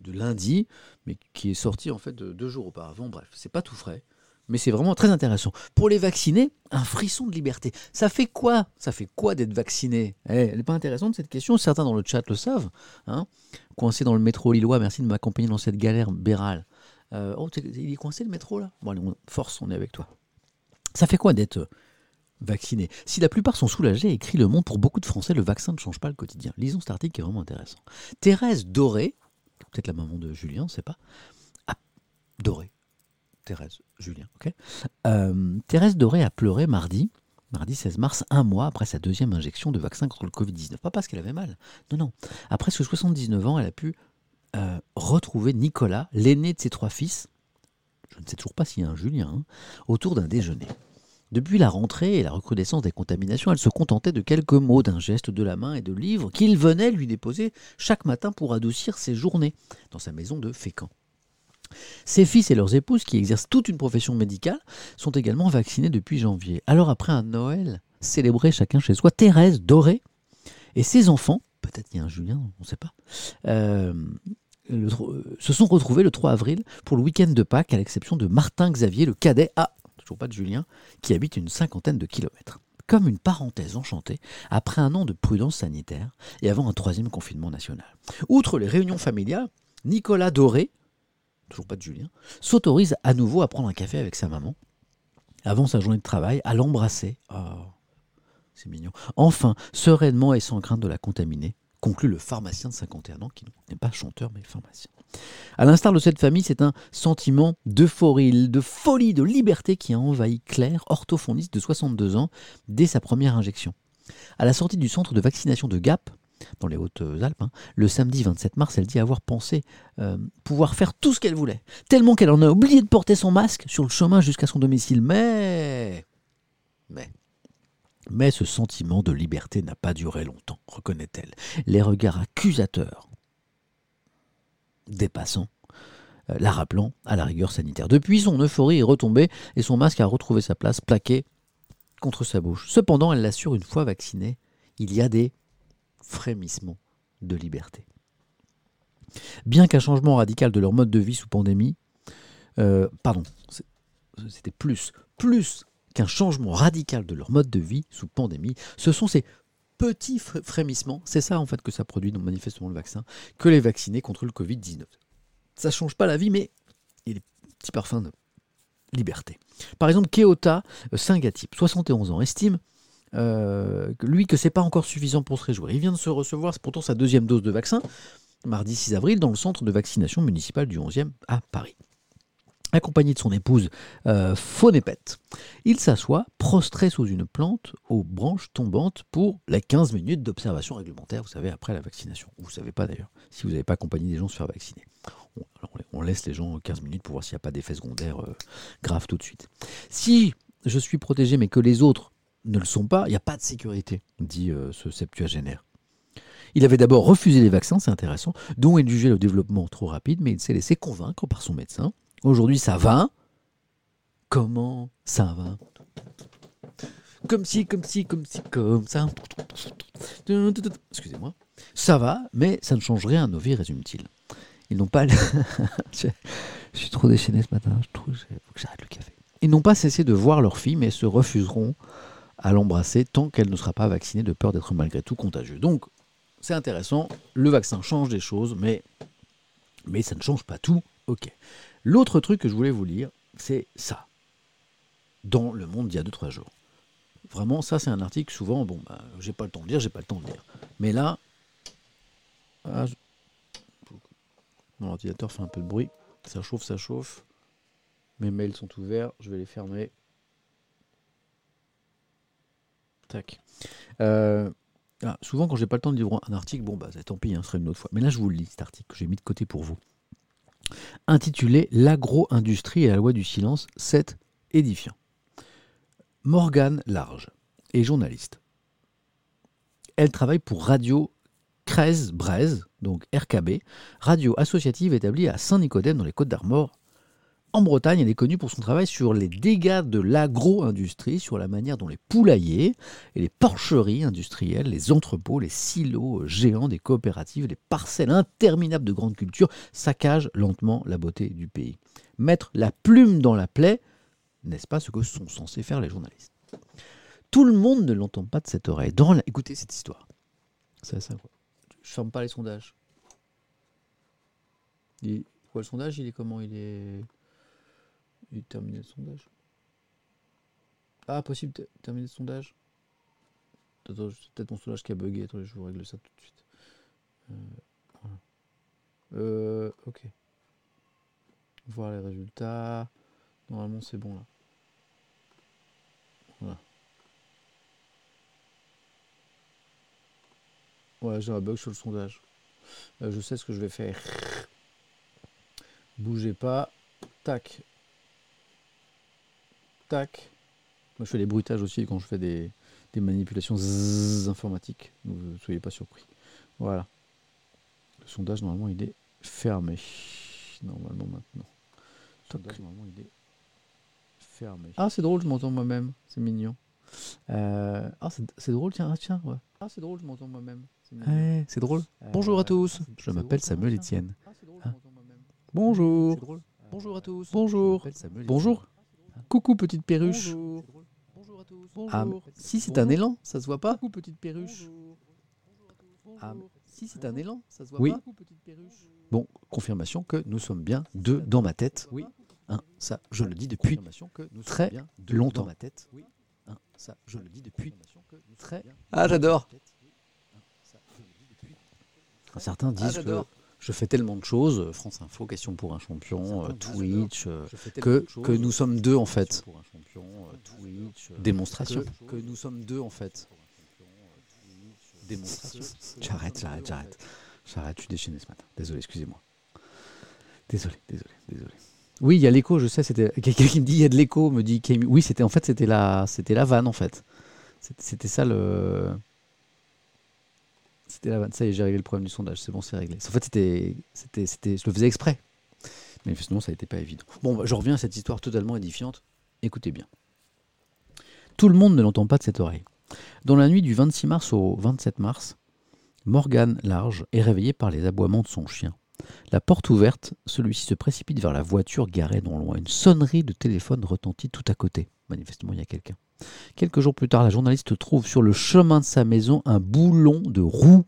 lundi, mais qui est sorti en fait de- deux jours auparavant. Bref, c'est pas tout frais. Mais c'est vraiment très intéressant. Pour les vaccinés, un frisson de liberté. Ça fait quoi? Ça fait quoi d'être vacciné? Eh, Elle n'est pas intéressante cette question. Certains dans le chat le savent. Hein coincé dans le métro lillois, merci de m'accompagner dans cette galère bérale. Euh, oh, il est coincé le métro là? Bon, allez, on, force, on est avec toi. Ça fait quoi d'être euh, vacciné? Si la plupart sont soulagés, écrit Le Monde, pour beaucoup de Français, le vaccin ne change pas le quotidien. Lisons cet article qui est vraiment intéressant. Thérèse Doré, peut-être la maman de Julien, on ne sait pas. Ah, Doré. Thérèse, Julien, ok. Euh, Thérèse Doré a pleuré mardi, mardi 16 mars, un mois après sa deuxième injection de vaccin contre le Covid-19. Pas parce qu'elle avait mal, non, non. Après ce 79 ans, elle a pu euh, retrouver Nicolas, l'aîné de ses trois fils, je ne sais toujours pas s'il y a un Julien, hein, autour d'un déjeuner. Depuis la rentrée et la recrudescence des contaminations, elle se contentait de quelques mots, d'un geste de la main et de livres qu'il venait lui déposer chaque matin pour adoucir ses journées dans sa maison de Fécamp. Ses fils et leurs épouses, qui exercent toute une profession médicale, sont également vaccinés depuis janvier. Alors après un Noël célébré chacun chez soi, Thérèse, Doré et ses enfants, peut-être il y a un Julien, on ne sait pas, euh, se sont retrouvés le 3 avril pour le week-end de Pâques, à l'exception de Martin Xavier, le cadet, ah, toujours pas de Julien, qui habite une cinquantaine de kilomètres. Comme une parenthèse enchantée, après un an de prudence sanitaire et avant un troisième confinement national. Outre les réunions familiales, Nicolas Doré, toujours pas de Julien, s'autorise à nouveau à prendre un café avec sa maman, avant sa journée de travail, à l'embrasser. Oh, c'est mignon. Enfin, sereinement et sans crainte de la contaminer, conclut le pharmacien de 51 ans, qui n'est pas chanteur mais pharmacien. À l'instar de cette famille, c'est un sentiment d'euphorie, de folie, de liberté qui a envahi Claire, orthophoniste de 62 ans, dès sa première injection. À la sortie du centre de vaccination de Gap, dans les Hautes-Alpes, hein, le samedi 27 mars, elle dit avoir pensé euh, pouvoir faire tout ce qu'elle voulait, tellement qu'elle en a oublié de porter son masque sur le chemin jusqu'à son domicile. Mais... Mais... Ce sentiment de liberté n'a pas duré longtemps, reconnaît-elle. Les regards accusateurs des passants euh, la rappelant à la rigueur sanitaire. Depuis, son euphorie est retombée et son masque a retrouvé sa place, plaqué contre sa bouche. Cependant, elle l'assure, une fois vaccinée, il y a des frémissements de liberté. Bien qu'un changement radical de leur mode de vie sous pandémie, euh, pardon, c'était plus, plus qu'un changement radical de leur mode de vie sous pandémie, ce sont ces petits frémissements, c'est ça en fait que ça produit, donc manifestement le vaccin, que les vaccinés contre le Covid-19. Ça ne change pas la vie, mais il des petits parfums de liberté. Par exemple, Keota euh, Singatip, 71 ans, estime euh, lui que c'est pas encore suffisant pour se réjouir. Il vient de se recevoir pourtant sa deuxième dose de vaccin, mardi 6 avril, dans le centre de vaccination municipal du 11e à Paris accompagné de son épouse euh. Il s'assoit, prostré sous une plante aux branches tombantes pour les 15 minutes d'observation réglementaire, vous savez, après la vaccination. Vous ne savez pas d'ailleurs, si vous n'avez pas accompagné des gens se faire vacciner. On, laisse les gens 15 minutes pour voir s'il n'y a pas d'effet secondaire euh, grave tout de suite. Si je suis protégé mais que les autres ne le sont pas, il n'y a pas de sécurité, dit euh, ce septuagénaire. Il avait d'abord refusé les vaccins, c'est intéressant, dont il jugeait le développement trop rapide, mais il s'est laissé convaincre par son médecin Aujourd'hui, ça va. Comment ça va? Comme si, comme si, comme si, comme ça. Excusez-moi. Ça va, mais ça ne change rien à nos vies, résume-t-il. Ils n'ont pas. je, suis trop déchaîné ce matin. Je trouve que j'arrête le café. Ils n'ont pas cessé de voir leur fille, mais se refuseront à l'embrasser tant qu'elle ne sera pas vaccinée de peur d'être malgré tout contagieuse. Donc, c'est intéressant. Le vaccin change des choses, mais, mais ça ne change pas tout. Ok. L'autre truc que je voulais vous lire, c'est ça. Dans le monde d'il y a 2-3 jours. Vraiment, ça, c'est un article, souvent, bon, bah, j'ai pas le temps de lire, j'ai pas le temps de lire. Mais là, ah, mon ordinateur fait un peu de bruit. Ça chauffe, ça chauffe. Mes mails sont ouverts, je vais les fermer. Tac. Euh, ah, souvent, quand j'ai pas le temps de lire un article, bon, bah, tant pis, hein, ce serait une autre fois. Mais là, je vous le lis, cet article que j'ai mis de côté pour vous intitulé L'agro-industrie et la loi du silence, c'est édifiant. Morgane Large est journaliste. Elle travaille pour Radio 13 Braise, donc RKB, radio associative établie à Saint-Nicodème dans les Côtes d'Armor en Bretagne, elle est connue pour son travail sur les dégâts de l'agro-industrie, sur la manière dont les poulaillers et les porcheries industrielles, les entrepôts, les silos géants des coopératives, les parcelles interminables de grandes cultures saccagent lentement la beauté du pays. Mettre la plume dans la plaie, n'est-ce pas ce que sont censés faire les journalistes? Tout le monde ne l'entend pas de cette oreille. Écoutez cette histoire. C'est ça. Je ferme pas les sondages. Quoi le sondage Il est comment? Il est il terminé le sondage. Ah, possible de terminer le sondage Attends, c'est peut-être mon sondage qui a bugué. Je vous règle ça tout de suite. Euh, voilà. euh, ok. Voir les résultats. Normalement, c'est bon là. Voilà. Ouais, j'ai un bug sur le sondage. Euh, je sais ce que je vais faire. Bougez pas. Tac. Tac. Moi, je fais les bruitages aussi quand je fais des, des manipulations zzz informatiques. Donc, ne soyez pas surpris. Voilà. Le sondage, normalement, il est fermé. Normalement, maintenant. Le sondage, normalement, il est fermé. Ah, c'est drôle, je m'entends moi-même. C'est mignon. Euh, ah, c'est drôle, tiens, ah, tiens, ouais. Ah, c'est drôle, je m'entends moi-même. Ouais, c'est drôle. Bonjour à Euh, tous. ah, Je m'appelle Samuel. Etienne. Ah, drôle, Ah. Bonjour. Bonjour à tous. Bonjour. Bonjour. Coucou, petite perruche. Bonjour. Bonjour à tous. Ah, Bonjour. si c'est un élan, ça se voit pas. Coucou petite perruche. Ah, si c'est un élan, ça se voit Oui. pas. Bon, confirmation que nous sommes bien deux dans ma tête. Oui. ça, je le dis depuis très longtemps. ma tête. Hein, ça, je le dis depuis très. Ah, j'adore. Certains disent que j'adore. Je fais tellement de choses, euh, France Info, question pour un champion, euh, Twitch, euh, Que, que, que nous sommes deux en fait. Twitch. Démonstration. Que, nous sommes deux en fait. Démonstration. J'arrête, j'arrête, j'arrête. J'arrête, je suis déchaîné ce matin. Désolé, excusez-moi. Désolé, désolé, désolé. Oui, il y a l'écho, je sais, c'était quelqu'un qui me dit il y a de l'écho, me dit. Oui, c'était en fait c'était la c'était la vanne en fait. C'était ça le c'était la vanne. Ça y est, j'ai réglé le problème du sondage, c'est bon, c'est réglé. En fait, c'était je le faisais exprès. Mais sinon ça n'était pas évident. Bon, bah, je reviens à cette histoire totalement édifiante. Écoutez bien. Tout le monde ne l'entend pas de cette oreille. Dans la nuit du 26 mars au 27 mars, Morgane Large est réveillé par les aboiements de son chien. La porte ouverte, celui-ci se précipite vers la voiture garée non loin. Une sonnerie de téléphone retentit tout à côté. Manifestement, il y a quelqu'un. Quelques jours plus tard, la journaliste trouve sur le chemin de sa maison un boulon de roue.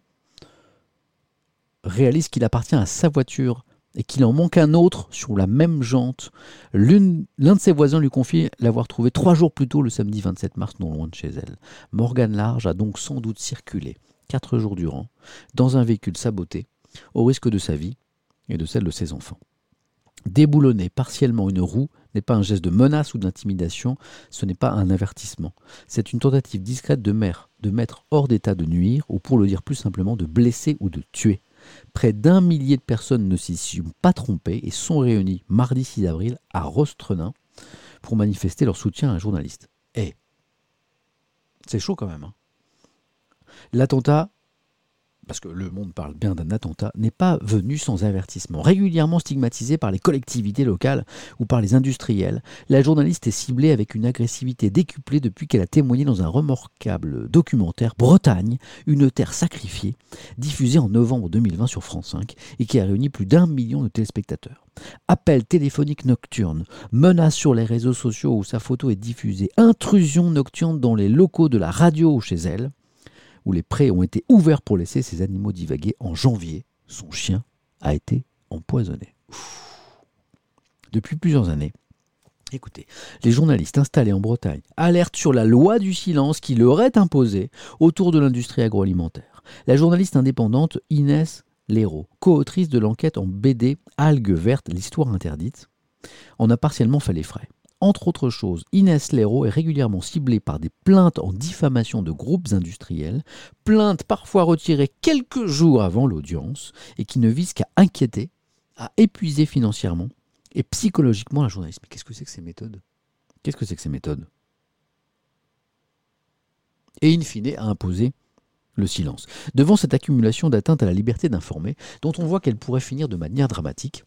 Réalise qu'il appartient à sa voiture et qu'il en manque un autre sur la même jante. L'un de ses voisins lui confie l'avoir trouvé trois jours plus tôt, le samedi 27 mars, non loin de chez elle. Morgane Large a donc sans doute circulé, quatre jours durant, dans un véhicule saboté, au risque de sa vie et de celle de ses enfants. Déboulonner partiellement une roue n'est pas un geste de menace ou d'intimidation, ce n'est pas un avertissement. C'est une tentative discrète de, mer- de mettre hors d'état de nuire, ou pour le dire plus simplement, de blesser ou de tuer. Près d'un millier de personnes ne s'y sont pas trompées et sont réunies mardi 6 avril à Rostrenin pour manifester leur soutien à un journaliste. Eh, c'est chaud quand même. hein. L'attentat, parce que le monde parle bien d'un attentat, n'est pas venu sans avertissement. Régulièrement stigmatisée par les collectivités locales ou par les industriels, la journaliste est ciblée avec une agressivité décuplée depuis qu'elle a témoigné dans un remarquable documentaire Bretagne, une terre sacrifiée, diffusé en novembre 2020 sur France 5 et qui a réuni plus d'un million de téléspectateurs. Appels téléphoniques nocturnes, menaces sur les réseaux sociaux où sa photo est diffusée, intrusion nocturne dans les locaux de la radio chez elle, où les prés ont été ouverts pour laisser ces animaux divaguer en janvier. Son chien a été empoisonné. Depuis plusieurs années, écoutez, les journalistes installés en Bretagne alertent sur la loi du silence qui leur est imposée autour de l'industrie agroalimentaire. La journaliste indépendante Inès Léraud, co-autrice de l'enquête en BD Algues vertes, l'histoire interdite, en a partiellement fait les frais. Entre autres choses, Inès Léraud est régulièrement ciblée par des plaintes en diffamation de groupes industriels, plaintes parfois retirées quelques jours avant l'audience et qui ne visent qu'à inquiéter, à épuiser financièrement et psychologiquement la journaliste. Mais qu'est-ce que c'est que ces méthodes? Qu'est-ce que c'est que ces méthodes? Et in fine, à imposer le silence. Devant cette accumulation d'atteintes à la liberté d'informer, dont on voit qu'elle pourrait finir de manière dramatique,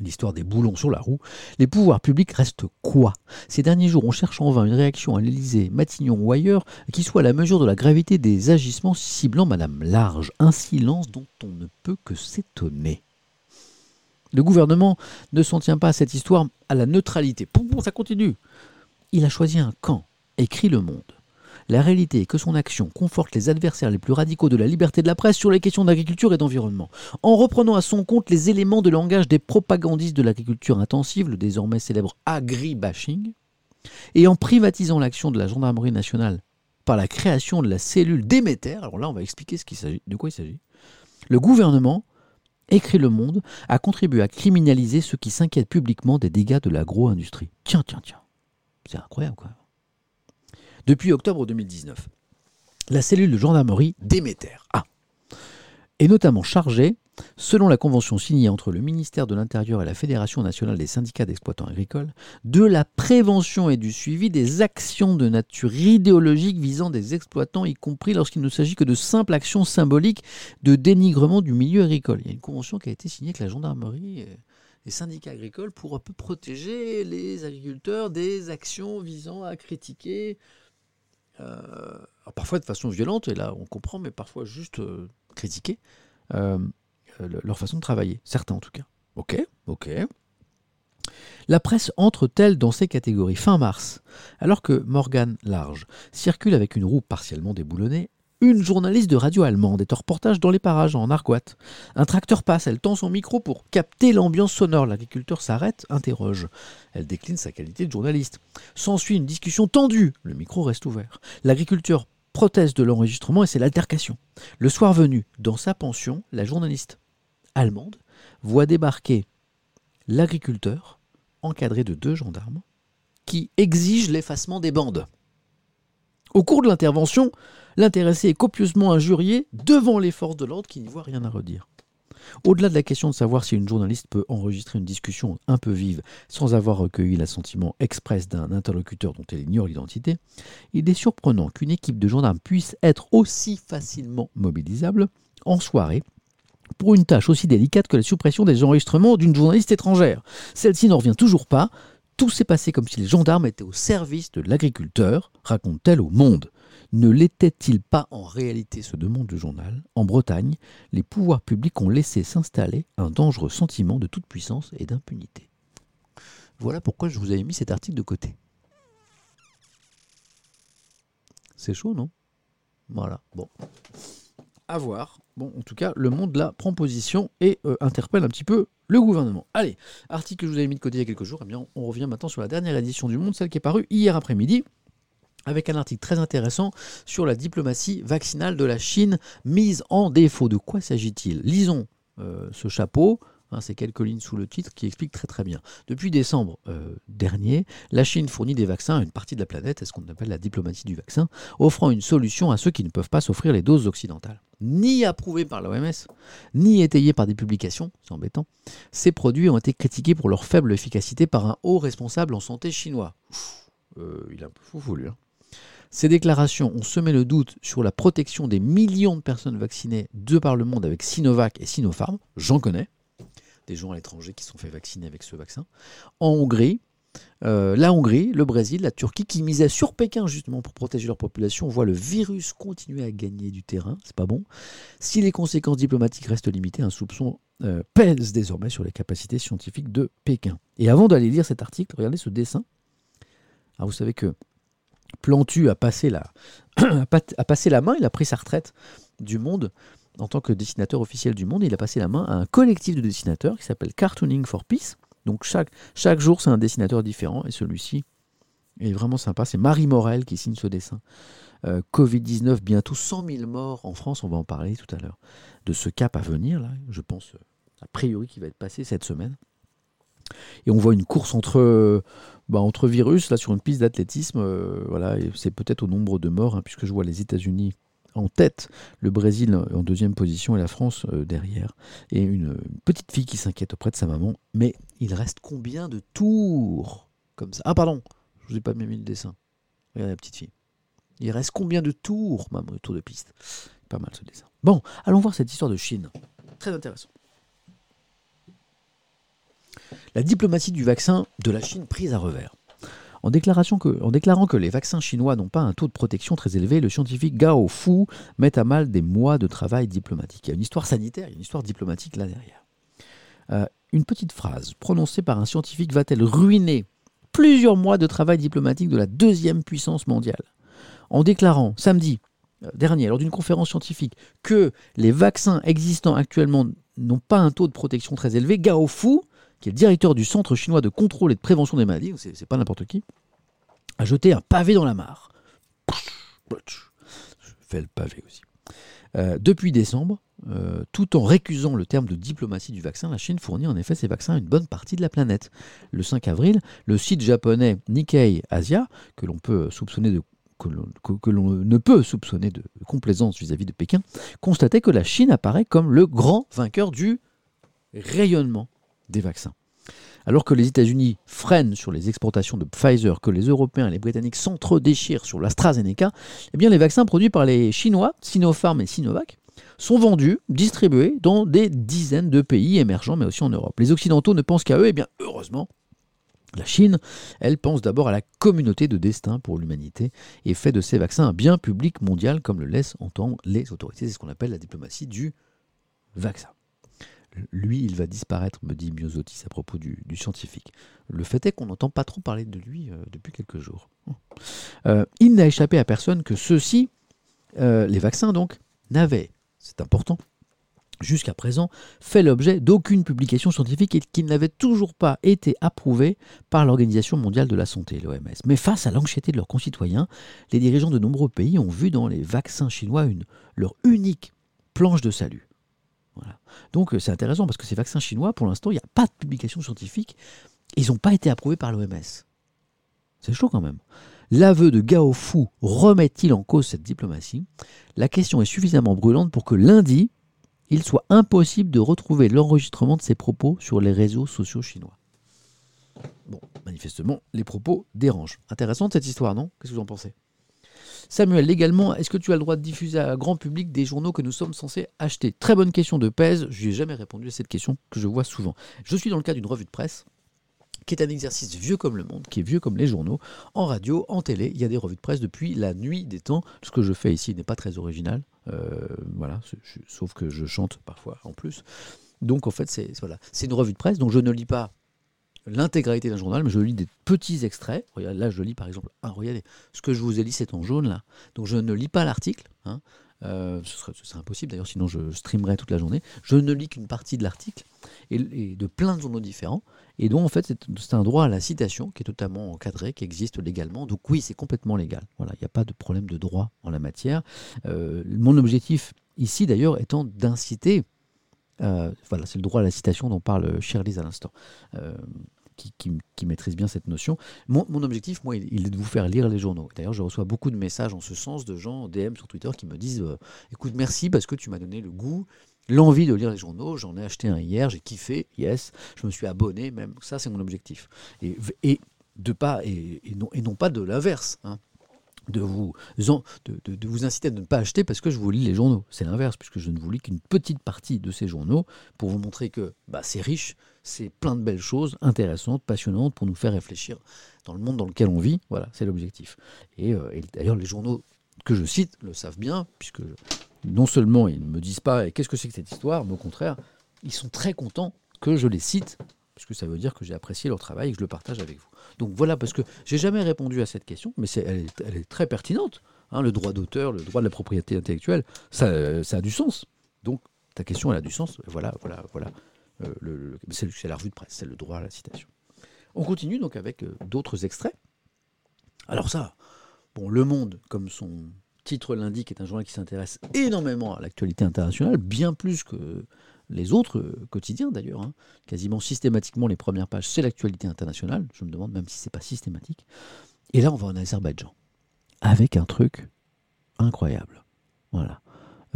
l'histoire des boulons sur la roue, les pouvoirs publics restent quoi? Ces derniers jours, on cherche en vain une réaction à l'Élysée, Matignon ou ailleurs qui soit à la mesure de la gravité des agissements ciblant Madame Large. Un silence dont on ne peut que s'étonner. Le gouvernement ne s'en tient pas à cette histoire à la neutralité. Poum, ça continue. Il a choisi un camp, écrit Le Monde. La réalité est que son action conforte les adversaires les plus radicaux de la liberté de la presse sur les questions d'agriculture et d'environnement. En reprenant à son compte les éléments de langage des propagandistes de l'agriculture intensive, le désormais célèbre agri-bashing, et en privatisant l'action de la gendarmerie nationale par la création de la cellule Déméter, alors là on va expliquer de quoi il s'agit, le gouvernement, écrit Le Monde, a contribué à criminaliser ceux qui s'inquiètent publiquement des dégâts de l'agro-industrie. Tiens, tiens, tiens. C'est incroyable quoi. Depuis octobre 2019, la cellule de gendarmerie Déméter A est notamment chargée Selon la convention signée entre le ministère de l'Intérieur et la Fédération nationale des syndicats d'exploitants agricoles, de la prévention et du suivi des actions de nature idéologique visant des exploitants, y compris lorsqu'il ne s'agit que de simples actions symboliques de dénigrement du milieu agricole. Il y a une convention qui a été signée avec la gendarmerie et les syndicats agricoles pour un peu protéger les agriculteurs des actions visant à critiquer, euh, parfois de façon violente, et là on comprend, mais parfois juste euh, critiquer. euh, le- leur façon de travailler, certains en tout cas. Ok, ok. La presse entre-t-elle dans ces catégories? Fin mars Alors que Morgan Large circule avec une roue partiellement déboulonnée, une journaliste de radio allemande est en reportage dans les parages en Argoat. Un tracteur passe, elle tend son micro pour capter l'ambiance sonore. L'agriculteur s'arrête, interroge. Elle décline sa qualité de journaliste. S'ensuit une discussion tendue. Le micro reste ouvert. L'agriculteur proteste de l'enregistrement et c'est l'altercation. Le soir venu, dans sa pension, la journaliste allemande voit débarquer l'agriculteur, encadré de deux gendarmes, qui exigent l'effacement des bandes. Au cours de l'intervention, l'intéressé est copieusement injurié devant les forces de l'ordre qui n'y voient rien à redire. Au-delà de la question de savoir si une journaliste peut enregistrer une discussion un peu vive sans avoir recueilli l'assentiment express d'un interlocuteur dont elle ignore l'identité, il est surprenant qu'une équipe de gendarmes puisse être aussi facilement mobilisable en soirée pour une tâche aussi délicate que la suppression des enregistrements d'une journaliste étrangère. Celle-ci n'en revient toujours pas. Tout s'est passé comme si les gendarmes étaient au service de l'agriculteur, raconte-t-elle au Monde. Ne l'était-il pas en réalité, se demande le journal? En Bretagne, les pouvoirs publics ont laissé s'installer un dangereux sentiment de toute puissance et d'impunité. Voilà pourquoi je vous avais mis cet article de côté. C'est chaud, non? Voilà, bon. À voir. Bon, en tout cas, le monde là prend position et euh, interpelle un petit peu le gouvernement. Allez, article que je vous avais mis de côté il y a quelques jours, eh bien, on revient maintenant sur la dernière édition du Monde, celle qui est parue hier après-midi avec un article très intéressant sur la diplomatie vaccinale de la Chine mise en défaut. De quoi s'agit-il? Lisons euh, ce chapeau, hein, ces quelques lignes sous le titre qui expliquent très très bien. Depuis décembre euh, dernier, la Chine fournit des vaccins à une partie de la planète, c'est ce qu'on appelle la diplomatie du vaccin, offrant une solution à ceux qui ne peuvent pas s'offrir les doses occidentales. Ni approuvés par l'OMS, ni étayés par des publications, c'est embêtant, ces produits ont été critiqués pour leur faible efficacité par un haut responsable en santé chinois. Euh, il est un peu fou. Hein. Ces déclarations ont semé le doute sur la protection des millions de personnes vaccinées de par le monde avec Sinovac et Sinopharm. J'en connais. Des gens à l'étranger qui sont fait vacciner avec ce vaccin. En Hongrie, euh, la Hongrie, le Brésil, la Turquie, qui misaient sur Pékin justement pour protéger leur population, voient le virus continuer à gagner du terrain. C'est pas bon. Si les conséquences diplomatiques restent limitées, un soupçon euh, pèse désormais sur les capacités scientifiques de Pékin. Et avant d'aller lire cet article, regardez ce dessin. Alors vous savez que Plantu a passé, la, a passé la main, il a pris sa retraite du monde en tant que dessinateur officiel du monde. Il a passé la main à un collectif de dessinateurs qui s'appelle Cartooning for Peace. Donc chaque, jour, c'est un dessinateur différent et celui-ci est vraiment sympa. C'est Marie Morel qui signe ce dessin. Euh, Covid-19, bientôt 100 000 morts en France, on va en parler tout à l'heure. De ce cap à venir, là, je pense, a priori, qui va être passé cette semaine. Et on voit une course entre, bah, entre virus, là, sur une piste d'athlétisme. Euh, voilà, c'est peut-être au nombre de morts, hein, puisque je vois les États-Unis en tête, le Brésil en deuxième position et la France euh, derrière. Et une, petite fille qui s'inquiète auprès de sa maman. Mais il reste combien de tours comme ça? Ah, pardon, je vous ai pas mis le dessin. Regardez la petite fille. Il reste combien de tours, maman, de de piste? Pas mal ce dessin. Bon, allons voir cette histoire de Chine. Très intéressant. La diplomatie du vaccin de la Chine prise à revers. En, déclarant que les vaccins chinois n'ont pas un taux de protection très élevé, le scientifique Gao Fu met à mal des mois de travail diplomatique. Il y a une histoire sanitaire, il y a une histoire diplomatique là derrière. Euh, une petite phrase prononcée par un scientifique va-t-elle ruiner plusieurs mois de travail diplomatique de la deuxième puissance mondiale? En déclarant samedi euh, dernier, lors d'une conférence scientifique, que les vaccins existants actuellement n'ont pas un taux de protection très élevé, Gao Fu qui est le directeur du Centre chinois de contrôle et de prévention des maladies, c'est, pas n'importe qui, a jeté un pavé dans la mare. Je fais le pavé aussi. Euh, depuis décembre, euh, tout en récusant le terme de diplomatie du vaccin, la Chine fournit en effet ses vaccins à une bonne partie de la planète. Le 5 avril, le site japonais Nikkei Asia, que l'on peut soupçonner ne peut soupçonner de complaisance vis-à-vis de Pékin, constatait que la Chine apparaît comme le grand vainqueur du rayonnement des vaccins. Alors que les États-Unis freinent sur les exportations de Pfizer, que les Européens et les Britanniques s'entre-déchirent sur l'AstraZeneca, eh bien les vaccins produits par les Chinois, Sinopharm et Sinovac, sont vendus, distribués dans des dizaines de pays émergents, mais aussi en Europe. Les Occidentaux ne pensent qu'à eux, et bien heureusement, la Chine, elle pense d'abord à la communauté de destin pour l'humanité et fait de ces vaccins un bien public mondial, comme le laissent entendre les autorités. C'est ce qu'on appelle la diplomatie du vaccin. Lui, il va disparaître, me dit Myosotis à propos du, scientifique. Le fait est qu'on n'entend pas trop parler de lui euh, depuis quelques jours. Euh, il n'a échappé à personne que ceux-ci, euh, les vaccins donc, n'avaient, c'est important, jusqu'à présent, fait l'objet d'aucune publication scientifique et qu'ils n'avaient toujours pas été approuvés par l'Organisation mondiale de la santé, l'OMS. Mais face à l'anxiété de leurs concitoyens, les dirigeants de nombreux pays ont vu dans les vaccins chinois une, leur unique planche de salut. Donc euh, c'est intéressant parce que ces vaccins chinois, pour l'instant, il n'y a pas de publication scientifique. Ils n'ont pas été approuvés par l'OMS. C'est chaud quand même. L'aveu de Gao Fu remet-il en cause cette diplomatie? La question est suffisamment brûlante pour que lundi, il soit impossible de retrouver l'enregistrement de ses propos sur les réseaux sociaux chinois. Bon, manifestement, les propos dérangent. Intéressante cette histoire, non? Qu'est-ce que vous en pensez? Samuel, légalement, est-ce que tu as le droit de diffuser à grand public des journaux que nous sommes censés acheter? Très bonne question de Pèse. Je n'ai jamais répondu à cette question que je vois souvent. Je suis dans le cas d'une revue de presse qui est un exercice vieux comme le monde, qui est vieux comme les journaux. En radio, en télé, il y a des revues de presse depuis la nuit des temps. Ce que je fais ici n'est pas très original. Euh, voilà, sauf que je chante parfois en plus. Donc en fait, c'est voilà, c'est une revue de presse. Donc je ne lis pas l'intégralité d'un journal, mais je lis des petits extraits. Là, je lis par exemple, ah, regardez, ce que je vous ai lu, c'est en jaune là. Donc je ne lis pas l'article. hein. Euh, ce, serait, impossible d'ailleurs, sinon je streamerais toute la journée. Je ne lis qu'une partie de l'article et, de plein de journaux différents. Et donc en fait, c'est un droit à la citation qui est totalement encadré, qui existe légalement. Donc oui, c'est complètement légal. Voilà, il n'y a pas de problème de droit en la matière. Euh, mon objectif ici d'ailleurs étant d'inciter voilà, c'est le droit à la citation dont parle Shirley à l'instant, euh, qui, maîtrise bien cette notion. Mon, objectif, moi, il, est de vous faire lire les journaux. D'ailleurs, je reçois beaucoup de messages en ce sens de gens en DM sur Twitter qui me disent euh, Écoute, merci parce que tu m'as donné le goût, l'envie de lire les journaux. J'en ai acheté un hier, j'ai kiffé, yes, je me suis abonné, même. Ça, c'est mon objectif. Et, de pas, et, et non, et non pas de l'inverse. hein de vous, de, vous inciter à ne pas acheter parce que je vous lis les journaux. C'est l'inverse, puisque je ne vous lis qu'une petite partie de ces journaux pour vous montrer que bah, c'est riche, c'est plein de belles choses, intéressantes, passionnantes, pour nous faire réfléchir dans le monde dans lequel on vit. Voilà, c'est l'objectif. Et, euh, d'ailleurs, les journaux que je cite le savent bien, puisque non seulement ils ne me disent pas qu'est-ce que c'est que cette histoire, mais au contraire, ils sont très contents que je les cite, puisque ça veut dire que j'ai apprécié leur travail et que je le partage avec vous. Donc voilà, parce que j'ai jamais répondu à cette question, mais elle, est, très pertinente. hein, le droit d'auteur, le droit de la propriété intellectuelle, ça, a du sens. Donc ta question, elle a du sens. Voilà, voilà, voilà. Euh, c'est la revue de presse, c'est le droit à la citation. On continue donc avec euh, d'autres extraits. Alors ça, bon, Le Monde, comme son titre l'indique, est un journal qui s'intéresse énormément à l'actualité internationale, bien plus que les autres euh, quotidiens d'ailleurs. hein. Quasiment systématiquement, les premières pages, c'est l'actualité internationale. Je me demande même si c'est pas systématique. Et là, on va en Azerbaïdjan, avec un truc incroyable. Voilà.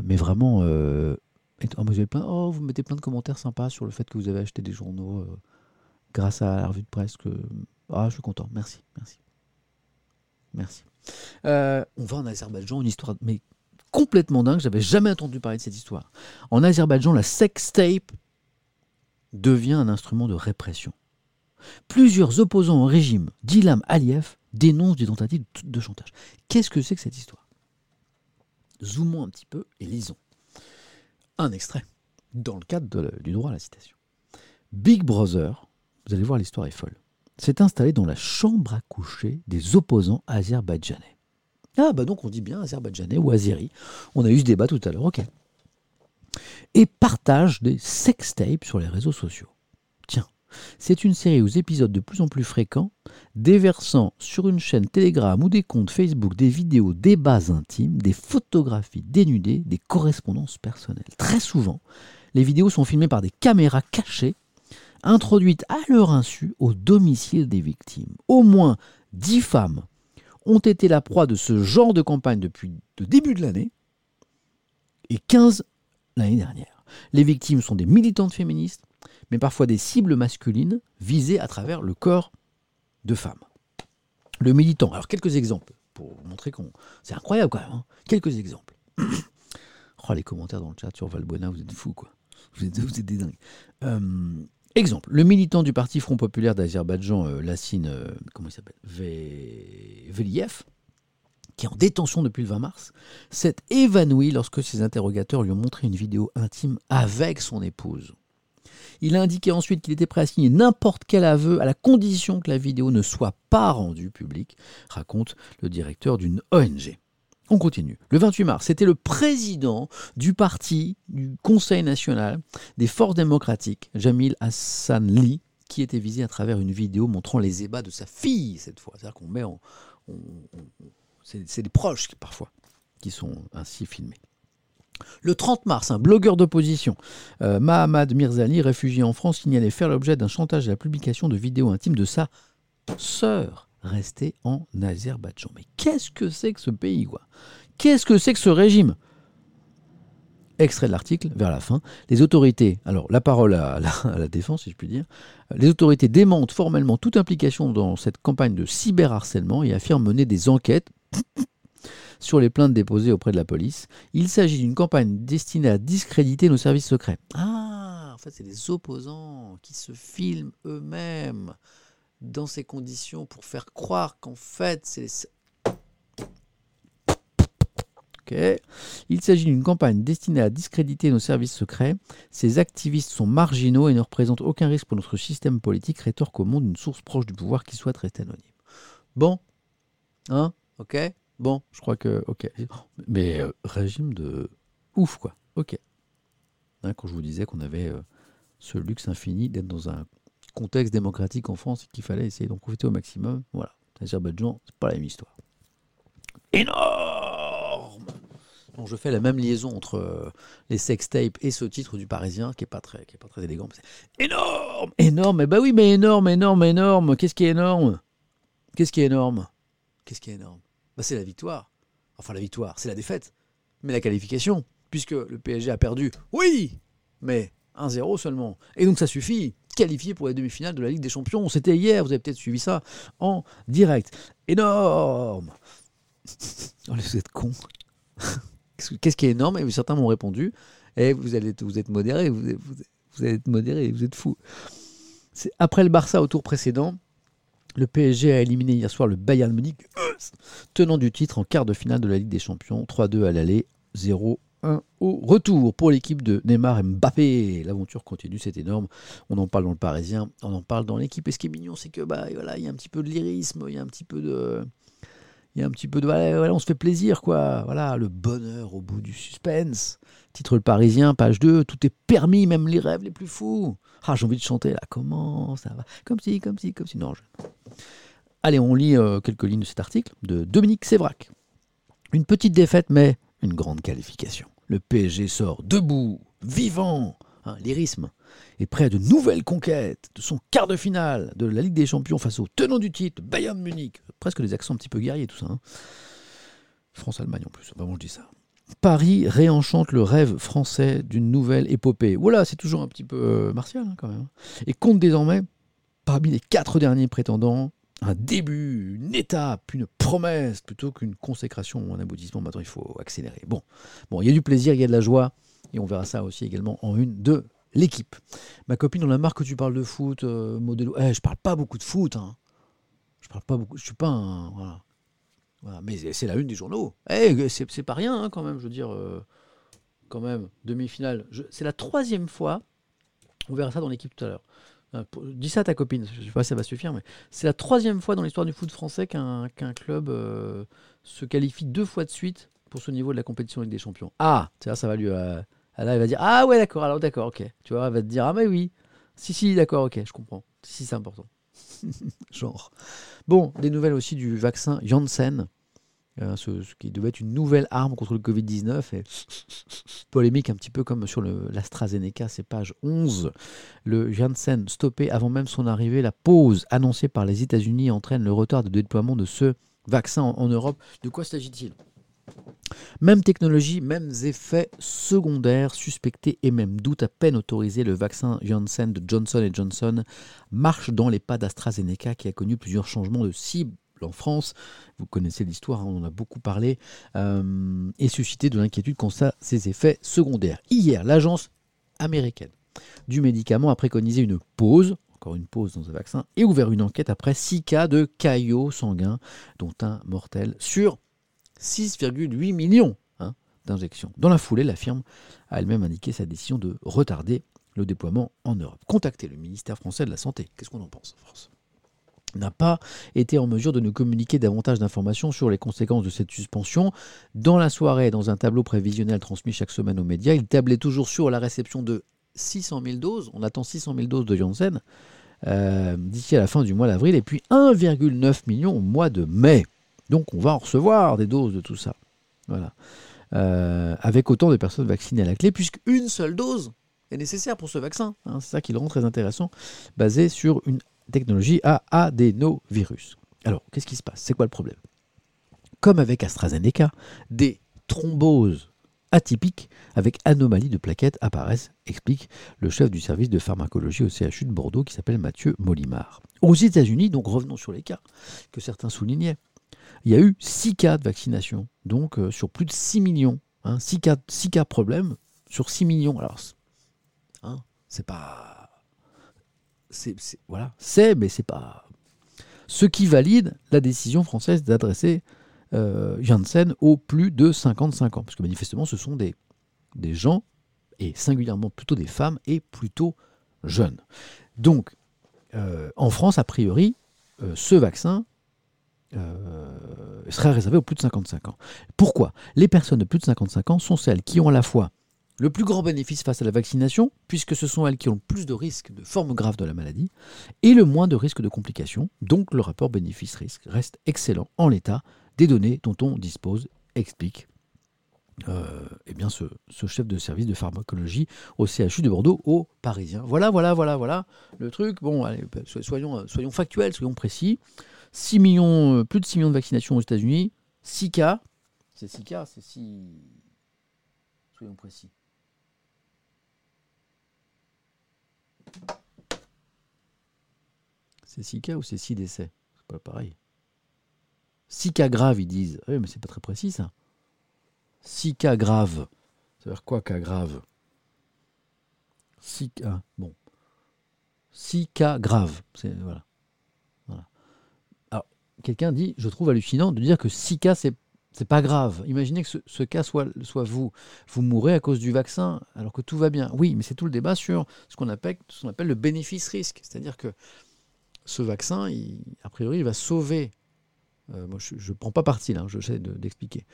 Mais vraiment, euh, et- oh, vous, plein, oh, mettez plein de commentaires sympas sur le fait que vous avez acheté des journaux euh, grâce à la revue de presse. Ah, je suis content. Merci, merci. Merci. On va en Azerbaïdjan, une histoire complètement dingue. J'avais jamais entendu parler de cette histoire. En Azerbaïdjan, la sextape devient un instrument de répression. Plusieurs opposants au régime d'Ilham Aliyev dénoncent des tentatives de- chantage. Qu'est-ce que c'est que cette histoire? Zoomons un petit peu et lisons. Un extrait, dans le cadre du droit à la citation. Big Brother, vous allez voir, l'histoire est folle, s'est installé dans la chambre à coucher des opposants azerbaïdjanais. Ah, bah donc on dit bien azerbaïdjanais ou azéri. On a eu ce débat tout à l'heure, ok. Et partage des sextapes sur les réseaux sociaux. Tiens, c'est une série aux épisodes de plus en plus fréquents, déversant sur une chaîne Telegram ou des comptes Facebook des vidéos débats intimes, des photographies dénudées, des correspondances personnelles. Très souvent, les vidéos sont filmées par des caméras cachées, introduites à leur insu au domicile des victimes. Au moins dix femmes ont été la proie de ce genre de campagne depuis le début de l'année et 15 l'année dernière. Les victimes sont des militantes féministes, mais parfois des cibles masculines visées à travers le corps de femmes. Le militant, alors quelques exemples pour vous montrer qu'on. C'est incroyable quand même. hein. Quelques exemples. oh, les commentaires dans le chat sur Valbuena, vous êtes fous quoi. Vous êtes, vous des dingues. Euh, exemple, le militant du Parti Front Populaire d'Azerbaïdjan, euh, Lassine, euh, comment il s'appelle Ve- Veliev, qui est en détention depuis le 20 mars, s'est évanoui lorsque ses interrogateurs lui ont montré une vidéo intime avec son épouse. Il a indiqué ensuite qu'il était prêt à signer n'importe quel aveu à la condition que la vidéo ne soit pas rendue publique, raconte le directeur d'une ONG. On continue. Le 28 mars, c'était le président du parti du Conseil national des forces démocratiques, Jamil Hassanli, qui était visé à travers une vidéo montrant les ébats de sa fille cette fois. C'est-à-dire qu'on met en. c'est des proches parfois qui sont ainsi filmés. Le 30 mars, un blogueur d'opposition, euh, Mahamad Mirzali, réfugié en France, signalait faire l'objet d'un chantage à la publication de vidéos intimes de sa sœur restée en Azerbaïdjan. Mais qu'est-ce que c'est que ce pays, quoi? Qu'est-ce que c'est que ce régime? Extrait de l'article, vers la fin. Les autorités, alors la parole à la, à la défense, si je puis dire, les autorités démentent formellement toute implication dans cette campagne de cyberharcèlement et affirment mener des enquêtes sur les plaintes déposées auprès de la police. Il s'agit d'une campagne destinée à discréditer nos services secrets. Ah, en fait, c'est les opposants qui se filment eux-mêmes dans ces conditions pour faire croire qu'en fait, c'est les... Ok. Il s'agit d'une campagne destinée à discréditer nos services secrets. Ces activistes sont marginaux et ne représentent aucun risque pour notre système politique, rétorque au monde une source proche du pouvoir qui souhaite rester anonyme. Bon, hein, ok, bon, je crois que, ok. Mais euh, régime de ouf, quoi, ok. Hein, quand je vous disais qu'on avait euh, ce luxe infini d'être dans un contexte démocratique en France et qu'il fallait essayer d'en profiter au maximum, voilà. L'Azerbaïdjan, c'est pas la même histoire. Énorme Donc je fais la même liaison entre euh, les sextapes et ce titre du Parisien qui est pas très, qui est pas très élégant. énorme, énorme. Mais bah oui, mais énorme, énorme, énorme. Qu'est-ce qui est énorme? Qu'est-ce qui est énorme? Qu'est-ce qui est énorme? Bah, c'est la victoire. Enfin la victoire, c'est la défaite, mais la qualification, puisque le PSG a perdu. Oui, mais 1-0 seulement. Et donc ça suffit. Qualifié pour les demi-finales de la Ligue des Champions. C'était hier, vous avez peut-être suivi ça en direct. Énorme Oh, vous êtes cons. Qu'est-ce qui est énorme? Et certains m'ont répondu. Et vous, allez, vous êtes modéré, vous, modéré, vous êtes fou. Après le Barça au tour précédent, le PSG a éliminé hier soir le Bayern Munich, tenant du titre en quart de finale de la Ligue des Champions, 3-2 à l'aller, 0-1 au retour pour l'équipe de Neymar et Mbappé. L'aventure continue, c'est énorme. On en parle dans le Parisien, on en parle dans l'équipe. Et ce qui est mignon, c'est que bah voilà, il y a un petit peu de lyrisme, il y a un petit peu de il y a un petit peu de on se fait plaisir quoi. Voilà, le bonheur au bout du suspense. Titre le Parisien, page 2, tout est permis, même les rêves les plus fous. Ah, j'ai envie de chanter là. Comment ça va? Comme si, comme si, comme si. Non, je... Allez, on lit euh, quelques lignes de cet article de Dominique Sévrac. Une petite défaite, mais une grande qualification. Le PSG sort debout, vivant, hein, lyrisme, et prêt à de nouvelles conquêtes de son quart de finale de la Ligue des Champions face au tenant du titre, Bayern Munich. Presque des accents un petit peu guerriers, tout ça. hein. France-Allemagne en plus, vraiment je dis ça. Paris réenchante le rêve français d'une nouvelle épopée. Voilà, c'est toujours un petit peu euh, martial hein, quand même. Et compte désormais, parmi les quatre derniers prétendants, un début, une étape, une promesse, plutôt qu'une consécration ou un aboutissement. Maintenant, il faut accélérer. Bon, bon, il y a du plaisir, il y a de la joie, et on verra ça aussi également en une de l'équipe. Ma copine, on a marre que tu parles de foot, euh, modèle. Eh, je parle pas beaucoup de foot. Hein. Je parle pas beaucoup. Je suis pas un. Mais c'est- la une des journaux. Eh, c'est pas rien hein, quand même, je veux dire, euh, quand même, demi-finale. C'est la troisième fois, on verra ça dans l'équipe tout à l'heure. Euh, Dis ça à ta copine, je sais pas si ça va suffire, mais c'est la troisième fois dans l'histoire du foot français qu'un club euh, se qualifie deux fois de suite pour ce niveau de la compétition Ligue des Champions. Ah, tu vois, ça va lui. euh, là, il va dire Ah ouais, d'accord, alors d'accord, ok. Tu vois, elle va te dire Ah, mais oui. Si, si, d'accord, ok, je comprends. Si, c'est important. Genre. Bon, des nouvelles aussi du vaccin Janssen, euh, ce, qui devait être une nouvelle arme contre le Covid-19. Et polémique un petit peu comme sur l'AstraZeneca, c'est page 11. Le Janssen stoppé avant même son arrivée. La pause annoncée par les États-Unis entraîne le retard de déploiement de ce vaccin en, en Europe. De quoi s'agit-il? Même technologie, mêmes effets secondaires suspectés et même doute à peine autorisés, le vaccin Janssen de Johnson Johnson marche dans les pas d'AstraZeneca qui a connu plusieurs changements de cible en France. Vous connaissez l'histoire, hein, on en a beaucoup parlé, euh, et suscité de l'inquiétude quant à ses effets secondaires. Hier, l'agence américaine du médicament a préconisé une pause encore une pause dans un vaccin, et ouvert une enquête après 6 cas de caillots sanguins, dont un mortel, sur 6,8 millions hein, d'injections. Dans la foulée, la firme a elle-même indiqué sa décision de retarder le déploiement en Europe. Contacter le ministère français de la Santé, qu'est-ce qu'on en pense en France? N'a pas été en mesure de nous communiquer davantage d'informations sur les conséquences de cette suspension. Dans la soirée, dans un tableau prévisionnel transmis chaque semaine aux médias, il tablait toujours sur la réception de 600 000 doses. On attend 600 000 doses de Janssen euh, d'ici à la fin du mois d'avril et puis 1,9 million au mois de mai. Donc on va en recevoir des doses de tout ça. Voilà. Euh, avec autant de personnes vaccinées à la clé, puisque une seule dose est nécessaire pour ce vaccin. Hein. c'est ça qui le rend très intéressant, basé sur une technologie à adénovirus. Alors, qu'est-ce qui se passe? C'est quoi le problème? Comme avec AstraZeneca, des thromboses atypiques avec anomalie de plaquettes apparaissent, explique le chef du service de pharmacologie au CHU de Bordeaux qui s'appelle Mathieu Molimar. Aux États-Unis, donc revenons sur les cas que certains soulignaient, il y a eu 6 cas de vaccination, donc euh, sur plus de 6 millions. 6, hein, cas, cas problèmes sur 6 millions. Alors, hein, c'est pas. C'est, voilà, c'est, mais c'est pas. Ce qui valide la décision française d'adresser euh, Janssen aux plus de 55 ans. Parce que manifestement, ce sont des, gens, et singulièrement plutôt des femmes, et plutôt jeunes. Donc, euh, en France, a priori, ce vaccin euh, serait réservé aux plus de 55 ans. Pourquoi? Les personnes de plus de 55 ans sont celles qui ont à la fois le plus grand bénéfice face à la vaccination, puisque ce sont elles qui ont le plus de risques de formes graves de la maladie, et le moins de risques de complications, donc le rapport bénéfice-risque reste excellent en l'état des données dont on dispose, explique euh, eh bien ce, chef de service de pharmacologie au CHU de Bordeaux, aux Parisiens. Voilà, voilà, voilà, voilà le truc. Bon, allez, soyons, soyons factuels, soyons précis. 6 millions, euh, plus de 6 millions de vaccinations aux États-Unis, 6 cas. C'est 6 cas, c'est 6. Soyons précis. C'est 6 cas ou c'est 6 décès? C'est pas pareil. 6 cas graves, ils disent. Oui, mais c'est pas très précis ça. 6 cas graves. Ça veut dire quoi, cas grave? 6 cas. Bon. 6 cas graves. C'est, voilà quelqu'un dit, je trouve hallucinant de dire que 6 cas, c'est c'est pas grave. Imaginez que ce, cas soit, soit vous. Vous mourrez à cause du vaccin alors que tout va bien. Oui, mais c'est tout le débat sur ce qu'on appelle, appelle le bénéfice-risque. C'est-à-dire que ce vaccin, a priori, il va sauver. Euh, moi, je ne prends pas parti là, je sais d'expliquer.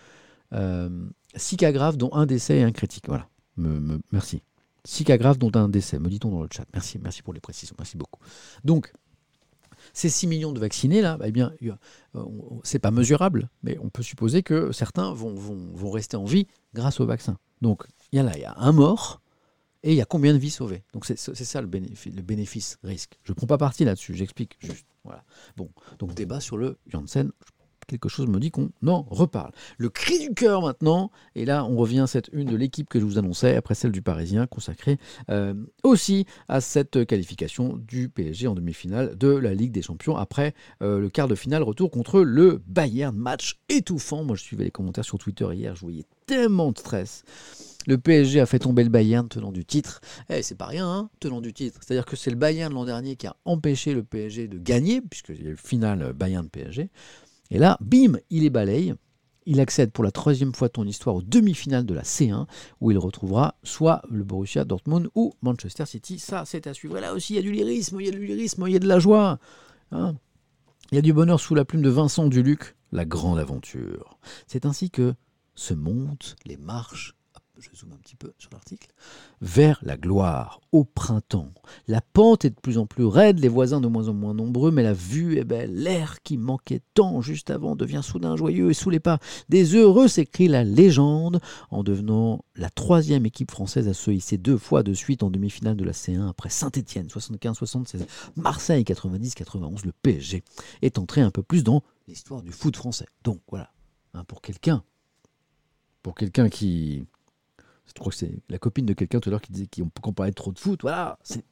Euh, 6 cas graves, dont un décès et un critique. Voilà. merci. 6 cas graves, dont un décès, me dit-on dans le chat. Merci, merci pour les précisions. Merci beaucoup. Donc, ces 6 millions de vaccinés, là, eh bien, euh, c'est pas mesurable, mais on peut supposer que certains vont, rester en vie grâce au vaccin. Donc, il y a là, il y a un mort, et il y a combien de vies sauvées Donc, c'est ça le bénéfice, le bénéfice risque. Je ne prends pas parti là-dessus, j'explique juste. Voilà. Bon, donc débat sur le Janssen, quelque chose me dit qu'on en reparle. Le cri du cœur maintenant, et là on revient à cette une de l'équipe que je vous annonçais, après celle du Parisien, consacrée euh, aussi à cette qualification du PSG en demi-finale de la Ligue des Champions, après euh, le quart de finale retour contre le Bayern, match étouffant. Moi je suivais les commentaires sur Twitter hier, je voyais tellement de stress. Le PSG a fait tomber le Bayern tenant du titre. Eh, c'est pas rien, hein, tenant du titre. C'est-à-dire que c'est le Bayern l'an dernier qui a empêché le PSG de gagner, puisque il y a le final Bayern-PSG. Et là, bim, il est balaye. Il accède pour la troisième fois de ton histoire aux demi-finales de la C1, où il retrouvera soit le Borussia Dortmund ou Manchester City. Ça, c'est à suivre. Là aussi, il y a du lyrisme, il y a du lyrisme, il y a de la joie. Hein. il y a du bonheur sous la plume de Vincent Duluc, la grande aventure. C'est ainsi que se montent les marches je zoome un petit peu sur l'article, vers la gloire, au printemps. La pente est de plus en plus raide, les voisins de moins en moins nombreux, mais la vue est belle. L'air qui manquait tant juste avant devient soudain joyeux et sous les pas des heureux s'écrit la légende en devenant la troisième équipe française à se hisser deux fois de suite en demi-finale de la C1 après Saint-Etienne 75-76, Marseille 90-91, le PSG est entré un peu plus dans l'histoire du foot français. Donc voilà, Hein, pour quelqu'un, pour quelqu'un qui, je crois que c'est la copine de quelqu'un tout à l'heure qui disait qu'on parlait trop de foot. Voilà, c'est-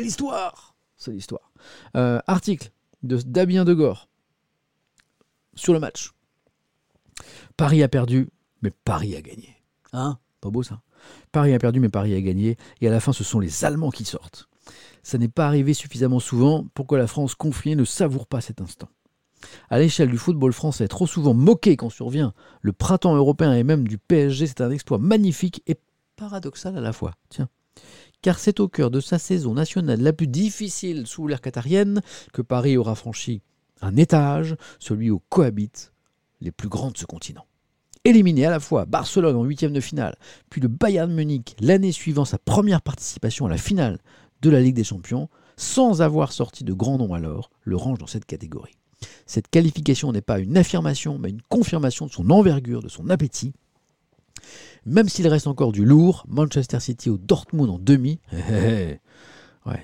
l'histoire, c'est l'histoire. Euh, article de Damien Degore sur le match. Paris a perdu, mais Paris a gagné. Hein? Pas beau ça? Paris a perdu, mais Paris a gagné. Et à la fin, ce sont les Allemands qui sortent. Ça n'est pas arrivé suffisamment souvent pour que la France confinée ne savoure pas cet instant? À l'échelle du football français, trop souvent moqué quand survient le printemps européen et même du PSG, c'est un exploit magnifique et paradoxal à la fois. Tiens. Car c'est au cœur de sa saison nationale la plus difficile sous l'ère qatarienne que Paris aura franchi un étage, celui où cohabitent les plus grands de ce continent. Éliminé à la fois Barcelone en huitième de finale, puis le Bayern Munich l'année suivant sa première participation à la finale de la Ligue des Champions, sans avoir sorti de grands noms alors, le range dans cette catégorie. Cette qualification n'est pas une affirmation, mais une confirmation de son envergure, de son appétit. Même s'il reste encore du lourd, Manchester City ou Dortmund en demi, ouais,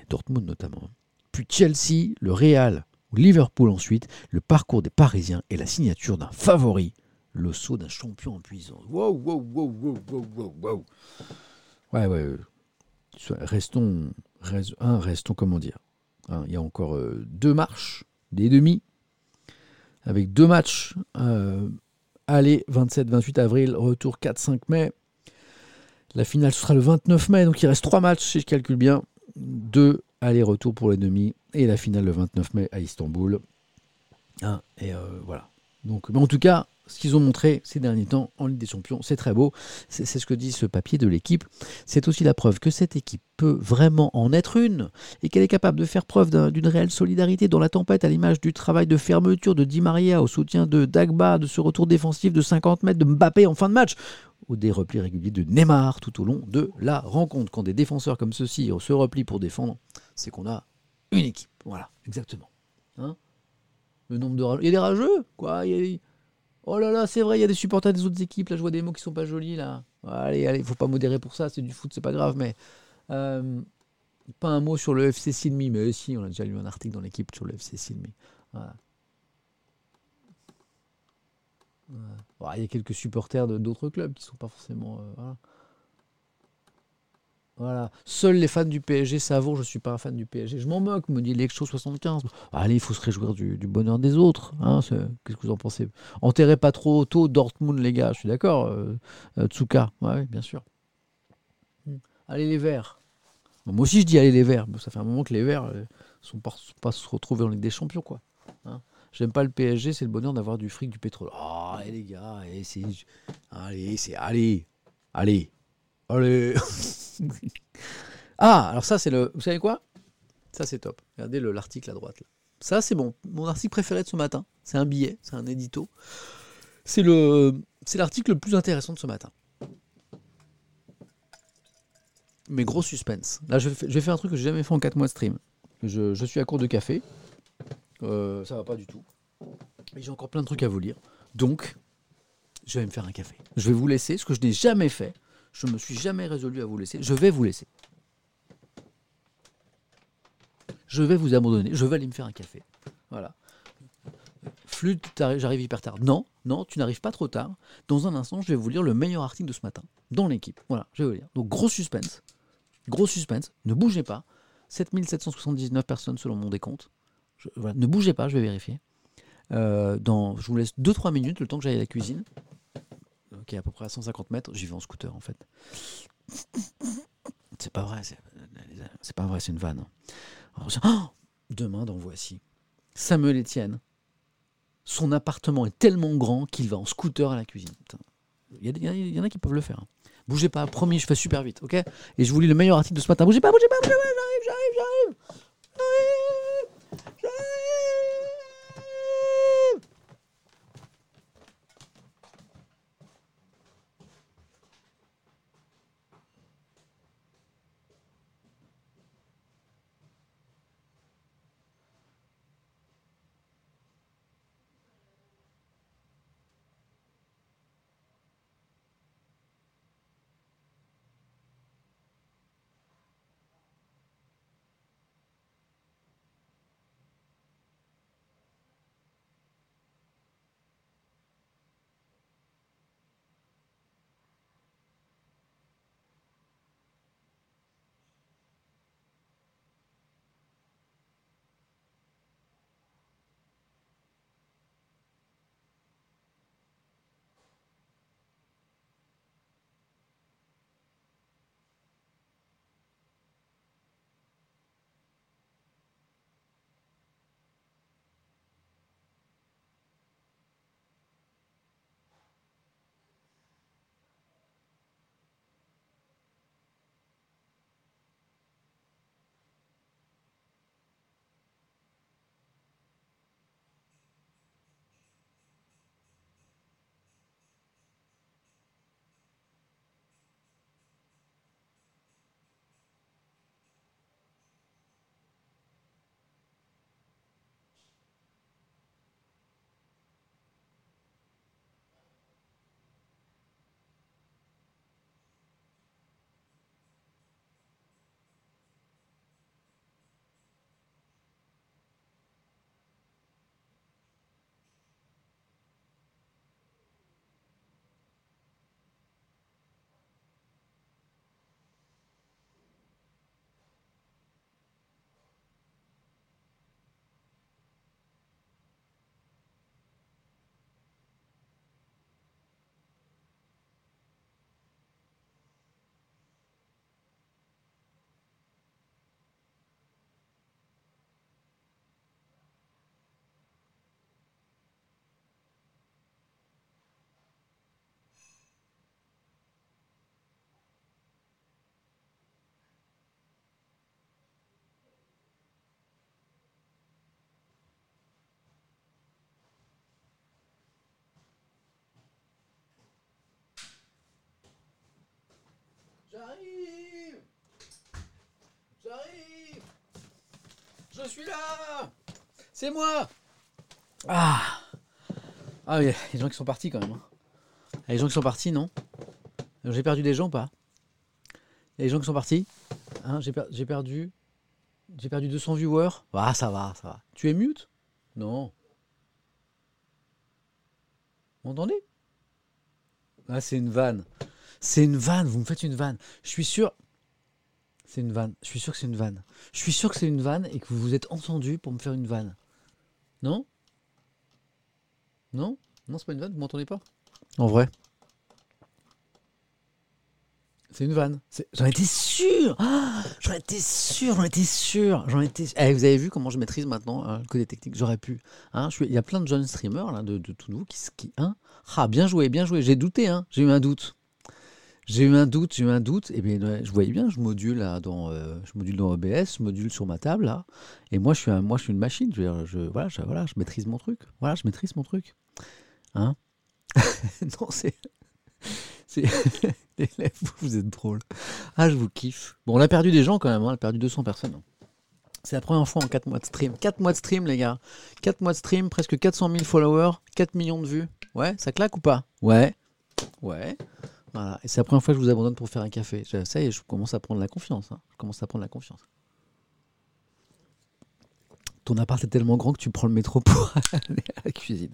Dortmund notamment, puis Chelsea, le Real ou Liverpool ensuite, le parcours des Parisiens est la signature d'un favori, le saut d'un champion en puissance. Wow, wow, wow, wow, wow, wow. Ouais, ouais. euh, Restons, res- un, restons, comment dire. hein, Il y a encore euh, deux marches, des demi, avec deux matchs. euh, aller 27-28 avril, retour 4-5 mai. La finale, ce sera le 29 mai, donc il reste trois matchs, si je calcule bien. Deux aller-retour pour les demi, et la finale le 29 mai à Istanbul. Et euh, voilà. Donc, mais en tout cas, ce qu'ils ont montré ces derniers temps en Ligue des Champions, c'est très beau. C'est ce que dit ce papier de l'équipe. C'est aussi la preuve que cette équipe peut vraiment en être une et qu'elle est capable de faire preuve d'un- d'une réelle solidarité dans la tempête, à l'image du travail de fermeture de Di Maria, au soutien de Dagba, de ce retour défensif de 50 mètres de Mbappé en fin de match, ou des replis réguliers de Neymar tout au long de la rencontre. Quand des défenseurs comme ceux-ci se replient pour défendre, c'est qu'on a une équipe. Voilà, exactement. Hein? Le nombre de. Il y a des rageux, quoi? Oh là là, c'est vrai, il y a des supporters des autres équipes. Là, je vois des mots qui sont pas jolis, là. Allez, allez, faut pas modérer pour ça, c'est du foot, c'est pas grave, mais. euh, pas un mot sur le FC Silmi, mais si, on a déjà lu un article dans l'équipe sur le FC Silmi. Il y a quelques supporters d'autres clubs qui sont pas forcément. euh. Voilà. Seuls les fans du PSG savourent, je suis pas un fan du PSG. Je m'en moque, me dit Leccho 75. Allez, il faut se réjouir du, bonheur des autres. hein, Qu'est-ce que vous en pensez? Enterrez pas trop tôt Dortmund, les gars, je suis d'accord. euh, euh, Tsuka, ouais, bien sûr. Hmm. Allez, les Verts. Moi aussi, je dis allez, les Verts. Ça fait un moment que les Verts ne sont pas, se retrouver en Ligue des Champions, quoi. Hein. J'aime pas le PSG, c'est le bonheur d'avoir du fric, du pétrole. Ah, allez, les gars, allez. Allez, c'est. Allez, allez, allez. ah, alors ça, c'est le. Vous savez quoi? Ça, c'est top. Regardez le- l'article à droite. Ça, c'est bon. Mon article préféré de ce matin, c'est un billet, c'est un édito. C'est le, c'est l'article le plus intéressant de ce matin. Mais gros suspense. Là, je vais, faire un truc que j'ai jamais fait en 4 mois de stream. Je, suis à court de café. Euh, ça va pas du tout. Et j'ai encore plein de trucs à vous lire. Donc, je vais me faire un café. Je vais vous laisser, ce que je n'ai jamais fait. Je me suis jamais résolu à vous laisser. Je vais vous laisser. Je vais vous abandonner. Je vais aller me faire un café. Voilà. Flûte, j'arrive hyper tard. Non, non, tu n'arrives pas trop tard. Dans un instant, je vais vous lire le meilleur article de ce matin dans l'équipe. Voilà, je vais vous lire. Donc, gros suspense. Gros suspense. Ne bougez pas. 7779 personnes selon mon décompte. Ne bougez pas, je vais vérifier. Euh, dans, je vous laisse 2-3 minutes, le temps que j'aille à la cuisine, qui est à peu près à 150 mètres. J'y vais en scooter, en fait. C'est pas vrai, c'est pas vrai, c'est une vanne. hein. Oh Demain, dans Voici, Samuel Etienne, son appartement est tellement grand qu'il va en scooter à la cuisine. Il y, en a qui peuvent le faire. hein. Bougez pas, promis, je fais super vite, ok? Et je vous lis le meilleur article de ce matin. Bougez pas, bougez pas, bougez pas, j'arrive J'arrive J'arrive J'arrive J'arrive Je suis là C'est moi Ah Ah, il y a des gens qui sont partis quand même. hein. Il y a des gens qui sont partis, non? J'ai perdu des gens pas? Il y a des gens qui sont partis? Hein, j'ai perdu. J'ai perdu 200 viewers? Ah, ça va, ça va. Tu es mute? Non. Vous m'entendez? Ah, c'est une vanne. C'est une vanne, vous me faites une vanne. Je suis sûr. C'est une vanne. Je suis sûr que c'est une vanne. Je suis sûr que c'est une vanne et que vous vous êtes entendu pour me faire une vanne. Non? Non? Non, c'est pas une vanne, vous m'entendez pas? En vrai. C'est une vanne. C'est- J'en étais sûr Ah, J'en étais sûr, j'en étais sûr, j'en étais Eh, vous avez vu comment je maîtrise maintenant hein, le côté technique J'aurais pu. Hein, je suis... Il y a plein de jeunes streamers là, de, de tout nouveau qui... qui hein ah, bien joué, bien joué. J'ai douté, hein. j'ai eu un doute. J'ai eu un doute, j'ai eu un doute. Et bien, je voyais bien, je module dans, euh, je module dans OBS, je module sur ma table là. Et moi, je suis, un, moi, je suis une machine. Je, voilà, je, voilà, je maîtrise mon truc. Voilà, je maîtrise mon truc. Hein? Non, c'est, vous, êtes drôles. Ah, je vous kiffe. Bon, on a perdu des gens quand même. hein, On a perdu 200 personnes. C'est la première fois en 4 mois de stream. 4 mois de stream, les gars. 4 mois de stream, presque 400 000 followers, 4 millions de vues. Ouais, ça claque ou pas? Ouais. Ouais. Voilà. Et c'est la première fois que je vous abandonne pour faire un café. Ça y est, je commence à prendre la confiance. hein. Commence à prendre la confiance. Ton appart est tellement grand que tu prends le métro pour aller à la cuisine.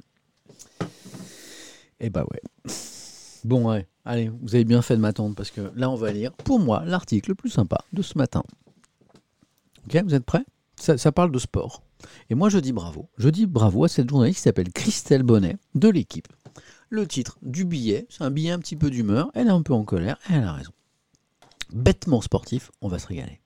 Eh bah ouais. Bon, ouais. Allez, vous avez bien fait de m'attendre parce que là, on va lire, pour moi, l'article le plus sympa de ce matin. Ok, vous êtes prêts? Ça parle de sport. Et moi, je dis bravo. Je dis bravo à cette journaliste qui s'appelle Christelle Bonnet de l'équipe. Le titre du billet, c'est un billet un petit peu d'humeur. Elle est un peu en colère, et elle a raison. Bêtement sportif, on va se régaler.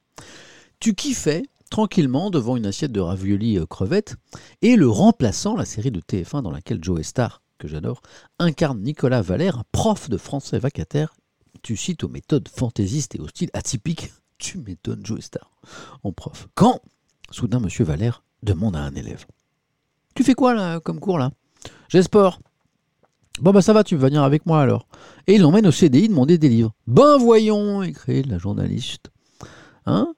Tu kiffais tranquillement devant une assiette de raviolis euh, crevettes et le remplaçant, la série de TF1 dans laquelle Joe Star, que j'adore, incarne Nicolas Valère, un prof de français vacataire. Tu cites aux méthodes fantaisistes et au style atypique. Tu m'étonnes, Joe Star, en prof. Quand, soudain, Monsieur Valère demande à un élève Tu fais quoi là, comme cours là? J'ai sport. Bon bah ça va, tu vas venir avec moi alors. Et il l'emmène au CDI demander des livres. Ben voyons, écrit la journaliste. Hein?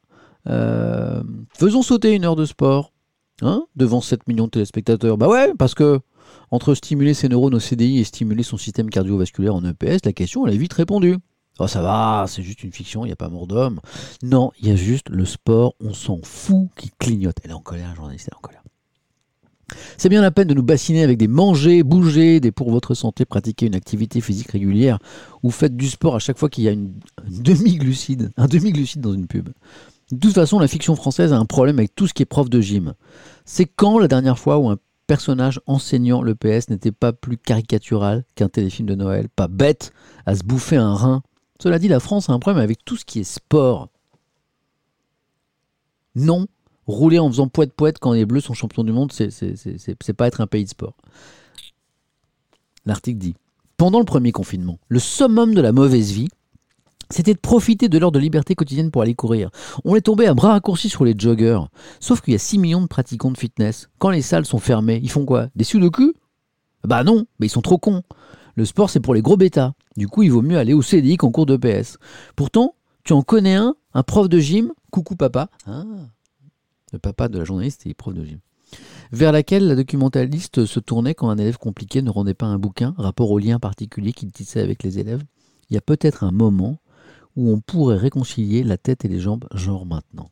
Euh, Faisons sauter une heure de sport. Hein? Devant 7 millions de téléspectateurs. Bah ouais, parce que entre stimuler ses neurones au CDI et stimuler son système cardiovasculaire en EPS, la question elle est vite répondue. Oh ça va, c'est juste une fiction, il n'y a pas mort d'homme. Non, il y a juste le sport, on s'en fout, qui clignote. Elle est en colère, la journaliste, elle est en colère. C'est bien la peine de nous bassiner avec des manger, bouger, des pour votre santé, pratiquer une activité physique régulière ou faites du sport à chaque fois qu'il y a une, demi-glucide, un demi-glucide dans une pub. De toute façon, la fiction française a un problème avec tout ce qui est prof de gym. C'est quand la dernière fois où un personnage enseignant le PS n'était pas plus caricatural qu'un téléfilm de Noël, pas bête à se bouffer un rein. Cela dit, la France a un problème avec tout ce qui est sport. Non, rouler en faisant poète-poète quand les Bleus sont champions du monde, c'est- pas être un pays de sport. L'article dit Pendant le premier confinement, le summum de la mauvaise vie, c'était de profiter de l'heure de liberté quotidienne pour aller courir. On est tombé à bras raccourcis sur les joggers. Sauf qu'il y a 6 millions de pratiquants de fitness. Quand les salles sont fermées, ils font quoi? Des sudoku Bah non, mais ils sont trop cons. Le sport, c'est pour les gros bêtas. Du coup, il vaut mieux aller au CDI qu'en cours de PS. Pourtant, tu en connais un, un prof de gym, coucou papa. Ah, le papa de la journaliste est prof de gym. Vers laquelle la documentaliste se tournait quand un élève compliqué ne rendait pas un bouquin, rapport au lien particulier qu'il tissait avec les élèves. Il y a peut-être un moment où on pourrait réconcilier la tête et les jambes, genre maintenant.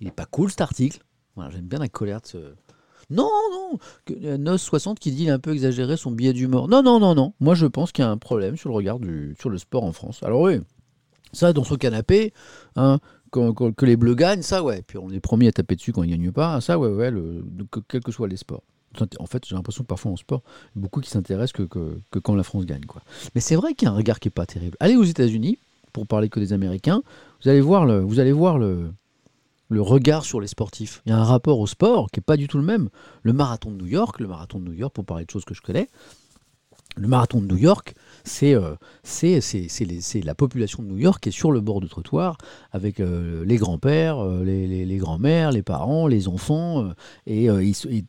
Il est pas cool cet article. J'aime bien la colère de ce. Non, non euh, Nos 60 qui dit un peu exagéré son billet d'humeur. Non, non, non, non. Moi je pense qu'il y a un problème sur le regard sur le sport en France. Alors oui, ça dans son canapé, hein, que les bleus gagnent, ça ouais. Puis on est promis à taper dessus quand ils gagnent pas, ça ouais, ouais, que- quels que soient les sports. En fait, j'ai l'impression que parfois en sport, beaucoup qui s'intéressent que, que, quand la France gagne. Quoi. Mais c'est vrai qu'il y a un regard qui est pas terrible. Allez aux États-Unis, pour parler que des Américains, vous allez voir le, vous allez voir le, le regard sur les sportifs. Il y a un rapport au sport qui est pas du tout le même. Le marathon de New York, le marathon de New York, pour parler de choses que je connais, Le marathon de New York, c'est euh, c'est la population de New York qui est sur le bord du trottoir avec euh, les grands-pères, euh, les, les- les grands-mères, les parents, les enfants. et,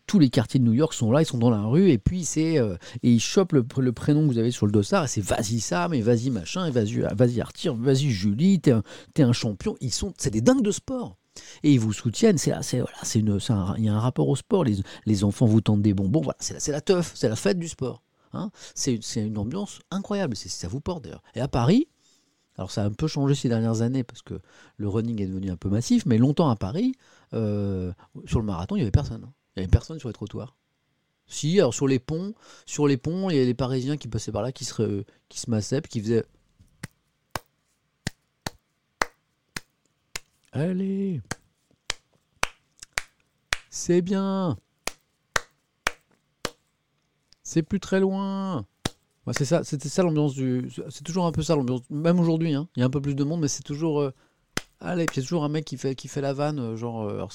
tous les quartiers de New York sont là, ils sont dans la rue. Et puis, c'est et ils chopent le, prénom que vous avez sur le dossard. Et c'est vas-y Sam, et vas-y machin, et vas-y vas Arthur, vas-y Julie, t'es un, un champion. Sont, c'est des dingues de sport. Et ils vous soutiennent. C'est voilà, c'est un- il y a un rapport au sport. Les, les enfants vous tendent des bonbons. Voilà, c'est la, la teuf, c'est la fête du sport. Hein c'est une ambiance incroyable. C'est ça vous porte d'ailleurs. Et à Paris, alors ça a un peu changé ces dernières années parce que le running est devenu un peu massif, mais longtemps à Paris, euh, sur le marathon, il n'y avait personne. hein. Il n'y avait personne sur les trottoirs. Si, alors sur les ponts, sur les ponts, il y a les Parisiens qui passaient par là, qui se, qui massaient, qui faisaient. Allez, c'est bien. C'est plus très loin. C'est ça, c'était ça l'ambiance du. C'est toujours un peu ça l'ambiance. Même aujourd'hui, hein. il y a un peu plus de monde, mais c'est toujours. euh, Allez, puis il y a toujours un mec qui fait, qui fait la vanne, euh, genre, euh,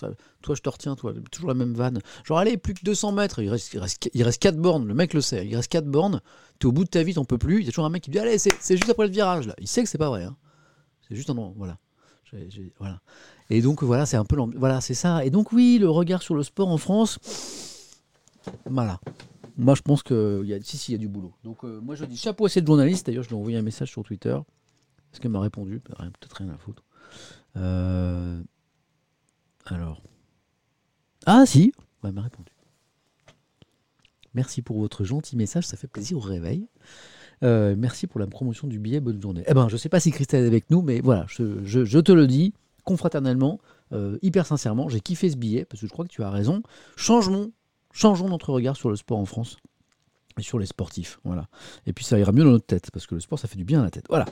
toi je te retiens, toi, toujours la même vanne. Genre, allez, plus que 200 mètres, il reste, il reste, il reste 4 bornes, le mec le sait, il reste 4 bornes, t'es au bout de ta vie, t'en peux plus, il y a toujours un mec qui dit, allez, c'est juste après le virage, là. Il sait que c'est pas vrai, hein. C'est juste un voilà. Voilà. Et donc, voilà, c'est un peu Voilà, c'est ça. Et donc, oui, le regard sur le sport en France, voilà. Moi, je pense a, si, si, il y a du boulot. Donc, euh, moi, je dis chapeau à cette journaliste. D'ailleurs, je lui ai envoyé un message sur Twitter. Est-ce qu'elle m'a répondu Rien- Peut-être rien à foutre. Euh, alors. Ah, si Elle m'a répondu. Merci pour votre gentil message, ça fait plaisir au réveil. Euh, merci pour la promotion du billet, bonne journée. Eh ben, je sais pas si Christelle est avec nous, mais voilà, je, te le dis, confraternellement, hyper sincèrement, j'ai kiffé ce billet, parce que je crois que tu as raison. Changeons, changeons notre regard sur le sport en France et sur les sportifs. Voilà. Et puis ça ira mieux dans notre tête, parce que le sport, ça fait du bien à la tête. Voilà.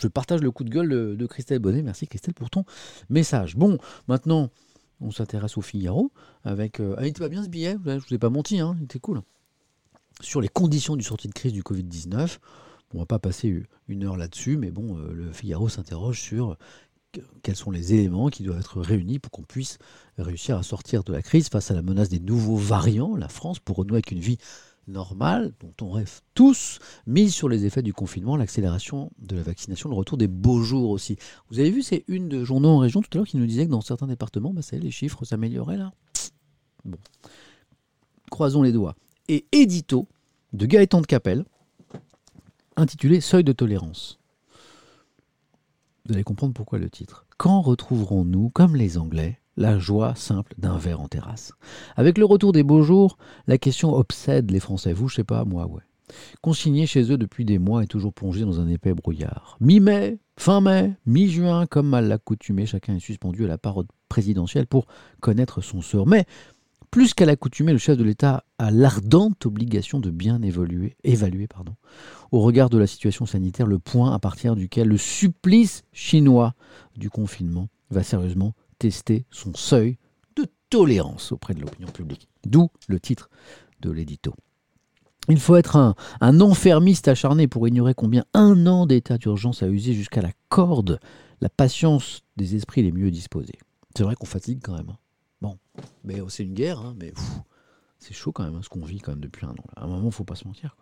Je partage le coup de gueule de, Christelle Bonnet. Merci Christelle pour ton message. Bon, maintenant, on s'intéresse au Figaro avec. euh, ah, il était pas bien ce billet, je vous ai pas menti, hein, il était cool. Sur les conditions du sortie de crise du Covid-19. On va pas passer une heure là-dessus, mais bon, euh, le Figaro s'interroge sur quels sont les éléments qui doivent être réunis pour qu'on puisse réussir à sortir de la crise face à la menace des nouveaux variants. La France pour renouer avec une vie normale, dont on rêve tous, mise sur les effets du confinement, l'accélération de la vaccination, le retour des beaux jours aussi. Vous avez vu ces une de journaux en région tout à l'heure qui nous disait que dans certains départements, bah, ça les chiffres s'amélioraient là. Bon. Croisons les doigts. Et édito de Gaëtan de Capelle, intitulé Seuil de tolérance. Vous allez comprendre pourquoi le titre. Quand retrouverons-nous, comme les Anglais, la joie simple d'un verre en terrasse? Avec le retour des beaux jours, la question obsède les Français. Vous, je sais pas, moi, ouais. Consignés chez eux depuis des mois et toujours plongés dans un épais brouillard. Mi-mai, fin mai, mi-juin, comme mal l'accoutumé, chacun est suspendu à la parole présidentielle pour connaître son sort. Mais plus qu'à l'accoutumée, le chef de l'État a l'ardente obligation de bien évoluer, évaluer pardon, au regard de la situation sanitaire le point à partir duquel le supplice chinois du confinement va sérieusement tester son seuil de tolérance auprès de l'opinion publique. D'où le titre de l'édito. Il faut être un, un enfermiste acharné pour ignorer combien un an d'état d'urgence a usé jusqu'à la corde la patience des esprits les mieux disposés. C'est vrai qu'on fatigue quand même. Mais oh, c'est une guerre, hein, mais c'est chaud quand même hein, ce qu'on vit quand même depuis un an. À un moment, faut pas se mentir.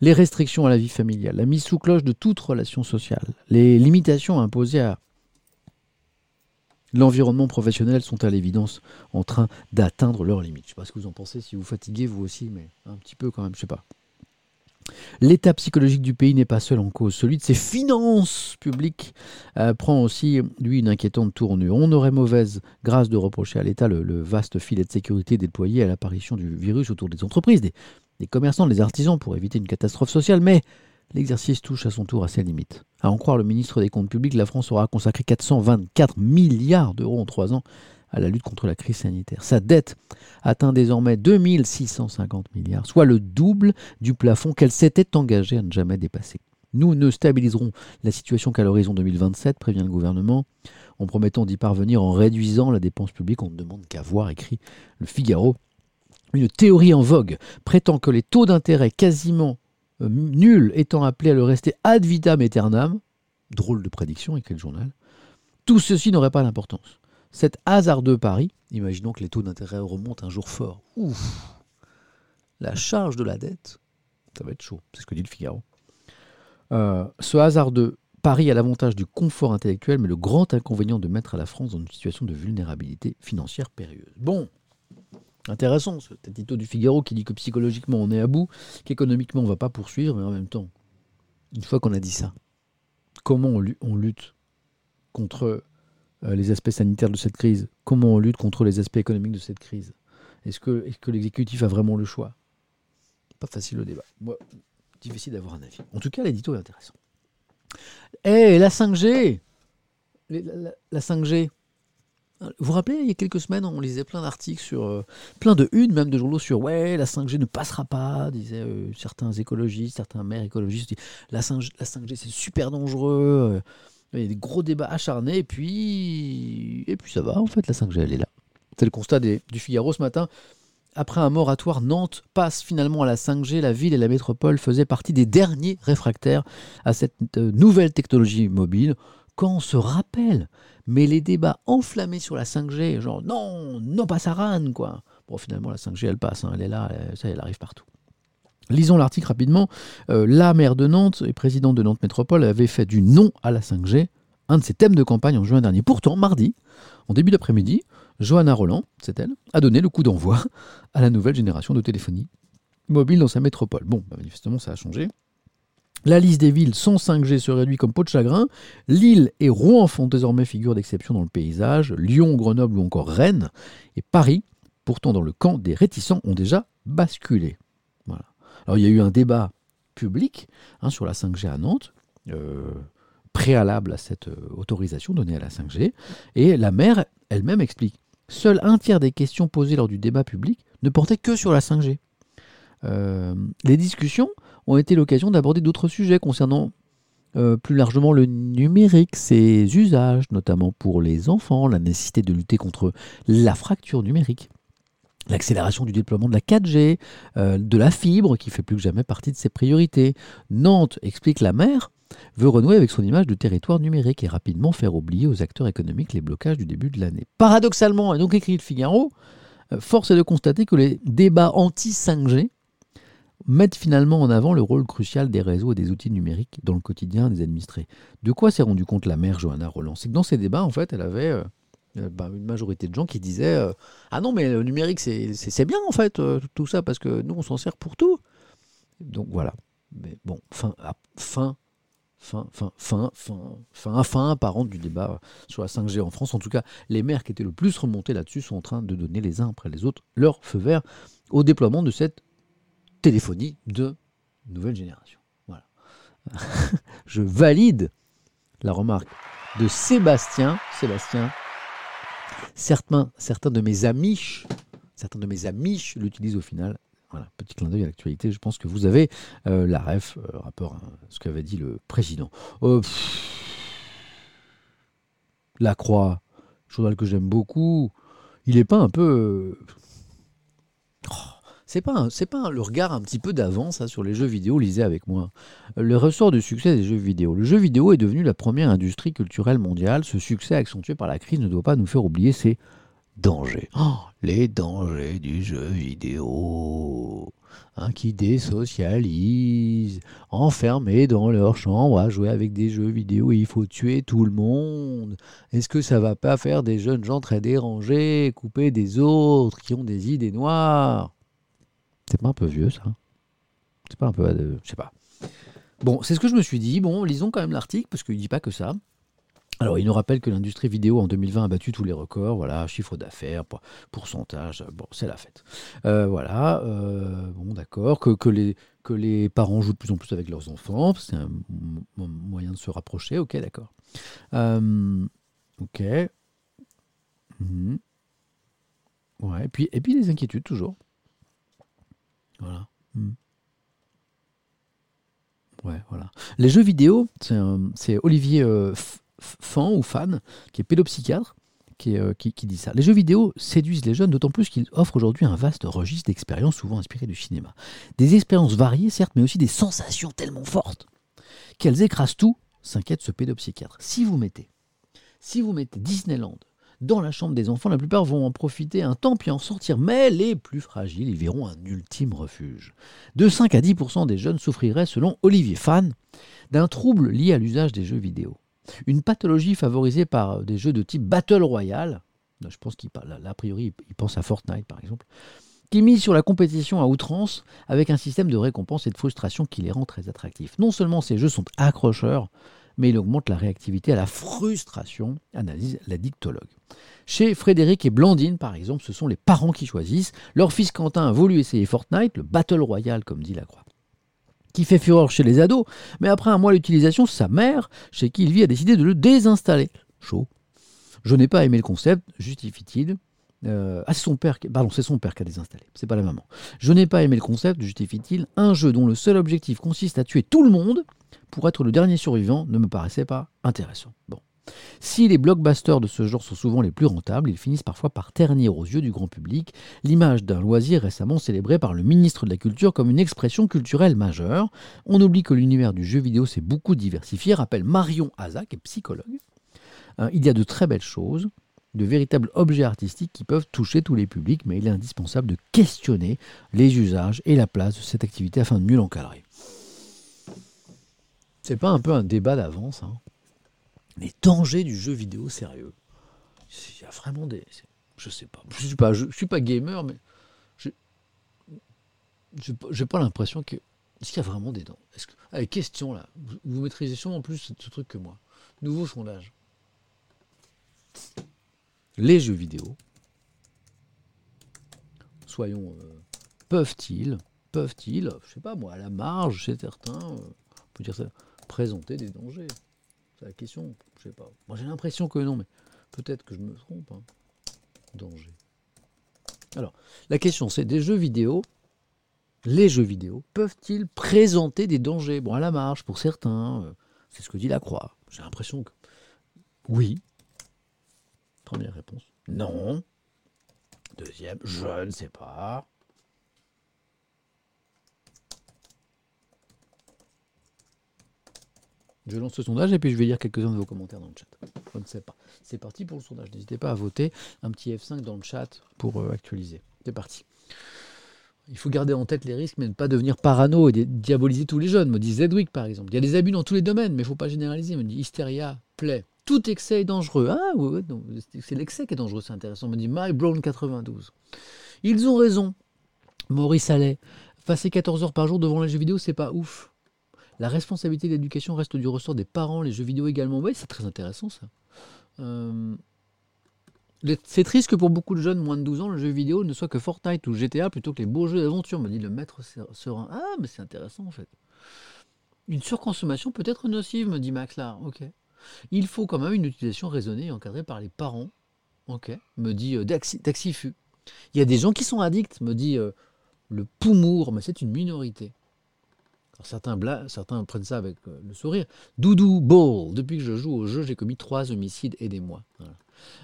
Les restrictions à la vie familiale, la mise sous cloche de toute relation sociale, les limitations imposées à l'environnement professionnel sont à l'évidence en train d'atteindre leurs limites. Je ne sais pas ce que vous en pensez, si vous fatiguez vous aussi, mais un petit peu quand même, je sais pas. L'état psychologique du pays n'est pas seul en cause. Celui de ses finances publiques euh, prend aussi, lui, une inquiétante tournure. On aurait mauvaise grâce de reprocher à l'État le, vaste filet de sécurité déployé à l'apparition du virus autour des entreprises, des, des commerçants, des artisans pour éviter une catastrophe sociale, mais l'exercice touche à son tour à ses limites. À en croire le ministre des Comptes publics, la France aura consacré 424 milliards d'euros en trois ans à la lutte contre la crise sanitaire. Sa dette atteint désormais 2650 milliards, soit le double du plafond qu'elle s'était engagée à ne jamais dépasser. Nous ne stabiliserons la situation qu'à l'horizon 2027, prévient le gouvernement, en promettant d'y parvenir en réduisant la dépense publique. On ne demande qu'à voir, écrit le Figaro. Une théorie en vogue prétend que les taux d'intérêt quasiment euh, nuls étant appelés à le rester ad vitam aeternam, drôle de prédiction, écrit le journal, tout ceci n'aurait pas d'importance. Cet hasardeux pari, imaginons que les taux d'intérêt remontent un jour fort, ouf, la charge de la dette Ça va être chaud, c'est ce que dit le Figaro. Euh, ce hasard de Paris a l'avantage du confort intellectuel, mais le grand inconvénient de mettre la France dans une situation de vulnérabilité financière périlleuse. Bon, intéressant ce édito du Figaro qui dit que psychologiquement on est à bout, qu'économiquement on va pas poursuivre, mais en même temps, une fois qu'on a dit ça, comment on, lu- on lutte contre les aspects sanitaires de cette crise Comment on lutte contre les aspects économiques de cette crise Est-ce que, l'exécutif a vraiment le choix? Pas facile le débat. Difficile d'avoir un avis. En tout cas, l'édito est intéressant. Eh, la 5G Les- la, la- la 5G vous vous rappelez, il y a quelques semaines, on lisait plein d'articles sur, euh, plein de une, même de journaux sur ouais, la 5G ne passera pas, disaient euh, certains écologistes, certains maires écologistes. La 5G, la 5G c'est super dangereux. euh, il des gros débats acharnés, et puis, et puis ça va, en fait, la 5G, elle est là. C'est le constat du Figaro ce matin. Après un moratoire, Nantes passe finalement à la 5G. La ville et la métropole faisaient partie des derniers réfractaires à cette euh, nouvelle technologie mobile. Quand on se rappelle, mais les débats enflammés sur la 5G, genre non, non pas Saran, quoi. Bon, finalement, la 5G, elle passe, hein, elle est là, ça, elle arrive partout. Lisons l'article rapidement. Euh, la maire de Nantes et présidente de Nantes Métropole avait fait du non à la 5G, un de ses thèmes de campagne en juin dernier. Pourtant, mardi, en début d'après-midi, Johanna Roland, c'est elle, a donné le coup d'envoi à la nouvelle génération de téléphonie mobile dans sa métropole. Bon, bah, manifestement, ça a changé. La liste des villes sans 5G se réduit comme peau de chagrin. Lille et Rouen font désormais figure d'exception dans le paysage. Lyon, Grenoble ou encore Rennes et Paris, pourtant dans le camp des réticents, ont déjà basculé. Alors il y a eu un débat public hein, sur la 5G à Nantes, euh, préalable à cette euh, autorisation donnée à la 5G, et la maire elle-même explique. Seul un tiers des questions posées lors du débat public ne portaient que sur la 5G. Euh, les discussions ont été l'occasion d'aborder d'autres sujets concernant plus largement le numérique, ses usages, notamment pour les enfants, la nécessité de lutter contre la fracture numérique, l'accélération du déploiement de la 4G, euh, de la fibre, qui fait plus que jamais partie de ses priorités. Nantes, explique la maire, veut renouer avec son image de territoire numérique et rapidement faire oublier aux acteurs économiques les blocages du début de l'année. Paradoxalement, et donc écrit le Figaro, euh, force est de constater que les débats anti-5G mettent finalement en avant le rôle crucial des réseaux et des outils numériques dans le quotidien des administrés. De quoi s'est rendu compte la mère Johanna Roland? C'est que dans ces débats, en fait, elle avait euh, bah, une majorité de gens qui disaient euh, Ah non, mais le numérique, c'est bien, en fait, euh, tout ça, parce que nous, on s'en sert pour tout. Donc voilà. Mais bon, fin, fin, fin, fin, fin, fin, fin, fin apparente du débat sur la 5G en France. En tout cas, les maires qui étaient le plus remontés là-dessus sont en train de donner les uns après les autres leur feu vert au déploiement de cette téléphonie de nouvelle génération. Voilà. Je valide la remarque de Sébastien. Sébastien, certains, de mes amis, certains de mes amis l'utilisent au final. Voilà, petit clin d'œil à l'actualité. Je pense que vous avez euh, la ref, euh, rapport à ce qu'avait dit le président. Euh, la Croix, journal que j'aime beaucoup. Il n'est pas un peu. oh, c'est pas, c'est pas le regard un petit peu d'avance hein, sur les jeux vidéo, lisez avec moi. Le ressort du succès des jeux vidéo. Le jeu vidéo est devenu la première industrie culturelle mondiale. Ce succès accentué par la crise ne doit pas nous faire oublier ses dangers. Oh, les dangers du jeu vidéo. hein, qui désocialisent, enfermés dans leur chambre à jouer avec des jeux vidéo et il faut tuer tout le monde. Est-ce que ça va pas faire des jeunes gens très dérangés, couper des autres, qui ont des idées noires? C'est pas un peu vieux ça C'est pas un peu... euh, je sais pas. Bon, c'est ce que je me suis dit. Bon, lisons quand même l'article, parce qu'il dit pas que ça. Alors, il nous rappelle que l'industrie vidéo en 2020 a battu tous les records. Voilà, chiffre d'affaires, pour- pourcentage, bon, c'est la fête. Euh, voilà, euh, bon, d'accord. Que, les, que les parents jouent de plus en plus avec leurs enfants, c'est un moyen de se rapprocher. Ok, d'accord. Ok. Mhm. Ouais, et puis, et puis les inquiétudes, toujours. Voilà. Ouais, voilà. Les jeux vidéo, c'est Olivier euh, Fan ou Fan, qui est pédopsychiatre, euh, qui dit ça. Les jeux vidéo séduisent les jeunes, d'autant plus qu'ils offrent aujourd'hui un vaste registre d'expériences souvent inspirées du cinéma. Des expériences variées, certes, mais aussi des sensations tellement fortes qu'elles écrasent tout, s'inquiète ce pédopsychiatre. Si vous mettez, si vous mettez Disneyland dans la chambre des enfants. La plupart vont en profiter un temps puis en sortir, mais les plus fragiles y verront un ultime refuge. De 5 à 10% des jeunes souffriraient, selon Olivier Fan, d'un trouble lié à l'usage des jeux vidéo. Une pathologie favorisée par des jeux de type Battle Royale, je pense qu'il a priori il pense à Fortnite par exemple, qui mise sur la compétition à outrance avec un système de récompense et de frustration qui les rend très attractifs. Non seulement ces jeux sont accrocheurs, mais il augmente la réactivité à la frustration, analyse la dictologue. Chez Frédéric et Blandine, par exemple, ce sont les parents qui choisissent. Leur fils Quentin a voulu essayer Fortnite, le Battle Royale, comme dit Lacroix, qui fait fureur chez les ados, mais après un mois d'utilisation, sa mère, chez qui il vit, a décidé de le désinstaller. Chaud. Je n'ai pas aimé le concept, justifie-t-il. Euh, ah, c'est son père, qui... pardon, c'est son père qui a désinstallé, c'est pas la maman. Je n'ai pas aimé le concept, justifie-t-il. Un jeu dont le seul objectif consiste à tuer tout le monde pour être le dernier survivant ne me paraissait pas intéressant. Bon. Si les blockbusters de ce genre sont souvent les plus rentables, ils finissent parfois par ternir aux yeux du grand public l'image d'un loisir récemment célébré par le ministre de la Culture comme une expression culturelle majeure. On oublie que l'univers du jeu vidéo s'est beaucoup diversifié, rappelle Marion Hazak, psychologue. Hein, il y a de très belles choses, de véritables objets artistiques qui peuvent toucher tous les publics, mais il est indispensable de questionner les usages et la place de cette activité afin de mieux l'encadrer. C'est pas un peu un débat d'avance hein Les dangers du jeu vidéo sérieux. Il y a vraiment des. Je sais pas. Je suis pas, je, suis pas gamer, mais je j'ai pas l'impression que. Est-ce qu'il y a vraiment des dangers? Que, Allez, question là. Vous maîtrisez sûrement plus ce truc que moi. Nouveau sondage. Les jeux vidéo, soyons, euh, peuvent-ils, peuvent-ils, je sais pas moi, à la marge, c'est certain, euh, on peut dire ça, présenter des dangers? C'est la question, je sais pas. Moi j'ai l'impression que non, mais peut-être que je me trompe. Hein. Danger. Alors, la question c'est des jeux vidéo, les jeux vidéo peuvent-ils présenter des dangers? Bon, à la marge, pour certains, euh, c'est ce que dit la Croix. J'ai l'impression que oui. Première réponse, non. Deuxième, je ne sais pas. Je lance ce sondage et puis je vais lire quelques-uns de vos commentaires dans le chat. Je ne sais pas. C'est parti pour le sondage. N'hésitez pas à voter un petit F5 dans le chat pour euh, actualiser. C'est parti. Il faut garder en tête les risques, mais ne pas devenir parano et diaboliser tous les jeunes, me dit Zedwick par exemple. Il y a des abus dans tous les domaines, mais il ne faut pas généraliser, me dit Hysteria, Play. Tout excès est dangereux. Ah oui, c'est l'excès qui est dangereux, c'est intéressant, me dit My Brown 92. Ils ont raison. Maurice Allais. Passer 14 heures par jour devant les jeux vidéo, c'est pas ouf. La responsabilité de l'éducation reste du ressort des parents, les jeux vidéo également. Oui, c'est très intéressant ça. Euh, c'est triste que pour beaucoup de jeunes moins de 12 ans, le jeu vidéo ne soit que Fortnite ou GTA plutôt que les beaux jeux d'aventure, me dit le maître serein. Ah, mais c'est intéressant en fait. Une surconsommation peut être nocive, me dit Max là. Ok. Il faut quand même une utilisation raisonnée et encadrée par les parents. Ok. Me dit euh, Daxifu. Il y a des gens qui sont addicts, me dit euh, le Poumour, mais c'est une minorité certains, certains prennent ça avec euh, le sourire. Doudou Ball, depuis que je joue au jeu, j'ai commis trois homicides, aidez-moi.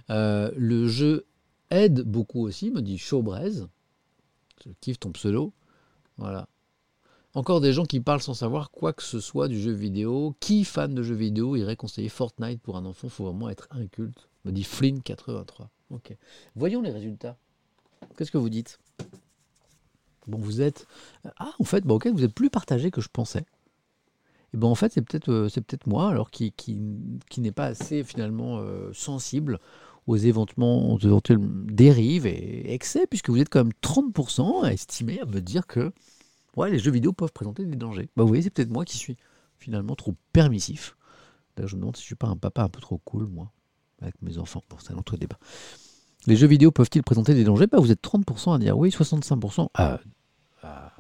Le jeu aide beaucoup aussi, me dit Showbraise. Je kiffe ton pseudo. Voilà. Encore des gens qui parlent sans savoir quoi que ce soit du jeu vidéo. Qui, fan de jeux vidéo, irait conseiller Fortnite pour un enfant? Faut vraiment être inculte. Me dit Flynn83. Ok. Voyons les résultats. Qu'est-ce que vous dites? Bon, vous êtes. Ah, en fait, bon, ok, vous êtes plus partagé que je pensais. Et ben en fait, c'est peut-être euh, peut-être moi, alors qui, qui, qui n'est pas assez finalement euh, sensible aux, éventuellement, aux éventuelles dérives et excès, puisque vous êtes quand même 30% à estimer, à me dire que ouais, les jeux vidéo peuvent présenter des dangers. Bah, vous voyez, c'est peut-être moi qui suis finalement trop permissif. D'ailleurs, je me demande si je suis pas un papa un peu trop cool, moi, avec mes enfants. Bon, c'est un autre débat. Les jeux vidéo peuvent-ils présenter des dangers? Bah, Vous êtes 30% à dire oui, 65%. Ah, ah.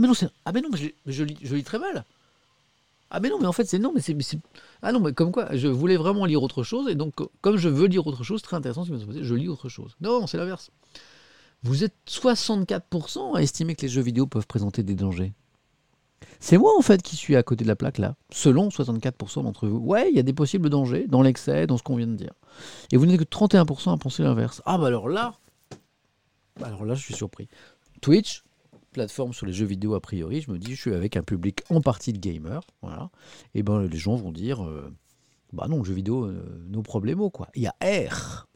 mais non, ah mais non je, je, lis, je, lis, très mal. Ah mais non, mais en fait c'est non, mais c'est ah non, mais comme quoi, je voulais vraiment lire autre chose et donc comme je veux lire autre chose, très intéressant, je lis autre chose. Non, c'est l'inverse. Vous êtes 64% à estimer que les jeux vidéo peuvent présenter des dangers. C'est moi en fait qui suis à côté de la plaque là, selon 64% d'entre vous. Ouais, il y a des possibles dangers dans l'excès, dans ce qu'on vient de dire. Et vous n'êtes que 31% à penser l'inverse. Ah bah alors là, bah, alors là je suis surpris. Twitch, plateforme sur les jeux vidéo a priori, je me dis je suis avec un public en partie de gamers, voilà. Et ben les gens vont dire euh, Bah non, jeux vidéo, euh, nos problèmes, quoi. Il y a R,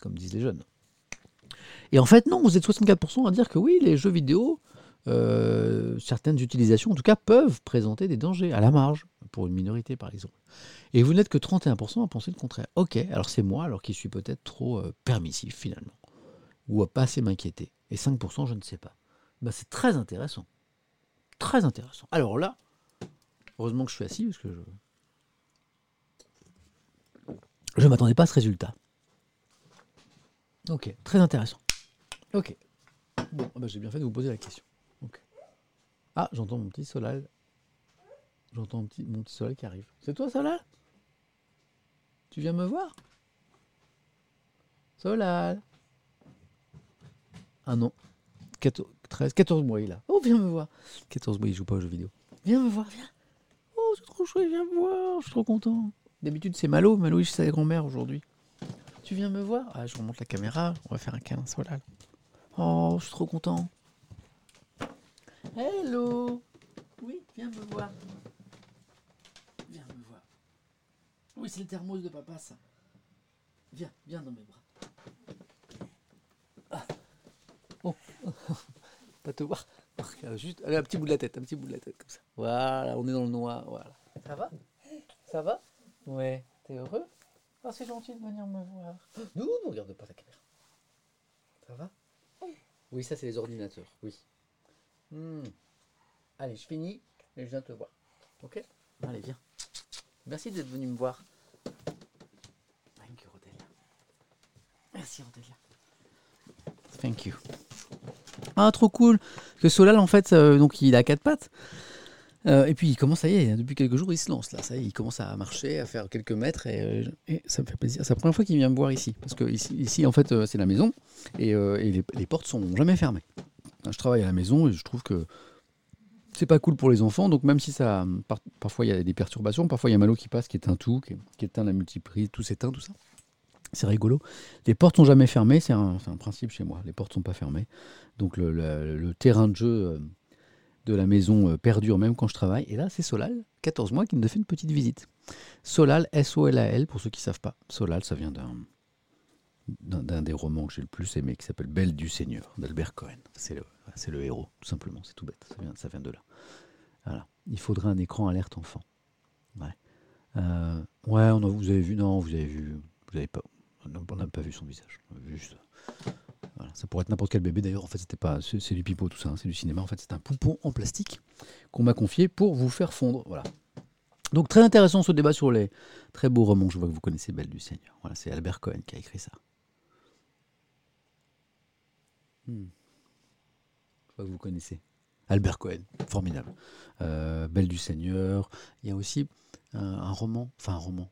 comme disent les jeunes. Et en fait, non, vous êtes 64% à dire que oui, les jeux vidéo, euh, certaines utilisations, en tout cas, peuvent présenter des dangers à la marge, pour une minorité par exemple. Et vous n'êtes que 31% à penser le contraire. Ok, alors c'est moi, alors qui suis peut-être trop euh, permissif finalement, ou à pas assez m'inquiéter. Et 5%, je ne sais pas. Bah, c'est très intéressant. Très intéressant. Alors là, heureusement que je suis assis, parce que je je ne m'attendais pas à ce résultat. Ok, très intéressant. Ok. Bon, ah bah, j'ai bien fait de vous poser la question. Ah, j'entends mon petit Solal. J'entends mon petit, mon petit Solal qui arrive. C'est toi, Solal? Tu viens me voir? Solal? Ah non. 14, 13, 14 mois, il est là. Oh, viens me voir. 14 mois, il joue pas aux jeux vidéo. Viens me voir, viens. Oh, c'est trop chouette, viens me voir. Je suis trop content. D'habitude, c'est Malo. Malo, c'est sa grand-mère aujourd'hui. Tu viens me voir? Ah, je remonte la caméra. On va faire un câlin Solal. Oh, je suis trop content. Hello Oui, viens me voir. Viens me voir. Oui, c'est le thermos de papa, ça. Viens, viens dans mes bras. Ah. Oh. Pas te voir. Regarde, Juste allez, un petit bout de la tête, un petit bout de la tête comme ça. Voilà, on est dans le noir. Voilà. Ça va? Ça va? Ouais. T'es heureux? Ah, c'est gentil de venir me voir. Non, ne regarde pas la caméra. Ça va? Oui, ça, c'est les ordinateurs. Oui. Hmm. Allez, je finis et je viens te voir. Ok? Allez, viens. Merci d'être venu me voir. Thank you, Rodelia. Merci, Rodelia. Thank you. Ah, trop cool. Que Solal, en fait, euh, donc il a quatre pattes. Euh, et puis il commence, ça y est, depuis quelques jours, il se lance là. Ça y est, il commence à marcher, à faire quelques mètres et, euh, ça me fait plaisir. C'est la première fois qu'il vient me voir ici. Parce que ici, en fait, euh, c'est la maison et, les, les portes sont jamais fermées. Je travaille à la maison et je trouve que c'est pas cool pour les enfants. Donc même si ça, par- parfois il y a des perturbations, parfois il y a Malo qui passe, qui éteint tout, qui, éteint la multiprise, tout s'éteint, tout ça. C'est rigolo. Les portes sont jamais fermées, c'est un, principe chez moi. Les portes sont pas fermées. Donc le, terrain de jeu de la maison euh, perdure même quand je travaille. Et là, c'est Solal, 14 mois, qui me fait une petite visite. Solal, S-O-L-A-L, pour ceux qui savent pas. Solal, ça vient d'un d'un des romans que j'ai le plus aimé, qui s'appelle Belle du Seigneur, d'Albert Cohen. C'est le, héros, tout simplement, c'est tout bête, ça vient, de là. Voilà. Il faudrait un écran alerte enfant. Ouais, Euh, ouais on a- vous avez vu, non, vous avez vu, vous avez pas, on n'a pas vu son visage, a. Ça pourrait être n'importe quel bébé d'ailleurs, en fait c'était pas, c'est c'est du pipeau tout ça, hein, c'est du cinéma, en fait c'est un poupon en plastique qu'on m'a confié pour vous faire fondre, voilà. Donc très intéressant ce débat sur les très beaux romans, je vois que vous connaissez Belle du Seigneur, voilà, c'est Albert Cohen qui a écrit ça. Hmm. Je vois que vous connaissez. Albert Cohen, formidable. Euh, Belle du Seigneur. Il y a aussi un, un roman, enfin un roman.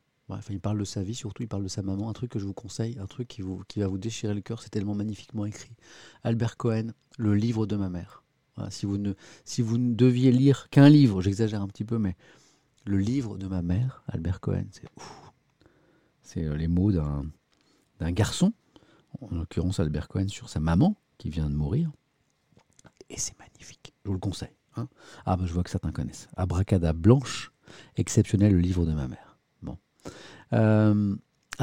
Il parle de sa vie, surtout il parle de sa maman. Un truc que je vous conseille, un truc qui, va vous déchirer le cœur, c'est tellement magnifiquement écrit. Albert Cohen, Le livre de ma mère. Si, vous ne, si vous deviez lire qu'un livre, j'exagère un petit peu, mais Le livre de ma mère, Albert Cohen, c'est. C'est euh, les mots d'un d'un garçon, en l'occurrence Albert Cohen, sur sa maman qui vient de mourir. Et c'est magnifique. Je vous le conseille. hein. ah, bah, je vois que certains connaissent. Abracada blanche, exceptionnel, le livre de ma mère. Bon. Euh,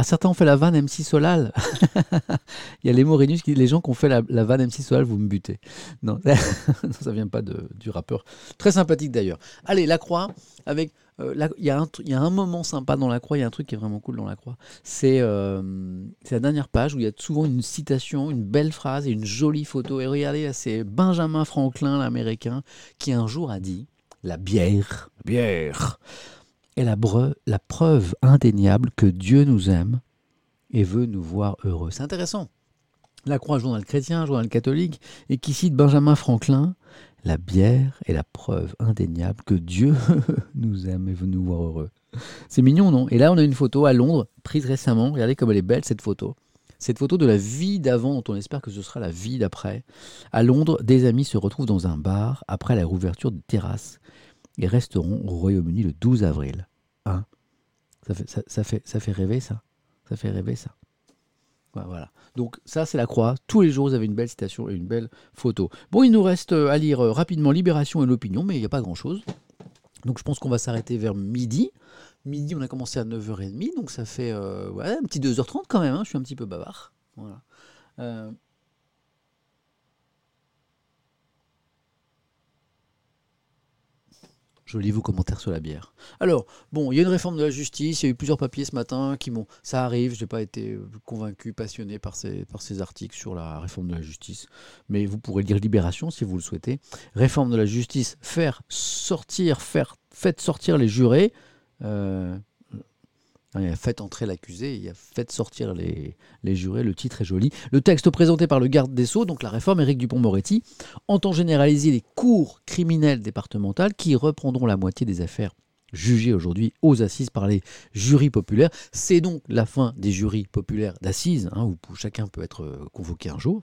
certains ont fait la vanne MC Solal. Il y a les Morinus, qui, les gens qui ont fait la, la vanne MC Solal, vous me butez. Non, ça vient pas du rappeur. Très sympathique d'ailleurs. Allez, la croix, avec. euh, Il y, a un moment sympa dans la croix, il y a un truc qui est vraiment cool dans la croix. C'est euh, la dernière page où il y a souvent une citation, une belle phrase et une jolie photo. Et regardez, c'est Benjamin Franklin, l'américain, qui un jour a dit La bière, la bière est la, preuve indéniable que Dieu nous aime et veut nous voir heureux. C'est intéressant. La croix, journal chrétien, journal catholique, et qui cite Benjamin Franklin La bière est la preuve indéniable que Dieu nous aime et veut nous voir heureux. C'est mignon, non? Et là, on a une photo à Londres, prise récemment. Regardez comme elle est belle, cette photo. Cette photo de la vie d'avant, dont on espère que ce sera la vie d'après. À Londres, des amis se retrouvent dans un bar après la rouverture des terrasses et resteront au Royaume-Uni le 12 avril. Hein? Ça, fait, ça, fait, ça fait rêver, ça Ça fait rêver, ça Voilà. Donc ça, c'est la croix. Tous les jours, vous avez une belle citation et une belle photo. Bon, il nous reste euh, à lire euh, rapidement Libération et l'opinion, mais il n'y a pas grand-chose. Donc je pense qu'on va s'arrêter vers midi. Midi, on a commencé à 9h30, donc ça fait euh, un petit 2h30 quand même. hein, je suis un petit peu bavard. Voilà. Euh, Je lis vos commentaires sur la bière. Alors, bon, il y a une réforme de la justice, il y a eu plusieurs papiers ce matin qui m'ont... Ça arrive, je n'ai pas été euh, convaincu, passionné par ces, articles sur la réforme de la justice, mais vous pourrez lire Libération si vous le souhaitez. Réforme de la justice, faire sortir, faire, faites sortir les jurés. Euh, Faites entrer l'accusé, il a Faites sortir les, jurés, le titre est joli. Le texte présenté par le garde des Sceaux, donc la réforme Éric Dupont-Moretti, entend généraliser les cours criminelles départementales qui reprendront la moitié des affaires jugées aujourd'hui aux assises par les jurys populaires. C'est donc la fin des jurys populaires d'assises, hein, où chacun peut être convoqué un jour.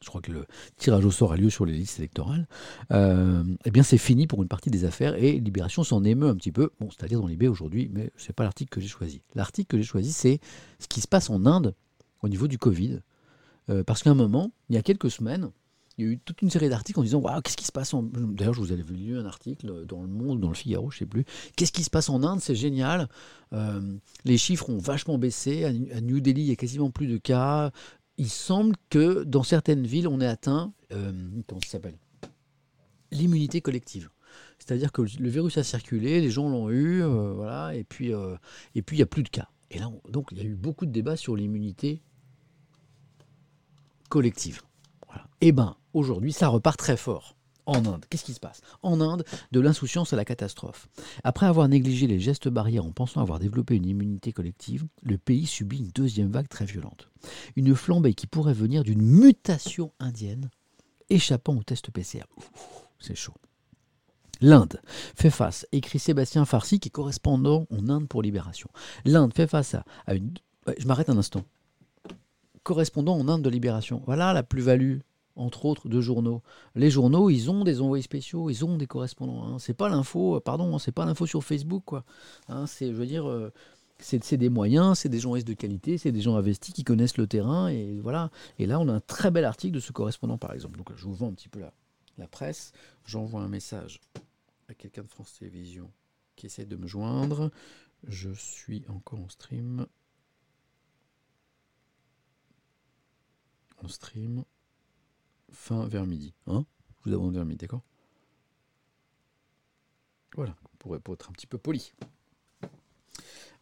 Je crois que le tirage au sort a lieu sur les listes électorales. Euh, eh bien, c'est fini pour une partie des affaires et Libération s'en émeut un petit peu. Bon, c'est-à-dire dans l'IB aujourd'hui, mais ce n'est pas l'article que j'ai choisi. L'article que j'ai choisi, c'est ce qui se passe en Inde au niveau du Covid. Euh, parce qu'à un moment, il y a quelques semaines, il y a eu toute une série d'articles en disant Waouh, qu'est-ce qui se passe en. D'ailleurs, je vous avais lu un article dans Le Monde, dans le Figaro, je ne sais plus. Qu'est-ce qui se passe en Inde? C'est génial. Euh, les chiffres ont vachement baissé. À New Delhi, il y a quasiment plus de cas. Il semble que dans certaines villes, on ait atteint. euh, comment ça s'appelle L'immunité collective. C'est-à-dire que le virus a circulé, les gens l'ont eu, euh, voilà, et puis euh, il n'y a plus de cas. Et là, on- donc il y a eu beaucoup de débats sur l'immunité collective. Voilà. Et ben aujourd'hui, ça repart très fort. En Inde, qu'est-ce qui se passe? En Inde, de l'insouciance à la catastrophe. Après avoir négligé les gestes barrières en pensant avoir développé une immunité collective, le pays subit une deuxième vague très violente. Une flambée qui pourrait venir d'une mutation indienne échappant au test PCR. C'est chaud. L'Inde fait face, écrit Sébastien Farsi, qui est correspondant en Inde pour Libération. L'Inde fait face à, à une... Je m'arrête un instant. Correspondant en Inde de Libération. Voilà la plus-value, entre autres, de journaux. Les journaux, ils ont des envoyés spéciaux, ils ont des correspondants. hein. C'est pas l'info, euh, pardon, hein, c'est pas l'info sur Facebook, quoi. Hein, c'est, je veux dire, euh, c'est des moyens, c'est des journalistes de qualité, c'est des gens investis qui connaissent le terrain, et voilà. Et là, on a un très bel article de ce correspondant, par exemple. Donc, je vous vends un petit peu la, la presse. J'envoie un message à quelqu'un de France Télévisions qui essaie de me joindre. Je suis encore en stream. En stream. Fin vers midi. Hein? Je vous abonne vers midi, d'accord? Voilà, pour être un petit peu poli.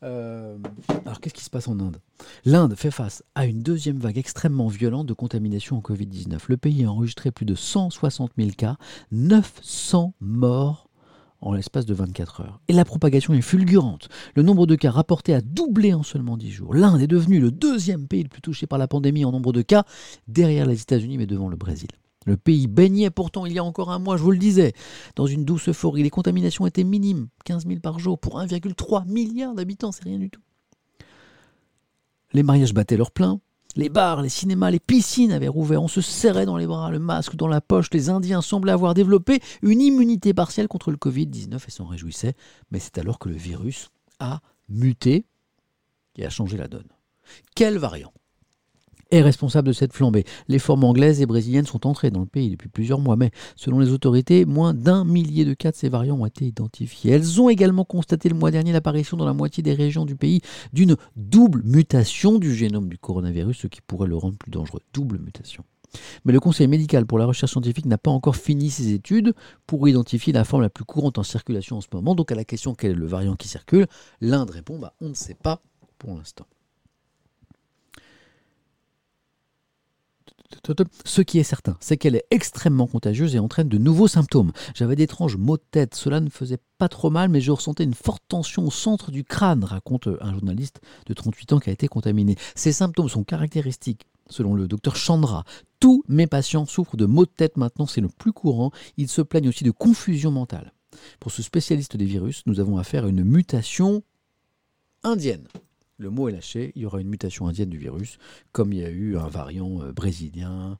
Euh, alors, qu'est-ce qui se passe en Inde? L'Inde fait face à une deuxième vague extrêmement violente de contamination en Covid-19. Le pays a enregistré plus de 160 000 cas, 900 morts en l'espace de 24 heures. Et la propagation est fulgurante. Le nombre de cas rapportés a doublé en seulement 10 jours. L'Inde est devenue le deuxième pays le plus touché par la pandémie en nombre de cas, derrière les États-Unis mais devant le Brésil. Le pays baignait pourtant il y a encore un mois, je vous le disais, dans une douce euphorie. Les contaminations étaient minimes, 15 000 par jour pour 1,3 milliard d'habitants, c'est rien du tout. Les mariages battaient leur plein. Les bars, les cinémas, les piscines avaient rouvert. On se serrait dans les bras, le masque dans la poche. Les Indiens semblaient avoir développé une immunité partielle contre le Covid-19 et s'en réjouissaient. Mais c'est alors que le virus a muté et a changé la donne. Quel variant est responsable de cette flambée Les formes anglaises et brésiliennes sont entrées dans le pays depuis plusieurs mois, mais selon les autorités, moins d'un millier de cas de ces variants ont été identifiés. Elles ont également constaté le mois dernier l'apparition dans la moitié des régions du pays d'une double mutation du génome du coronavirus, ce qui pourrait le rendre plus dangereux. Double mutation. Mais le Conseil médical pour la recherche scientifique n'a pas encore fini ses études pour identifier la forme la plus courante en circulation en ce moment. Donc à la question quel est le variant qui circule, l'Inde répond bah, on ne sait pas pour l'instant. Ce qui est certain, c'est qu'elle est extrêmement contagieuse et entraîne de nouveaux symptômes. J'avais d'étranges maux de tête, cela ne faisait pas trop mal, mais je ressentais une forte tension au centre du crâne, raconte un journaliste de 38 ans qui a été contaminé. Ces symptômes sont caractéristiques Selon le docteur Chandra, tous mes patients souffrent de maux de tête maintenant, c'est le plus courant. Ils se plaignent aussi de confusion mentale. Pour ce spécialiste des virus, nous avons affaire à une mutation indienne. Le mot est lâché, il y aura une mutation indienne du virus, comme il y a eu un variant euh, brésilien,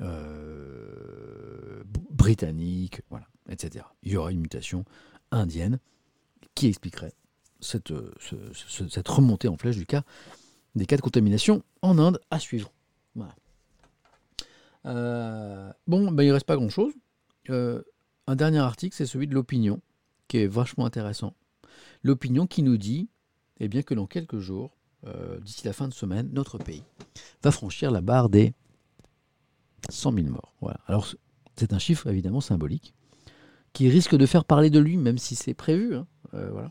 euh, britannique, etc. Il y aura une mutation indienne qui expliquerait cette, euh, ce- ce- cette remontée en flèche du cas des cas de contamination en Inde à suivre. Bon, ben, il ne reste pas grand-chose. Un dernier article, c'est celui de l'opinion, qui est vachement intéressant. L'opinion qui nous dit eh bien, que dans quelques jours, euh, d'ici la fin de semaine, notre pays va franchir la barre des 100 000 morts. Voilà. Alors, c'est un chiffre évidemment symbolique qui risque de faire parler de lui, même si c'est prévu. hein. Euh, voilà.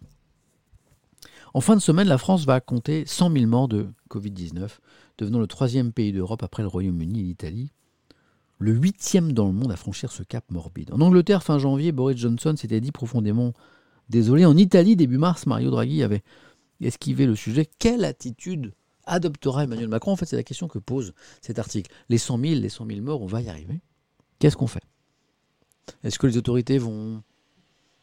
En fin de semaine, la France va compter 100 000 morts de Covid-19, devenant le troisième pays d'Europe après le Royaume-Uni et l'Italie, le huitième dans le monde à franchir ce cap morbide. En Angleterre, fin janvier, Boris Johnson s'était dit profondément désolé. En Italie, début mars, Mario Draghi avait esquivé le sujet. Quelle attitude adoptera Emmanuel Macron? En fait, c'est la question que pose cet article. Les 100 000, les 100 000 morts, on va y arriver. Qu'est-ce qu'on fait? Est-ce que les autorités vont,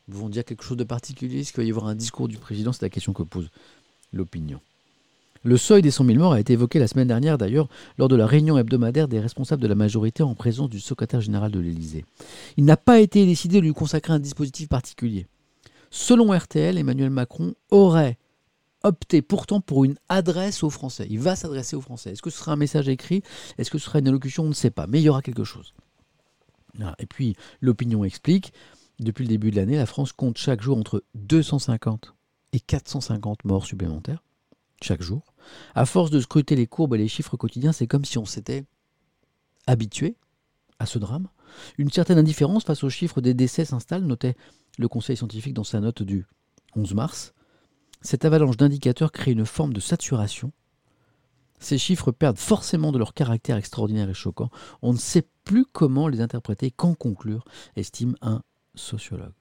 vont dire quelque chose de particulier? Est-ce qu'il va y avoir un discours du président? C'est la question que pose l'opinion. Le seuil des 100 000 morts a été évoqué la semaine dernière d'ailleurs lors de la réunion hebdomadaire des responsables de la majorité en présence du secrétaire général de l'Élysée. Il n'a pas été décidé de lui consacrer un dispositif particulier. Selon RTL, Emmanuel Macron aurait opté pourtant pour une adresse aux Français. Il va s'adresser aux Français. Est-ce que ce sera un message écrit? Est-ce que ce sera une allocution? On ne sait pas. Mais il y aura quelque chose. Voilà. Et puis, l'opinion explique, depuis le début de l'année, la France compte chaque jour entre 250 et 450 morts supplémentaires. Chaque jour. À force de scruter les courbes et les chiffres quotidiens, c'est comme si on s'était habitué à ce drame. Une certaine indifférence face aux chiffres des décès s'installe, notait le Conseil scientifique dans sa note du 11 mars. Cette avalanche d'indicateurs crée une forme de saturation. Ces chiffres perdent forcément de leur caractère extraordinaire et choquant. On ne sait plus comment les interpréter, qu'en conclure, estime un sociologue.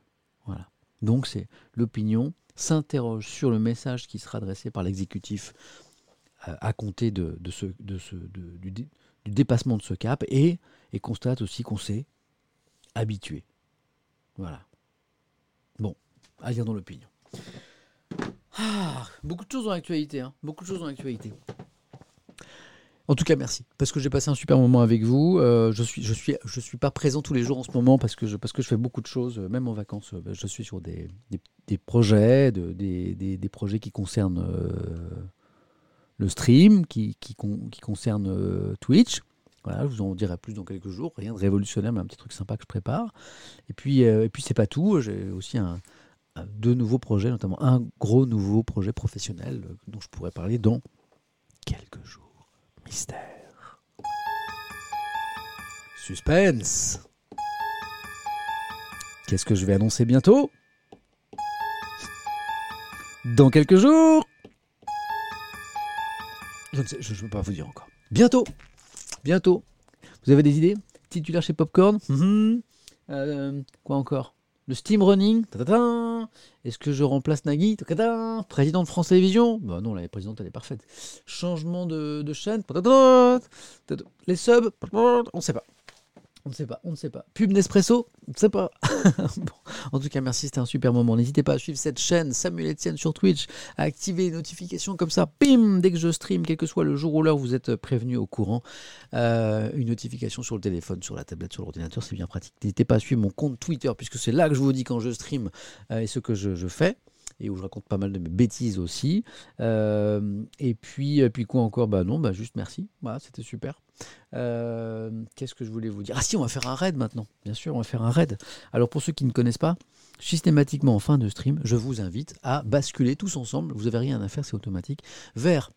Voilà. Donc c'est l'opinion s'interroge sur le message qui sera adressé par l'exécutif euh, à compter du, dé- du dépassement de ce cap et, et constate aussi qu'on s'est habitué. Voilà. Bon, à lire dans l'opinion. Ah, beaucoup de choses dans l'actualité, hein. beaucoup de choses. En tout cas, merci parce que j'ai passé un super moment avec vous. Euh, je je suis, pas présent tous les jours en ce moment parce que je, fais beaucoup de choses, euh, même en vacances. euh, Je suis sur des, projets, de- des, projets qui concernent le stream, qui, qui, con- qui concernent Twitch. Je vous en dirai plus dans quelques jours. Rien de révolutionnaire, mais un petit truc sympa que je prépare. Et puis, et puis c'est pas tout. J'ai aussi un- deux nouveaux projets, notamment un gros nouveau projet professionnel euh, dont je pourrais parler dans quelques jours. Mystère. Suspense. Qu'est-ce que je vais annoncer bientôt? Dans quelques jours Je ne sais, je ne peux pas vous dire encore. Bientôt Bientôt Vous avez des idées? Titulaire chez Popcorn? Mhm. Euh, Quoi encore? Le Steam Running. Est-ce que je remplace Nagui Ta-ta-ta. Président de France Télévisions Bah non, la présidente, elle est parfaite. Changement de, de chaîne. Les subs On sait pas. On ne sait pas, on ne sait pas. Pub Nespresso On ne sait pas. Bon, En tout cas, merci, c'était un super moment. N'hésitez pas à suivre cette chaîne Samuel Etienne sur Twitch, à activer les notifications comme ça. Pim Dès que je stream, quel que soit le jour ou l'heure, vous êtes prévenu au courant. Euh, une notification sur le téléphone, sur la tablette, sur l'ordinateur, c'est bien pratique. N'hésitez pas à suivre mon compte Twitter, puisque c'est là que je vous dis quand je stream euh, et ce que je, je fais. Et où je raconte pas mal de mes bêtises aussi. Euh, et puis, puis quoi encore? Bah non, bah juste merci. Voilà, c'était super. Euh, Qu'est-ce que je voulais vous dire? Ah si, on va faire un raid maintenant. Bien sûr, on va faire un raid. Alors pour ceux qui ne connaissent pas, systématiquement en fin de stream, je vous invite à basculer tous ensemble, vous n'avez rien à faire, c'est automatique, vers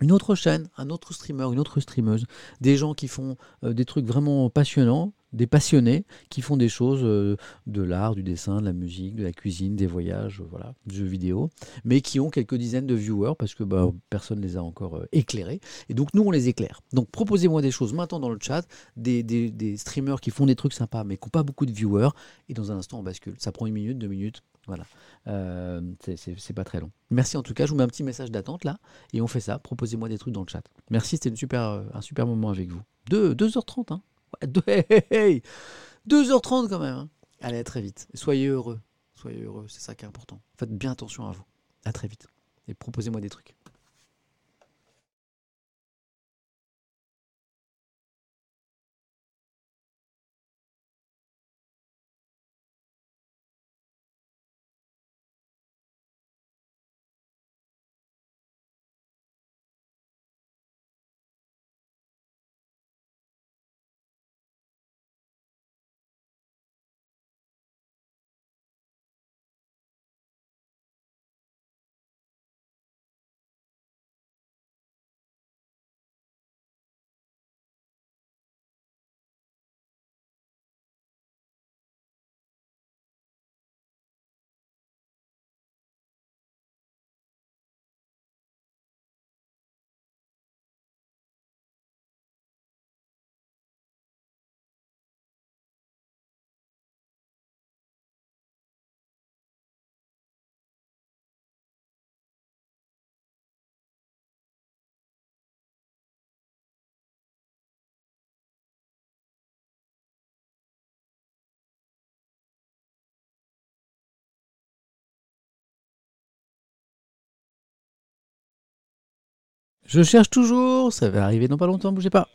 une autre chaîne, un autre streamer, une autre streameuse, des gens qui font euh, des trucs vraiment passionnants, des passionnés qui font des choses euh, de l'art, du dessin, de la musique, de la cuisine, des voyages, euh, voilà, du jeu vidéo, mais qui ont quelques dizaines de viewers parce que bah, personne ne les a encore euh, éclairés. Et donc nous, on les éclaire. Donc proposez-moi des choses maintenant dans le chat, des, des- des streamers qui font des trucs sympas mais qui n'ont pas beaucoup de viewers. Et dans un instant, on bascule. Ça prend une minute, deux minutes. Voilà. Euh, c'est- pas très long. Merci en tout cas. Je vous mets un petit message d'attente là. Et on fait ça. Proposez-moi des trucs dans le chat. Merci, c'était super, un super moment avec vous. Deux- 2h30. Hein. Ouais, deux- hey, hey, hey. 2h30 quand même. hein. Allez, à très vite. Soyez heureux. Soyez heureux. C'est ça qui est important. Faites bien attention à vous. À très vite. Et proposez-moi des trucs. Je cherche toujours, ça va arriver dans pas longtemps, bougez pas.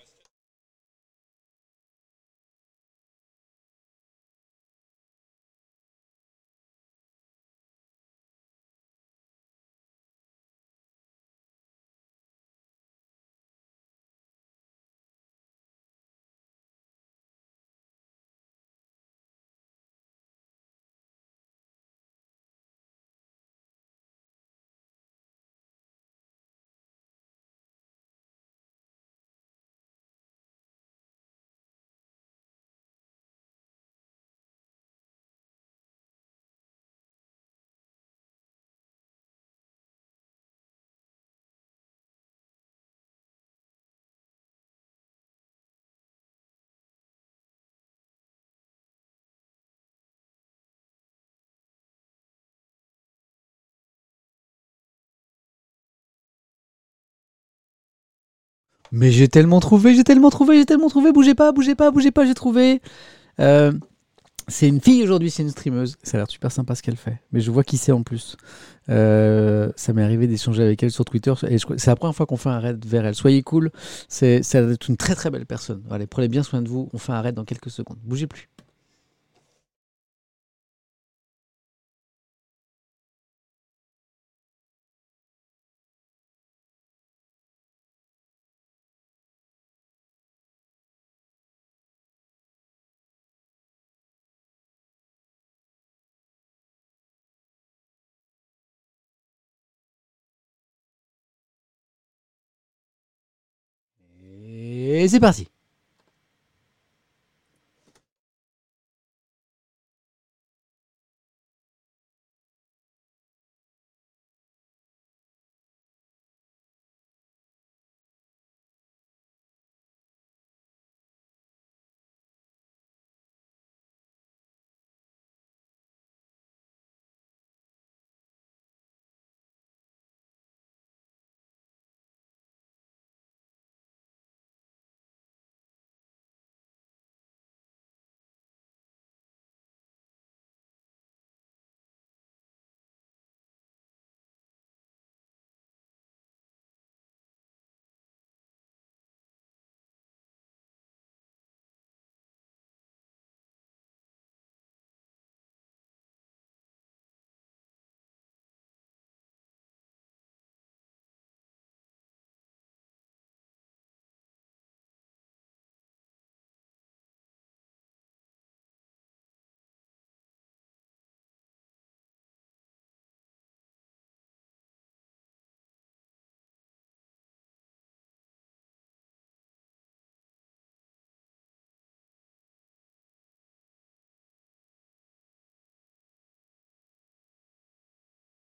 Mais j'ai tellement trouvé, j'ai tellement trouvé, j'ai tellement trouvé. Bougez pas, bougez pas, bougez pas, j'ai trouvé. Euh, c'est une fille aujourd'hui, c'est une streameuse. Ça a l'air super sympa ce qu'elle fait. Mais je vois qui c'est en plus. Euh, ça m'est arrivé d'échanger avec elle sur Twitter. C'est la première fois qu'on fait un raid vers elle. Soyez cool. C'est, être une très très belle personne. Allez, prenez bien soin de vous. On fait un raid dans quelques secondes. Bougez plus. Et c'est parti.